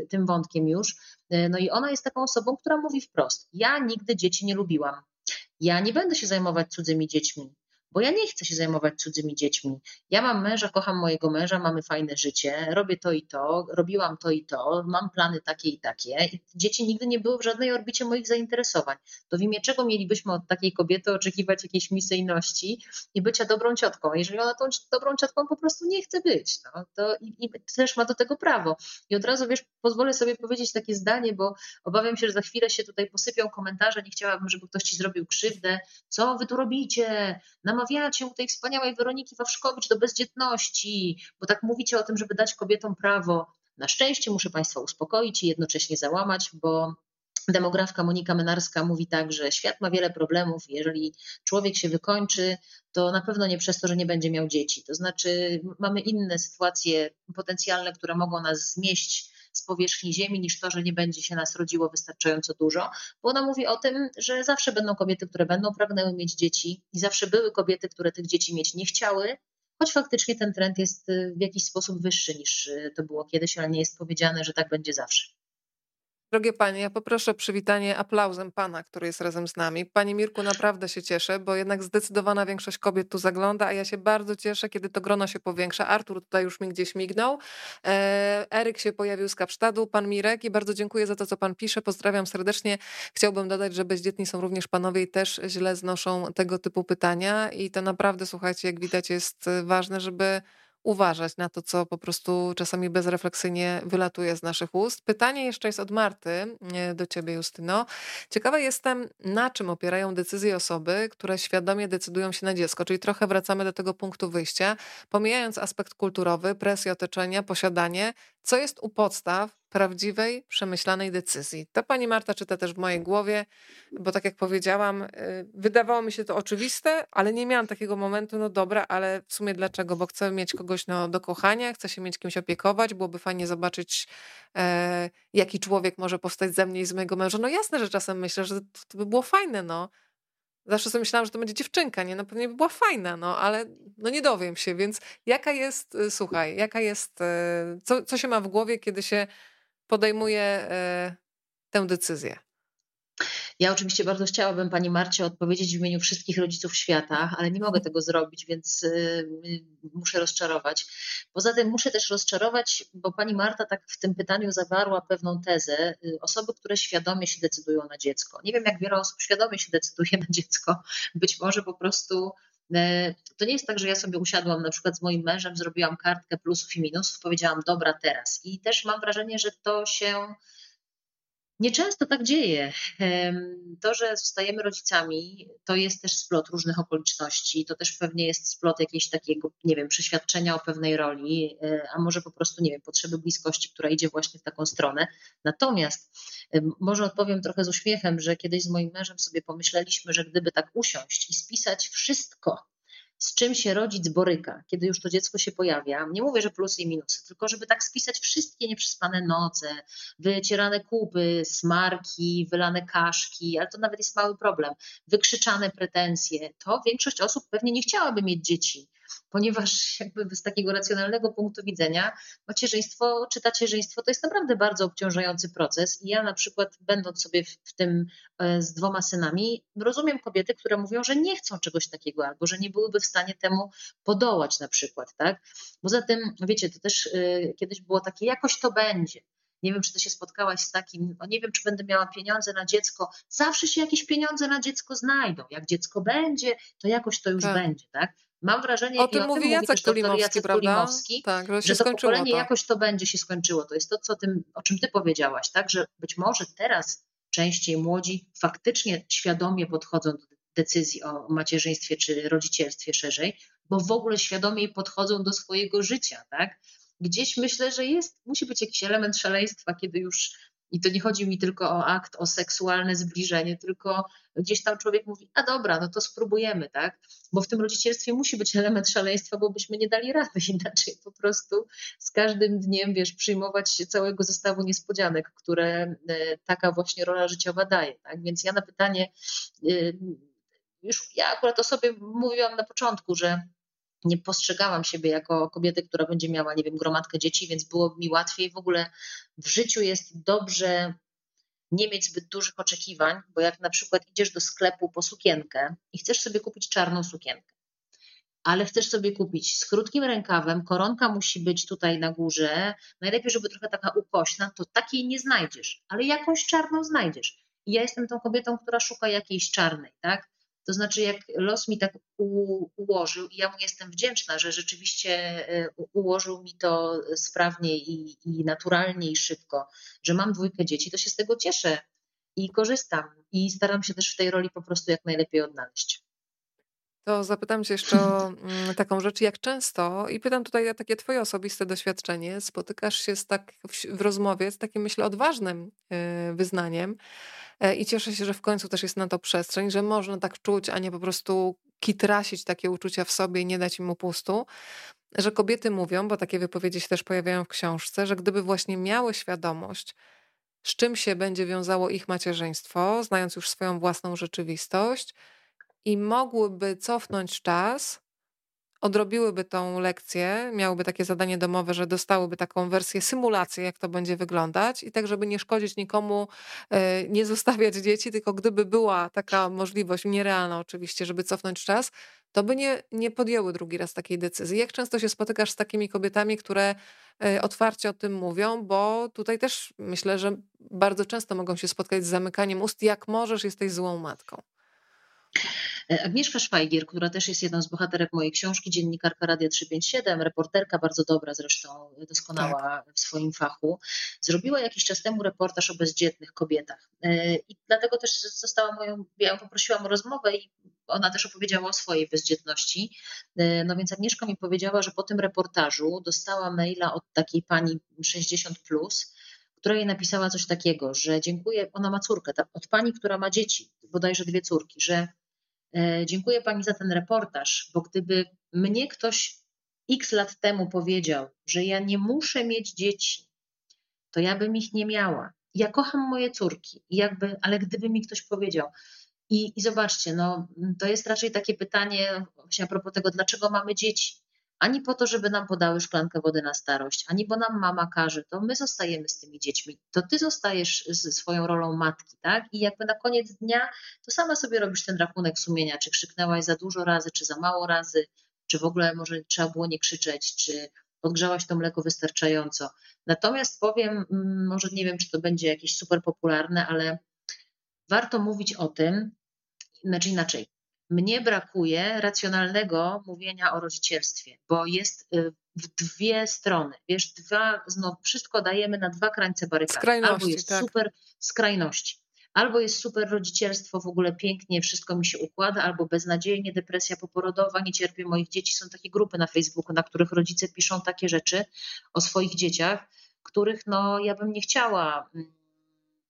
B: tym wątkiem już. Y, no i ona jest taką osobą, która mówi wprost: Ja nigdy dzieci nie lubiłam. Ja nie będę się zajmować cudzymi dziećmi bo ja nie chcę się zajmować cudzymi dziećmi. Ja mam męża, kocham mojego męża, mamy fajne życie, robię to i to, robiłam to i to, mam plany takie i takie. Dzieci nigdy nie były w żadnej orbicie moich zainteresowań. To w imię czego mielibyśmy od takiej kobiety oczekiwać jakiejś misyjności i bycia dobrą ciotką? Jeżeli ona tą dobrą ciotką po prostu nie chce być, no, to i, i też ma do tego prawo. I od razu, wiesz, pozwolę sobie powiedzieć takie zdanie, bo obawiam się, że za chwilę się tutaj posypią komentarze, nie chciałabym, żeby ktoś ci zrobił krzywdę. Co wy tu robicie? namawiacie u tej wspaniałej Weroniki Wawrzkowicz do bezdzietności, bo tak mówicie o tym, żeby dać kobietom prawo. Na szczęście muszę Państwa uspokoić i jednocześnie załamać, bo demografka Monika Menarska mówi tak, że świat ma wiele problemów. Jeżeli człowiek się wykończy, to na pewno nie przez to, że nie będzie miał dzieci. To znaczy, mamy inne sytuacje potencjalne, które mogą nas zmieść z powierzchni Ziemi, niż to, że nie będzie się nas rodziło wystarczająco dużo, bo ona mówi o tym, że zawsze będą kobiety, które będą pragnęły mieć dzieci i zawsze były kobiety, które tych dzieci mieć nie chciały, choć faktycznie ten trend jest y, w jakiś sposób wyższy niż y, to było kiedyś, ale nie jest powiedziane, że tak będzie zawsze.
A: Drogie panie, ja poproszę przywitanie aplauzem pana, który jest razem z nami. Panie Mirku, naprawdę się cieszę, bo jednak zdecydowana większość kobiet tu zagląda, a ja się bardzo cieszę, kiedy to grono się powiększa. Artur tutaj już mi gdzieś mignął. E, Eryk się pojawił z Kapsztadu, pan Mirek i bardzo dziękuję za to, co pan pisze. Pozdrawiam serdecznie. Chciałbym dodać, że bezdzietni są również panowie i też źle znoszą tego typu pytania i to naprawdę, słuchajcie, jak widać jest ważne, żeby uważać na to, co po prostu czasami bezrefleksyjnie wylatuje z naszych ust. Pytanie jeszcze jest od Marty e, do ciebie, Justyno. Ciekawa jestem, na czym opierają decyzje osoby, które świadomie decydują się na dziecko, czyli trochę wracamy do tego punktu wyjścia, pomijając aspekt kulturowy, presję otoczenia, posiadanie, co jest u podstaw prawdziwej, przemyślanej decyzji. To pani Marta czyta też w mojej głowie, bo tak jak powiedziałam, y, wydawało mi się to oczywiste, ale nie miałam takiego momentu, no dobra, ale w sumie dlaczego? Bo chcę mieć kogoś no, do kochania, chcę się mieć kimś opiekować, byłoby fajnie zobaczyć, e, jaki człowiek może powstać ze mnie i z mojego męża. No jasne, że czasem myślę, że to, to by było fajne, no. Zawsze sobie myślałam, że to będzie dziewczynka, nie? No pewnie by była fajna, no ale no nie dowiem się, więc jaka jest, y, słuchaj, jaka jest, y, co, co się ma w głowie, kiedy się podejmuje e, tę decyzję?
B: Ja oczywiście bardzo chciałabym Pani Marcie odpowiedzieć w imieniu wszystkich rodziców świata, ale nie mogę tego zrobić, więc y, muszę rozczarować. Poza tym muszę też rozczarować, bo Pani Marta tak w tym pytaniu zawarła pewną tezę. Y, osoby, które świadomie się decydują na dziecko. Nie wiem, jak wiele osób świadomie się decyduje na dziecko. Być może po prostu to nie jest tak, że ja sobie usiadłam na przykład z moim mężem, zrobiłam kartkę plusów i minusów, powiedziałam dobra teraz. I też mam wrażenie, że to się Nieczęsto tak dzieje. To, że zostajemy rodzicami, to jest też splot różnych okoliczności. To też pewnie jest splot jakiegoś takiego, nie wiem, przeświadczenia o pewnej roli, e, a może po prostu, nie wiem, potrzeby bliskości, która idzie właśnie w taką stronę. Natomiast może odpowiem trochę z uśmiechem, że kiedyś z moim mężem sobie pomyśleliśmy, że gdyby tak usiąść i spisać wszystko, z czym się rodzic boryka, kiedy już to dziecko się pojawia. Nie mówię, że plusy i minusy, tylko żeby tak spisać wszystkie nieprzespane noce, wycierane kupy, smarki, wylane kaszki, ale to nawet jest mały problem, wykrzyczane pretensje. To większość osób pewnie nie chciałaby mieć dzieci ponieważ jakby z takiego racjonalnego punktu widzenia macierzyństwo czy tacierzyństwo to jest naprawdę bardzo obciążający proces i ja na przykład będąc sobie w, tym e, z dwoma synami, rozumiem kobiety, które mówią, że nie chcą czegoś takiego albo że nie byłyby w stanie temu podołać na przykład, tak? Poza tym, wiecie, to też y, kiedyś było takie, jakoś to będzie. Nie wiem, czy ty się spotkałaś z takim, no nie wiem, czy będę miała pieniądze na dziecko. Zawsze się jakieś pieniądze na dziecko znajdą. Jak dziecko będzie, to jakoś to już tak. będzie, tak? Mam wrażenie,
A: o tym mówi, mówi Jacek Kulimowski, Jacek prawda?
B: tak, że, że to pokolenie to. jakoś to będzie się skończyło. To jest to, co tym, o czym ty powiedziałaś, tak? Że być może teraz częściej młodzi faktycznie świadomie podchodzą do decyzji o macierzyństwie czy rodzicielstwie szerzej, bo w ogóle świadomie podchodzą do swojego życia, tak? Gdzieś myślę, że jest, musi być jakiś element szaleństwa, kiedy już i to nie chodzi mi tylko o akt, o seksualne zbliżenie, tylko gdzieś tam człowiek mówi, a dobra, no to spróbujemy, tak? Bo w tym rodzicielstwie musi być element szaleństwa, bo byśmy nie dali rady inaczej po prostu z każdym dniem, wiesz, przyjmować całego zestawu niespodzianek, które e, taka właśnie rola życiowa daje, tak? Więc ja na pytanie, e, już ja akurat o sobie mówiłam na początku, że nie postrzegałam siebie jako kobiety, która będzie miała, nie wiem, gromadkę dzieci, więc było mi łatwiej. W ogóle w życiu jest dobrze nie mieć zbyt dużych oczekiwań, bo jak na przykład idziesz do sklepu po sukienkę i chcesz sobie kupić czarną sukienkę, ale chcesz sobie kupić z krótkim rękawem, koronka musi być tutaj na górze, najlepiej, żeby trochę taka ukośna, to takiej nie znajdziesz, ale jakąś czarną znajdziesz. I ja jestem tą kobietą, która szuka jakiejś czarnej, tak? To znaczy, jak los mi tak ułożył, i ja mu jestem wdzięczna, że rzeczywiście e, ułożył mi to sprawnie i, i naturalnie i szybko, że mam dwójkę dzieci, to się z tego cieszę i korzystam i staram się też w tej roli po prostu jak najlepiej odnaleźć.
A: To zapytam Cię jeszcze o mm, taką rzecz, jak często, i pytam tutaj o takie Twoje osobiste doświadczenie, spotykasz się z tak w, w rozmowie z takim, myślę, odważnym e, wyznaniem, E, I cieszę się, że w końcu też jest na to przestrzeń, że można tak czuć, a nie po prostu kitrasić takie uczucia w sobie i nie dać im upustu. Że kobiety mówią, bo takie wypowiedzi się też pojawiają w książce, że gdyby właśnie miały świadomość, z czym się będzie wiązało ich macierzyństwo, znając już swoją własną rzeczywistość, i mogłyby cofnąć czas odrobiłyby tą lekcję, miałyby takie zadanie domowe, że dostałyby taką wersję symulacji, jak to będzie wyglądać i tak, żeby nie szkodzić nikomu, e, nie zostawiać dzieci, tylko gdyby była taka możliwość, nierealna oczywiście, żeby cofnąć czas, to by nie, nie podjęły drugi raz takiej decyzji. Jak często się spotykasz z takimi kobietami, które e, otwarcie o tym mówią, bo tutaj też myślę, że bardzo często mogą się spotkać z zamykaniem ust, jak możesz, jesteś złą matką.
B: Agnieszka Szwajgier, która też jest jedną z bohaterek mojej książki, dziennikarka Radia 357, reporterka bardzo dobra zresztą, doskonała tak. w swoim fachu, zrobiła jakiś czas temu reportaż o bezdzietnych kobietach. E, I dlatego też została moją, ja ją poprosiłam o rozmowę i ona też opowiedziała o swojej bezdzietności. E, no więc Agnieszka mi powiedziała, że po tym reportażu dostała maila od takiej pani 60, plus, która jej napisała coś takiego, że dziękuję, ona ma córkę, od pani, która ma dzieci, bodajże dwie córki, że e, dziękuję pani za ten reportaż, bo gdyby mnie ktoś x lat temu powiedział, że ja nie muszę mieć dzieci, to ja bym ich nie miała. Ja kocham moje córki, jakby, ale gdyby mi ktoś powiedział, i, I zobaczcie, no, to jest raczej takie pytanie właśnie a propos tego, dlaczego mamy dzieci. Ani po to, żeby nam podały szklankę wody na starość, ani bo nam mama każe, to my zostajemy z tymi dziećmi. To ty zostajesz z swoją rolą matki, tak? I jakby na koniec dnia to sama sobie robisz ten rachunek sumienia, czy krzyknęłaś za dużo razy, czy za mało razy, czy w ogóle może trzeba było nie krzyczeć, czy podgrzałaś to mleko wystarczająco. Natomiast powiem, mm, może nie wiem, czy to będzie jakieś super popularne, ale warto mówić o tym, znaczy inaczej. Mnie brakuje racjonalnego mówienia o rodzicielstwie, bo jest y, w dwie strony. Wiesz, dwa, no, wszystko dajemy na dwa krańce barykady.
A: Skrajności,
B: Albo jest
A: tak.
B: super skrajności. Albo jest super rodzicielstwo, w ogóle pięknie, wszystko mi się układa, albo beznadziejnie, depresja poporodowa, nie cierpię moich dzieci. Są takie grupy na Facebooku, na których rodzice piszą takie rzeczy o swoich dzieciach, których no, ja bym nie chciała mm,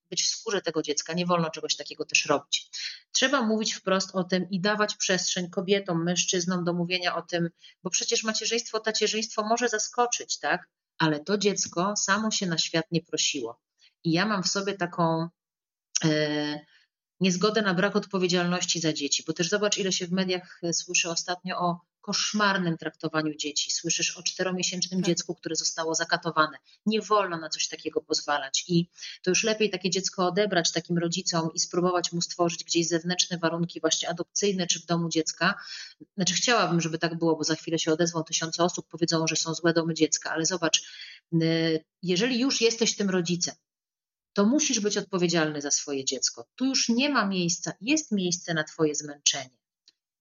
B: być w skórze tego dziecka. Nie wolno czegoś takiego też robić. Trzeba mówić wprost o tym i dawać przestrzeń kobietom, mężczyznom do mówienia o tym, bo przecież macierzyństwo, tacierzyństwo może zaskoczyć, tak? Ale to dziecko samo się na świat nie prosiło. I ja mam w sobie taką. E, niezgodę na brak odpowiedzialności za dzieci, bo też zobacz, ile się w mediach słyszy ostatnio o koszmarnym traktowaniu dzieci. Słyszysz o czteromiesięcznym tak. dziecku, które zostało zakatowane. Nie wolno na coś takiego pozwalać. I to już lepiej takie dziecko odebrać takim rodzicom i spróbować mu stworzyć gdzieś zewnętrzne warunki, właśnie adopcyjne czy w domu dziecka. Znaczy, chciałabym, żeby tak było, bo za chwilę się odezwą tysiące osób, powiedzą, że są złe domy dziecka, ale zobacz, jeżeli już jesteś tym rodzicem, to musisz być odpowiedzialny za swoje dziecko. Tu już nie ma miejsca, jest miejsce na Twoje zmęczenie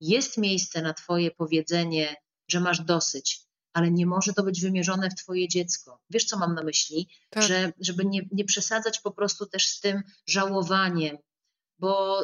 B: jest miejsce na Twoje powiedzenie, że masz dosyć, ale nie może to być wymierzone w Twoje dziecko. Wiesz, co mam na myśli? Tak. Że, żeby nie, nie przesadzać po prostu też z tym żałowaniem, bo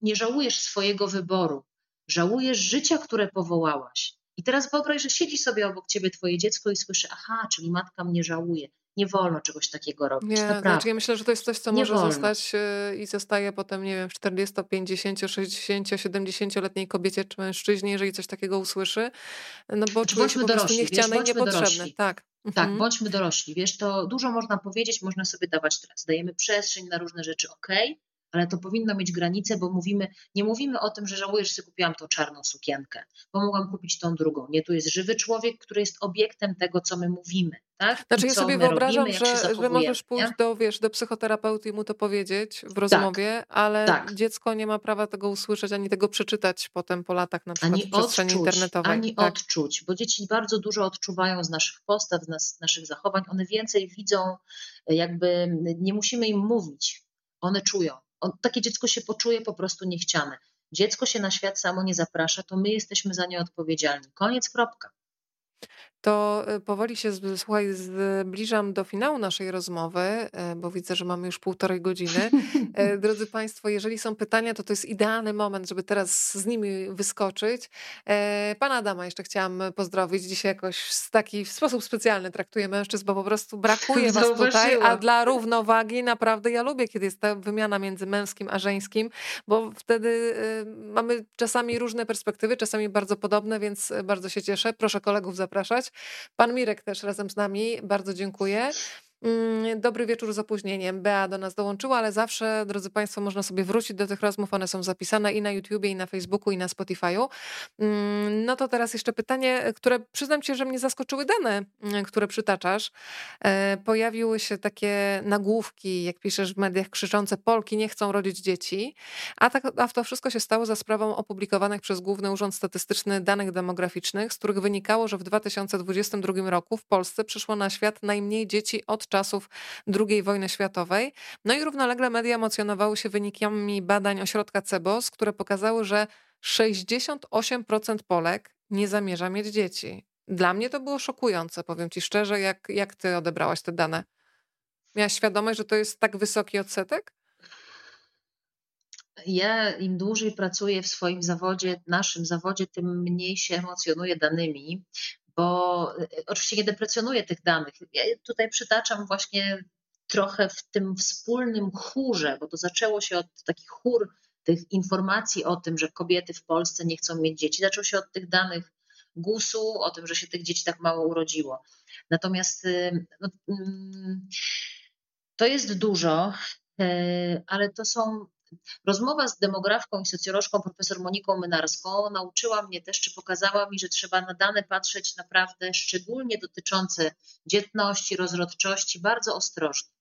B: nie żałujesz swojego wyboru, żałujesz życia, które powołałaś. I teraz wyobraź, że siedzi sobie obok ciebie twoje dziecko i słyszy, aha, czyli matka mnie żałuje nie wolno czegoś takiego robić. Nie, naprawdę.
A: znaczy ja myślę, że to jest coś, co nie może wolno. zostać y, i zostaje potem, nie wiem, 40, 50, 60, 70-letniej kobiecie czy mężczyźnie, jeżeli coś takiego usłyszy, no bo znaczy, czuje się po prostu niechciane wiesz, i niepotrzebne.
B: Dorośli. Tak. Tak, mhm. bądźmy dorośli. Wiesz, to dużo można powiedzieć, można sobie dawać teraz. Dajemy przestrzeń na różne rzeczy, ok, ale to powinno mieć granice, bo mówimy, nie mówimy o tym, że żałuję, że kupiłam tą czarną sukienkę, bo mogłam kupić tą drugą. Nie, tu jest żywy człowiek, który jest obiektem tego, co my mówimy. Tak?
A: Znaczy, ja sobie wyobrażam, robimy, że, że możesz pójść do, wiesz, do psychoterapeuty i mu to powiedzieć w rozmowie, tak, ale tak. dziecko nie ma prawa tego usłyszeć ani tego przeczytać potem po latach na przykład ani w przestrzeni odczuć, internetowej.
B: Ani tak. odczuć, bo dzieci bardzo dużo odczuwają z naszych postaw, z nas, naszych zachowań. One więcej widzą, jakby nie musimy im mówić. One czują on, takie dziecko się poczuje po prostu niechciane. Dziecko się na świat samo nie zaprasza, to my jesteśmy za nie odpowiedzialni. Koniec, kropka
A: to e, powoli się słuchaj, zbliżam do finału naszej rozmowy, e, bo widzę, że mamy już półtorej godziny. E, drodzy Państwo, jeżeli są pytania, to to jest idealny moment, żeby teraz z nimi wyskoczyć. Pana Adama jeszcze chciałam pozdrowić. Dzisiaj jakoś w taki w sposób specjalny traktuję mężczyzn, bo po prostu brakuje Was tutaj, a dla równowagi naprawdę ja lubię, kiedy jest ta wymiana między męskim a żeńskim, bo wtedy mamy czasami różne perspektywy, czasami bardzo podobne, więc bardzo się cieszę. Proszę kolegów zapraszać. Pan Mirek też razem z nami, bardzo dziękuję. Mm, dobry wieczór z opóźnieniem. Bea do nas dołączyła, ale zawsze, drodzy Państwo, można sobie wrócić do tych rozmów. One są zapisane i na YouTubie, i na Facebooku, i na Spotify'u. Mm, no to teraz jeszcze pytanie, które przyznam Ci, że mnie zaskoczyły dane, mm, które przytaczasz. E, pojawiły się takie nagłówki, jak piszesz w mediach, krzyczące Polki nie chcą rodzić dzieci, a, tak, a to wszystko się stało za sprawą opublikowanych przez Główny Urząd Statystyczny danych demograficznych, z których wynikało, że w 2022 roku w Polsce przyszło na świat najmniej dzieci od czasów II wojny światowej. No i równolegle media emocjonowały się wynikami badań ośrodka CEBOS, które pokazały, że 68% Polek nie zamierza mieć dzieci. Dla mnie to było szokujące, powiem ci szczerze, jak, jak ty odebrałaś te dane. Miałaś świadomość, że to jest tak wysoki odsetek?
B: Ja im dłużej pracuję w swoim zawodzie, naszym zawodzie, tym mniej się emocjonuję danymi, bo e, oczywiście nie deprecjonuję tych danych. Ja tutaj przytaczam właśnie trochę w tym wspólnym chórze, bo to zaczęło się od takich chór tych informacji o tym, że kobiety w Polsce nie chcą mieć dzieci. Zaczął się od tych danych GUS-u, o tym, że się tych dzieci tak mało urodziło. Natomiast y, no, mm, to jest dużo, y, ale to są. Rozmowa z demografką i socjolożką profesor Moniką Mynarską nauczyła mnie też, czy pokazała mi, że trzeba na dane patrzeć naprawdę szczególnie dotyczące dzietności, rozrodczości, bardzo ostrożnie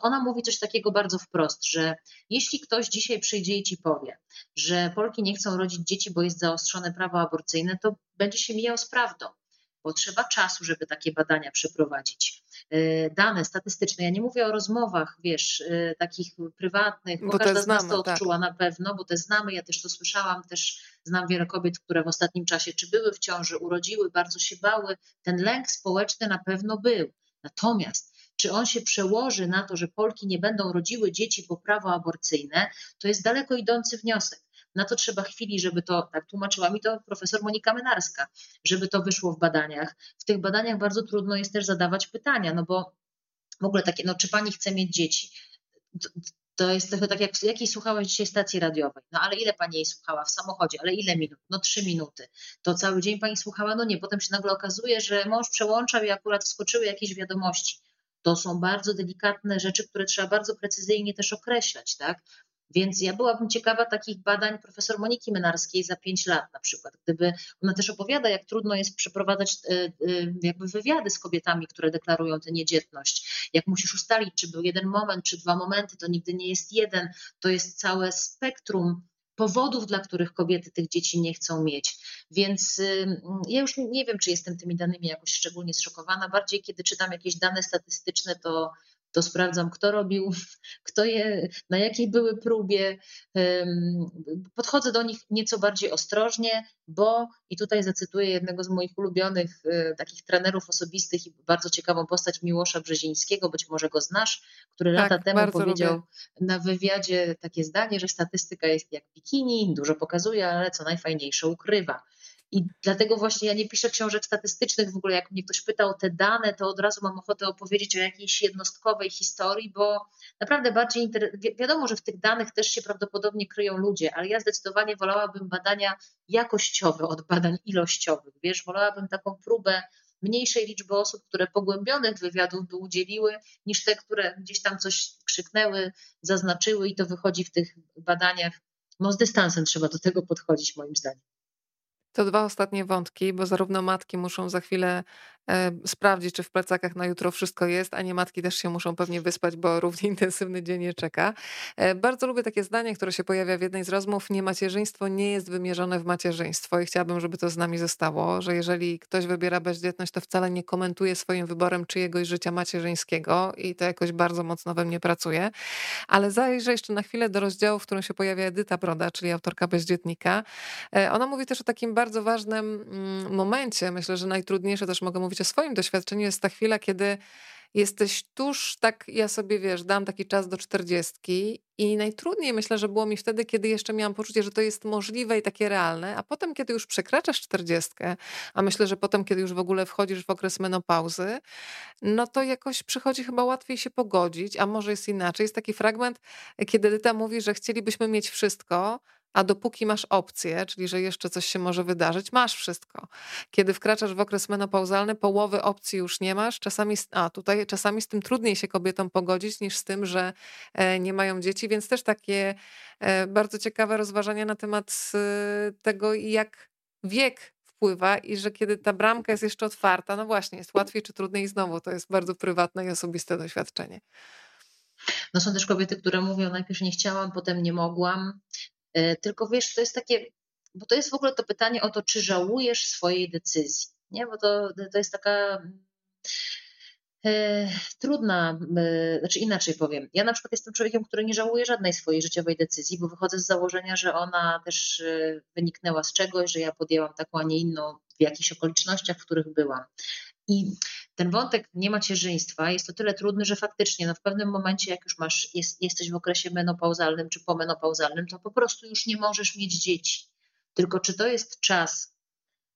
B: ona mówi coś takiego bardzo wprost, że jeśli ktoś dzisiaj przyjdzie i ci powie, że Polki nie chcą rodzić dzieci, bo jest zaostrzone prawo aborcyjne, to będzie się mijał z prawdą, bo trzeba czasu, żeby takie badania przeprowadzić. E, dane statystyczne, ja nie mówię o rozmowach, wiesz, e, takich prywatnych, bo, bo każda z nas to tak. odczuła tak. na pewno, bo te znamy, ja też to słyszałam, też znam wiele kobiet, które w ostatnim czasie czy były w ciąży, urodziły, bardzo się bały. Ten lęk społeczny na pewno był. Natomiast czy on się przełoży na to, że Polki nie będą rodziły dzieci po prawo aborcyjne, to jest daleko idący wniosek. Na to trzeba chwili, żeby to, tak tłumaczyła mi to profesor Monika Menarska, żeby to wyszło w badaniach. W tych badaniach bardzo trudno jest też zadawać pytania, no bo w ogóle takie, no czy pani chce mieć dzieci? To jest trochę tak, jak jakiej słuchałaś dzisiaj stacji radiowej. No ale ile pani jej słuchała w samochodzie? Ale ile minut? No trzy minuty. To cały dzień pani słuchała? No nie. Potem się nagle okazuje, że mąż przełączał i akurat wskoczyły jakieś wiadomości. To są bardzo delikatne rzeczy, które trzeba bardzo precyzyjnie też określać, tak? Więc ja byłabym ciekawa takich badań profesor Moniki Mynarskiej za pięć lat na przykład, gdyby ona też opowiada, jak trudno jest przeprowadzać e, e, jakby wywiady z kobietami, które deklarują tę niedzietność. Jak musisz ustalić, czy był jeden moment, czy dwa momenty, to nigdy nie jest jeden, to jest całe spektrum powodów, dla których kobiety tych dzieci nie chcą mieć. Więc ja już nie wiem, czy jestem tymi danymi jakoś szczególnie zszokowana. Bardziej, kiedy czytam jakieś dane statystyczne, to to sprawdzam, kto robił, kto je, na jakiej były próbie. Podchodzę do nich nieco bardziej ostrożnie, bo i tutaj zacytuję jednego z moich ulubionych e, takich trenerów osobistych i bardzo ciekawą postać Miłosza Brzezińskiego, być może go znasz, który tak, lata temu powiedział lubię. na wywiadzie takie zdanie, że statystyka jest jak bikini, dużo pokazuje, ale co najfajniejsze ukrywa. I dlatego właśnie ja nie piszę książek statystycznych. W ogóle, jak mnie ktoś pyta o te dane, to od razu mam ochotę opowiedzieć o jakiejś jednostkowej historii, bo naprawdę bardziej wi wiadomo, że w tych danych też się prawdopodobnie kryją ludzie, ale ja zdecydowanie wolałabym badania jakościowe od badań ilościowych. Wiesz, wolałabym taką próbę mniejszej liczby osób, które pogłębionych wywiadów by udzieliły, niż te, które gdzieś tam coś krzyknęły, zaznaczyły i to wychodzi w tych badaniach. No z dystansem trzeba do tego podchodzić, moim zdaniem.
A: To dwa ostatnie wątki, bo zarówno matki muszą za chwilę e, sprawdzić, czy w plecakach na jutro wszystko jest, a nie matki też się muszą pewnie wyspać, bo równie intensywny dzień je czeka. E, bardzo lubię takie zdanie, które się pojawia w jednej z rozmów. Nie macierzyństwo nie jest wymierzone w macierzyństwo i chciałabym, żeby to z nami zostało, że jeżeli ktoś wybiera bezdzietność, to wcale nie komentuje swoim wyborem czyjegoś życia macierzyńskiego i to jakoś bardzo mocno we mnie pracuje. Ale zajrzę jeszcze na chwilę do rozdziału, w którym się pojawia Edyta Broda, czyli autorka bezdzietnika. E, ona mówi też o takim bardzo ważnym mm, momencie, myślę, że najtrudniejsze też mogę mówić o swoim doświadczeniu, jest ta chwila, kiedy jesteś tuż, tak ja sobie wiesz, dam taki czas do czterdziestki i najtrudniej myślę, że było mi wtedy, kiedy jeszcze miałam poczucie, że to jest możliwe i takie realne, a potem, kiedy już przekraczasz czterdziestkę, a myślę, że potem, kiedy już w ogóle wchodzisz w okres menopauzy, no to jakoś przychodzi chyba łatwiej się pogodzić, a może jest inaczej. Jest taki fragment, kiedy Edyta mówi, że chcielibyśmy mieć wszystko, a dopóki masz opcję, czyli że jeszcze coś się może wydarzyć, masz wszystko. Kiedy wkraczasz w okres menopauzalny, połowy opcji już nie masz. Czasami, a tutaj czasami z tym trudniej się kobietom pogodzić niż z tym, że e, nie mają dzieci, więc też takie e, bardzo ciekawe rozważania na temat e, tego, jak wiek wpływa i że kiedy ta bramka jest jeszcze otwarta, no właśnie, jest łatwiej czy trudniej znowu. To jest bardzo prywatne i osobiste doświadczenie.
B: No są też kobiety, które mówią, najpierw nie chciałam, potem nie mogłam. E, tylko wiesz, to jest takie, bo to jest w ogóle to pytanie o to, czy żałujesz swojej decyzji, nie? Bo to, to jest taka E, trudna, e, znaczy inaczej powiem. Ja na przykład jestem człowiekiem, który nie żałuje żadnej swojej życiowej decyzji, bo wychodzę z założenia, że ona też wyniknęła z czegoś, że ja podjęłam taką, a nie inną w jakichś okolicznościach, w których byłam. I ten wątek niemacierzyństwa jest o tyle trudny, że faktycznie no w pewnym momencie, jak już masz, jest, jesteś w okresie menopauzalnym czy pomenopauzalnym, to po prostu już nie możesz mieć dzieci. Tylko czy to jest czas,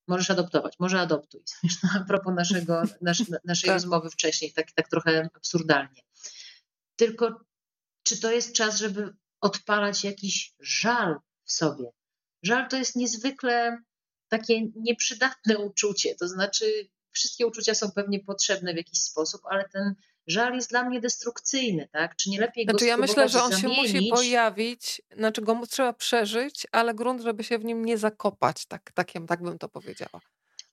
B: możesz adoptować, może adoptuj. A propos naszego, nasz, naszej tak. rozmowy wcześniej, tak, tak trochę absurdalnie. Tylko czy to jest czas, żeby odpalać jakiś żal w sobie? Żal to jest niezwykle takie nieprzydatne uczucie, to znaczy wszystkie uczucia są pewnie potrzebne w jakiś sposób, ale ten żal jest dla mnie destrukcyjny, tak? Czy nie lepiej
A: znaczy,
B: go
A: ja myślę, że on
B: zamienić?
A: się musi pojawić, znaczy go trzeba przeżyć, ale grunt, żeby się w nim nie zakopać, tak, tak, tak bym to powiedziała.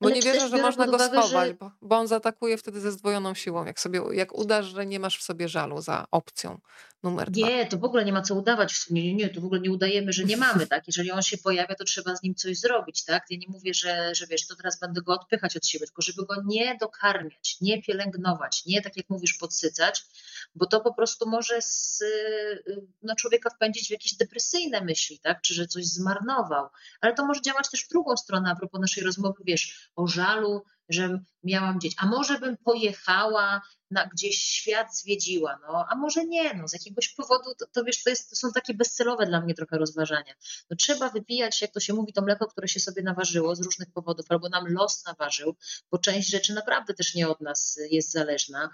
A: Bo Ale nie wierzę, że można go uwagę, schować, że... bo, bo, on zaatakuje wtedy ze zdwojoną siłą. Jak sobie, jak udasz, że nie masz w sobie żalu za opcją numer dwa.
B: Nie, to w ogóle nie ma co udawać. Nie, nie, nie, to w ogóle nie udajemy, że nie mamy, tak? Jeżeli on się pojawia, to trzeba z nim coś zrobić, tak? Ja nie mówię, że, że wiesz, to teraz będę go odpychać od siebie, tylko żeby go nie dokarmiać, nie pielęgnować, nie tak jak mówisz, podsycać, bo to po prostu może z, y, no, człowieka wpędzić w jakieś depresyjne myśli, tak? Czy że coś zmarnował. Ale to może działać też w drugą stronę, a propos naszej rozmowy, wiesz, o żalu, że miałam dzieci. A może bym pojechała na gdzieś świat zwiedziła, no, a może nie, no, z jakiegoś powodu, to, to wiesz, to, jest, to są takie bezcelowe dla mnie trochę rozważania. No, trzeba wypijać, jak to się mówi, to mleko, które się sobie naważyło z różnych powodów, albo nam los naważył, bo część rzeczy naprawdę też nie od nas jest zależna,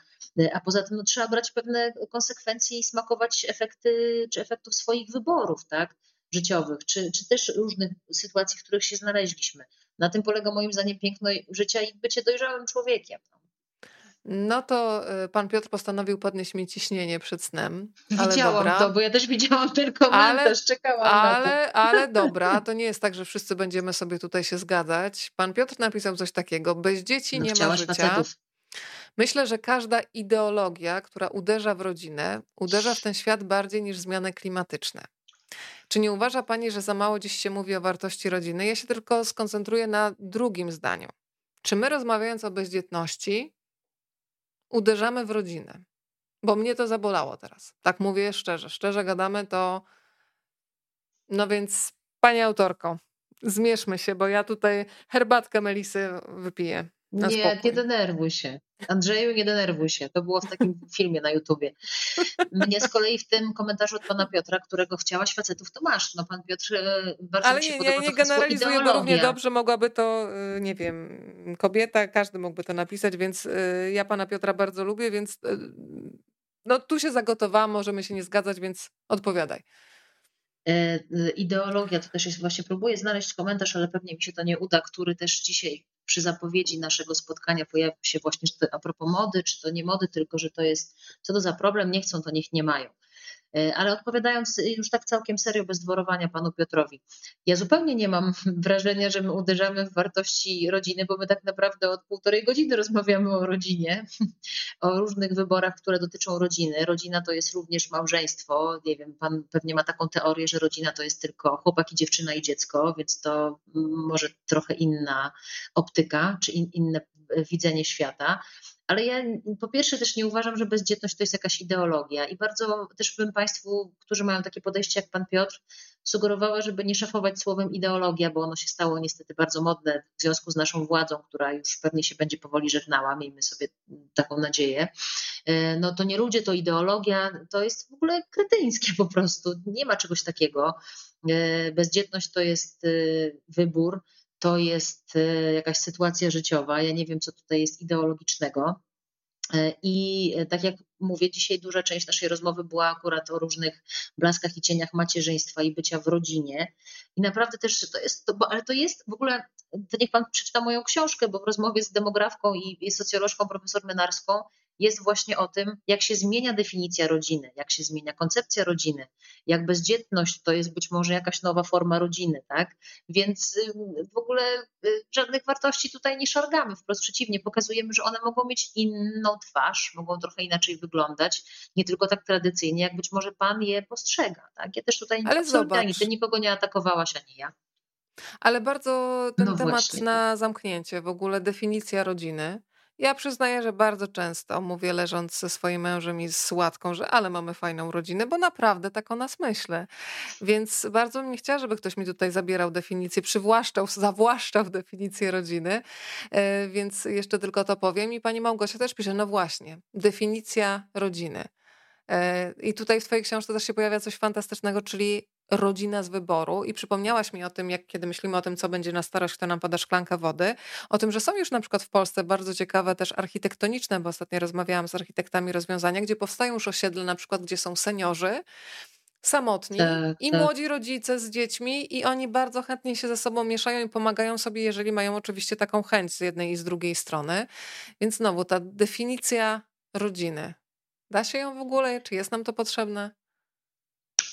B: a poza tym no, trzeba brać pewne konsekwencje i smakować efekty, czy efektów swoich wyborów, tak, życiowych, czy, czy też różnych sytuacji, w których się znaleźliśmy. Na tym polega moim zdaniem piękno życia i bycie dojrzałym człowiekiem. No.
A: To y, pan Piotr postanowił podnieść mi ciśnienie przed snem. Ale
B: Widziałam
A: dobra.
B: to, bo ja też widziałam tylko ale, czekałam
A: ale. Ale dobra, to nie jest tak, że wszyscy będziemy sobie tutaj się zgadzać. Pan Piotr napisał coś takiego, bez dzieci
B: no,
A: nie ma życia. Facetów. Myślę, że każda ideologia, która uderza w rodzinę, uderza w ten świat bardziej niż zmiany klimatyczne. Czy nie uważa Pani, że za mało dziś się mówi o wartości rodziny? Ja się tylko skoncentruję na drugim zdaniu. Czy my rozmawiając o bezdzietności, uderzamy w rodzinę. Bo mnie to zabolało teraz. Tak mówię szczerze. Szczerze gadamy to. No więc, pani autorko, zmierzmy się, bo ja tutaj herbatkę Melisy wypiję.
B: nie, spokój. nie denerwuj się. Andrzeju, nie denerwuj się. To było w takim filmie na YouTubie. Mnie z kolei w tym komentarzu od pana Piotra, którego chciałaś facetów, to masz. No pan Piotr e, bardzo
A: Ale
B: mi się
A: nie, nie, nie generalizuję, bo równie dobrze mogłaby to, e, nie wiem, kobieta, każdy mógłby to napisać, więc e, ja pana Piotra bardzo lubię, więc no tu się zagotowałam, możemy się nie zgadzać, więc odpowiadaj.
B: Ideologia to też jest właśnie, próbuję znaleźć komentarz, ale pewnie mi się to nie uda, który też dzisiaj przy zapowiedzi naszego spotkania pojawił się właśnie, czy to a propos mody, czy to nie mody, tylko że to jest, co to za problem, nie chcą, to niech nie mają. E, ale odpowiadając już tak całkiem serio, bez dworowania panu Piotrowi, ja zupełnie nie mam wrażenia, że my uderzamy w wartości rodziny, bo my tak naprawdę od półtorej godziny rozmawiamy o rodzinie, o różnych wyborach, które dotyczą rodziny. Rodzina to jest również małżeństwo. Nie wiem, pan pewnie ma taką teorię, że rodzina to jest tylko chłopak i dziewczyna i dziecko, więc to może trochę inna optyka czy in, inne widzenie świata. Ale ja po pierwsze też nie uważam, że bezdzietność to jest jakaś ideologia i bardzo też bym Państwu, którzy mają takie podejście jak Pan Piotr, sugerowała, żeby nie szafować słowem ideologia, bo ono się stało niestety bardzo modne w związku z naszą władzą, która już pewnie się będzie powoli żegnała, miejmy sobie taką nadzieję. E, no to nie ludzie, to ideologia, to jest w ogóle kretyńskie po prostu. Nie ma czegoś takiego. E, bezdzietność to jest e, wybór to jest e, jakaś sytuacja życiowa. Ja nie wiem, co tutaj jest ideologicznego. E, I e, tak jak mówię, dzisiaj duża część naszej rozmowy była akurat o różnych blaskach i cieniach macierzyństwa i bycia w rodzinie. I naprawdę też to jest, to, ale to jest w ogóle, to niech pan przeczyta moją książkę, bo w rozmowie z demografką i, i socjolożką profesor Menarską jest właśnie o tym, jak się zmienia definicja rodziny, jak się zmienia koncepcja rodziny, jak bezdzietność to jest być może jakaś nowa forma rodziny, tak? Więc y, w ogóle y, żadnych wartości tutaj nie szargamy, wprost przeciwnie, pokazujemy, że one mogą mieć inną twarz, mogą trochę inaczej wyglądać, nie tylko tak tradycyjnie, jak być może pan je postrzega, tak? Ja też tutaj
A: Ale absolutnie
B: ani ty nikogo nie atakowałaś, ani ja.
A: Ale bardzo ten no temat właśnie. na zamknięcie, w ogóle definicja rodziny Ja przyznaję, że bardzo często mówię leżąc ze swoim mężem i z słodką, że ale mamy fajną rodzinę, bo naprawdę tak o nas myślę. Więc bardzo bym nie chciała, żeby ktoś mi tutaj zabierał definicję, przywłaszczał, zawłaszczał definicję rodziny. E, więc jeszcze tylko to powiem. I pani Małgosia też pisze, no właśnie, definicja rodziny. E, I tutaj w Twojej książce też się pojawia coś fantastycznego, czyli rodzina z wyboru i przypomniałaś mi o tym, jak kiedy myślimy o tym, co będzie na starość, kto nam poda szklankę wody, o tym, że są już na przykład w Polsce bardzo ciekawe też architektoniczne, bo ostatnio rozmawiałam z architektami rozwiązania, gdzie powstają już osiedle na przykład, gdzie są seniorzy, samotni tak, i tak. młodzi rodzice z dziećmi i oni bardzo chętnie się ze sobą mieszają i pomagają sobie, jeżeli mają oczywiście taką chęć z jednej i z drugiej strony. Więc znowu ta definicja rodziny. Da się ją w ogóle? Czy jest nam to potrzebne?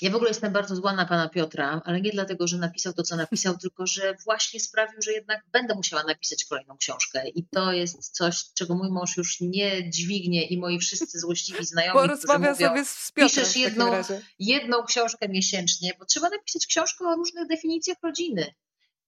B: Ja w ogóle jestem bardzo zła na pana Piotra, ale nie dlatego, że napisał to, co napisał, tylko że właśnie sprawił, że jednak będę musiała napisać kolejną książkę. I to jest coś, czego mój mąż już nie dźwignie i moi wszyscy złośliwi znajomi,
A: Porozmawia
B: którzy
A: mówią, sobie z Piotrem
B: piszesz jedną, jedną książkę miesięcznie, bo trzeba napisać książkę o różnych definicjach rodziny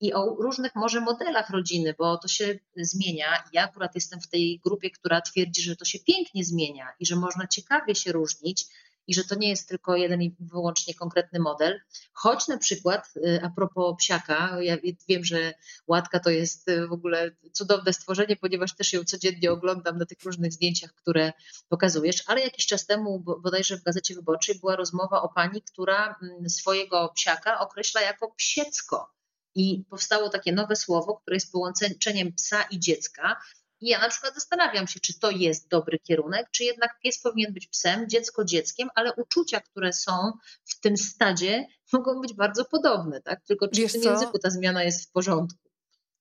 B: i o różnych może modelach rodziny, bo to się zmienia. Ja akurat jestem w tej grupie, która twierdzi, że to się pięknie zmienia i że można ciekawie się różnić i że to nie jest tylko jeden i wyłącznie konkretny model. Choć na przykład, y, a propos psiaka, ja wiem, że Łatka to jest y, w ogóle cudowne stworzenie, ponieważ też ją codziennie oglądam na tych różnych zdjęciach, które pokazujesz, ale jakiś czas temu, bodajże w Gazecie Wyborczej, była rozmowa o pani, która mm, swojego psiaka określa jako psiecko. I powstało takie nowe słowo, które jest połączeniem psa i dziecka. I ja na przykład zastanawiam się, czy to jest dobry kierunek, czy jednak pies powinien być psem, dziecko dzieckiem, ale uczucia, które są w tym stadzie, mogą być bardzo podobne, tak? Tylko czy Wiesz w tym co? języku ta zmiana jest w porządku.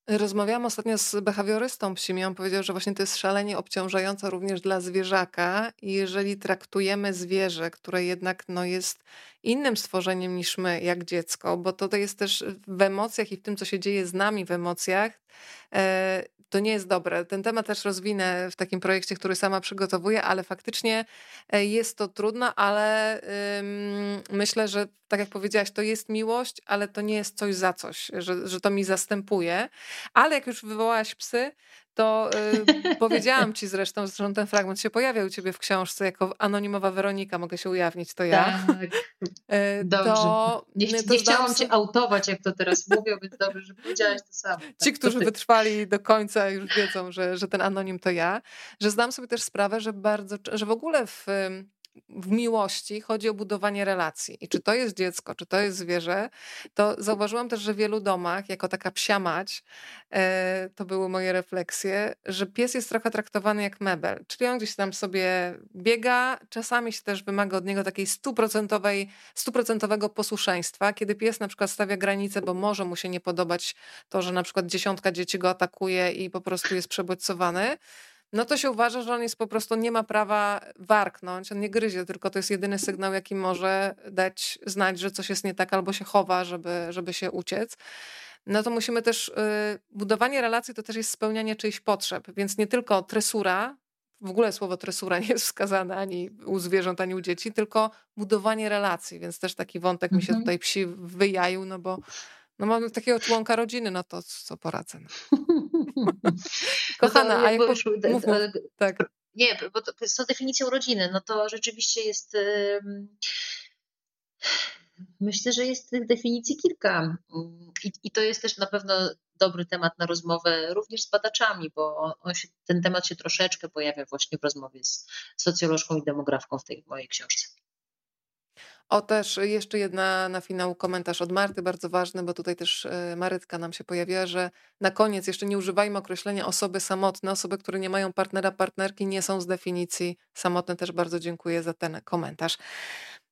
A: Rozmawiałam ostatnio z behawiorystą psim i on powiedział, że właśnie to jest szalenie obciążające również dla zwierzaka i jeżeli traktujemy zwierzę, które jednak no, jest innym stworzeniem niż my, jak dziecko, bo to, to jest też w emocjach i w tym, co się dzieje z nami w emocjach, e, to nie jest dobre. Ten temat też rozwinę w takim projekcie, który sama przygotowuję, ale faktycznie e, jest to trudne, ale myślę, że tak jak powiedziałaś, to jest miłość, ale to nie jest coś za coś, że, że to mi zastępuje. Ale jak już wywołałaś psy, to y, powiedziałam ci zresztą, że ten fragment się pojawiał u ciebie w książce jako anonimowa Weronika, mogę się ujawnić, to ja. Tak,
B: y, dobrze. To, nie, to nie chciałam cię autować, jak to teraz mówię, więc dobrze, że powiedziałaś to samo. Tak,
A: ci, którzy wytrwali do końca już wiedzą, że, że ten anonim to ja, że zdam sobie też sprawę, że bardzo, że w ogóle w w miłości chodzi o budowanie relacji. I czy to jest dziecko, czy to jest zwierzę, to zauważyłam też, że w wielu domach, jako taka psia mać, e, to były moje refleksje, że pies jest trochę traktowany jak mebel. Czyli on gdzieś tam sobie biega, czasami się też wymaga od niego takiej stuprocentowej, stuprocentowego posłuszeństwa, kiedy pies na przykład stawia granice, bo może mu się nie podobać to, że na przykład dziesiątka dzieci go atakuje i po prostu jest przebodźcowany no to się uważa, że on jest po prostu, nie ma prawa warknąć, on nie gryzie, tylko to jest jedyny sygnał, jaki może dać znać, że coś jest nie tak, albo się chowa, żeby, żeby się uciec. No to musimy też, y, budowanie relacji to też jest spełnianie czyichś potrzeb, więc nie tylko tresura, w ogóle słowo tresura nie jest wskazane ani u zwierząt, ani u dzieci, tylko budowanie relacji, więc też taki wątek mi się mhm. tutaj psi wyjaił, no bo no mamy takiego członka rodziny, no to co poradzę. No. Kochana, a jak po... mów, mów. Tak.
B: Nie, bo to, z tą definicją rodziny, no to rzeczywiście jest... Myślę, że jest tych definicji kilka I, i to jest też na pewno dobry temat na rozmowę również z badaczami, bo on się, ten temat się troszeczkę pojawia właśnie w rozmowie z socjolożką i demografką w tej mojej książce.
A: O, też jeszcze jedna na finał komentarz od Marty, bardzo ważny, bo tutaj też e, Marytka nam się pojawiła, że na koniec jeszcze nie używajmy określenia osoby samotne. Osoby, które nie mają partnera, partnerki nie są z definicji samotne. Też bardzo dziękuję za ten komentarz.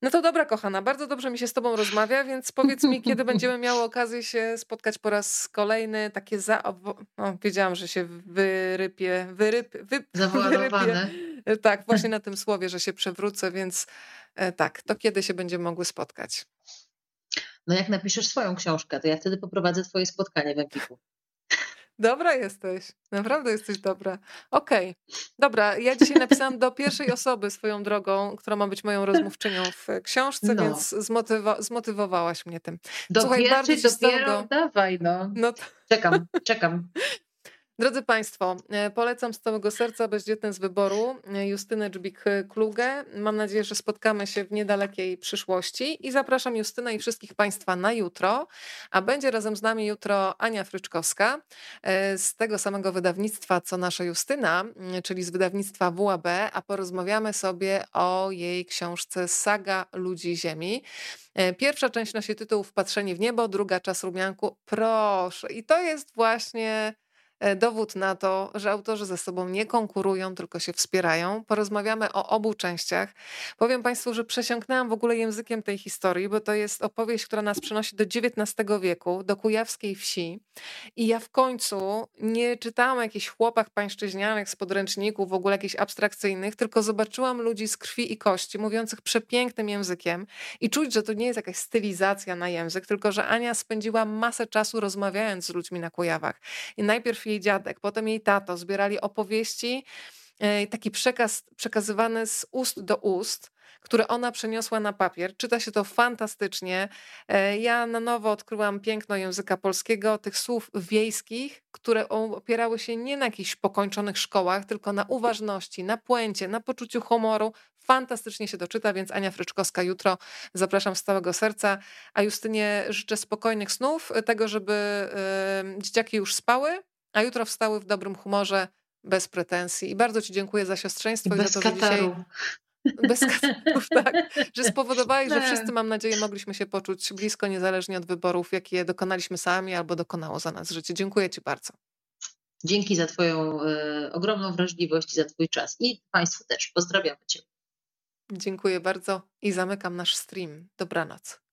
A: No to dobra, kochana, bardzo dobrze mi się z Tobą rozmawia, więc powiedz mi, kiedy będziemy miały okazję się spotkać po raz kolejny. Takie za. No, wiedziałam, że się wyrypie. Wyryp, wy, wyrypie. Tak, właśnie na tym słowie, że się przewrócę, więc tak, to kiedy się będziemy mogły spotkać?
B: No jak napiszesz swoją książkę, to ja wtedy poprowadzę twoje spotkanie w Empiku.
A: Dobra jesteś, naprawdę jesteś dobra. Okej, okay. dobra, ja dzisiaj napisałam do pierwszej osoby swoją drogą, która ma być moją rozmówczynią w książce, no. więc zmotywa zmotywowałaś mnie tym.
B: Do Słuchaj, pierwszej dopiero, dawaj no. no to... Czekam, czekam.
A: Drodzy Państwo, e, polecam z całego serca Bezdzietne z wyboru e, Justynę Dżbik-Klugę. Mam nadzieję, że spotkamy się w niedalekiej przyszłości i zapraszam Justynę i wszystkich Państwa na jutro, a będzie razem z nami jutro Ania Fryczkowska e, z tego samego wydawnictwa co nasza Justyna, czyli z wydawnictwa WAB, a porozmawiamy sobie o jej książce Saga Ludzi Ziemi. Pierwsza część nosi tytuł Wpatrzenie w niebo, druga Czas rumianku. Proszę. I to jest właśnie dowód na to, że autorzy ze sobą nie konkurują, tylko się wspierają. Porozmawiamy o obu częściach. Powiem Państwu, że przesiąknęłam w ogóle językiem tej historii, bo to jest opowieść, która nas przenosi do XIX wieku, do kujawskiej wsi. I ja w końcu nie czytałam o jakichś chłopach pańszczyźnianych z podręczników, w ogóle jakichś abstrakcyjnych, tylko zobaczyłam ludzi z krwi i kości, mówiących przepięknym językiem i czuć, że to nie jest jakaś stylizacja na język, tylko że Ania spędziła masę czasu rozmawiając z ludźmi na Kujawach. I najpierw jej dziadek, potem jej tato zbierali opowieści, e, taki przekaz przekazywany z ust do ust, które ona przeniosła na papier. Czyta się to fantastycznie. E, ja na nowo odkryłam piękno języka polskiego, tych słów wiejskich, które opierały się nie na jakichś pokończonych szkołach, tylko na uważności, na puencie, na poczuciu humoru. Fantastycznie się doczyta, więc Ania Fryczkowska jutro zapraszam z całego serca. A Justynie życzę spokojnych snów, tego, żeby y, dzieciaki już spały, a jutro wstały w dobrym humorze, bez pretensji. I bardzo Ci dziękuję za siostrzeństwo
B: i,
A: i za to,
B: kataru. że dzisiaj.
A: Bez katarów, tak. Że spowodowałeś, że wszyscy, mam nadzieję, mogliśmy się poczuć blisko, niezależnie od wyborów, jakie dokonaliśmy sami albo dokonało za nas życie. Dziękuję Ci bardzo.
B: Dzięki za Twoją y, ogromną wrażliwość i za Twój czas. I Państwu też. Pozdrawiamy Cię.
A: Dziękuję bardzo i zamykam nasz stream. Dobranoc.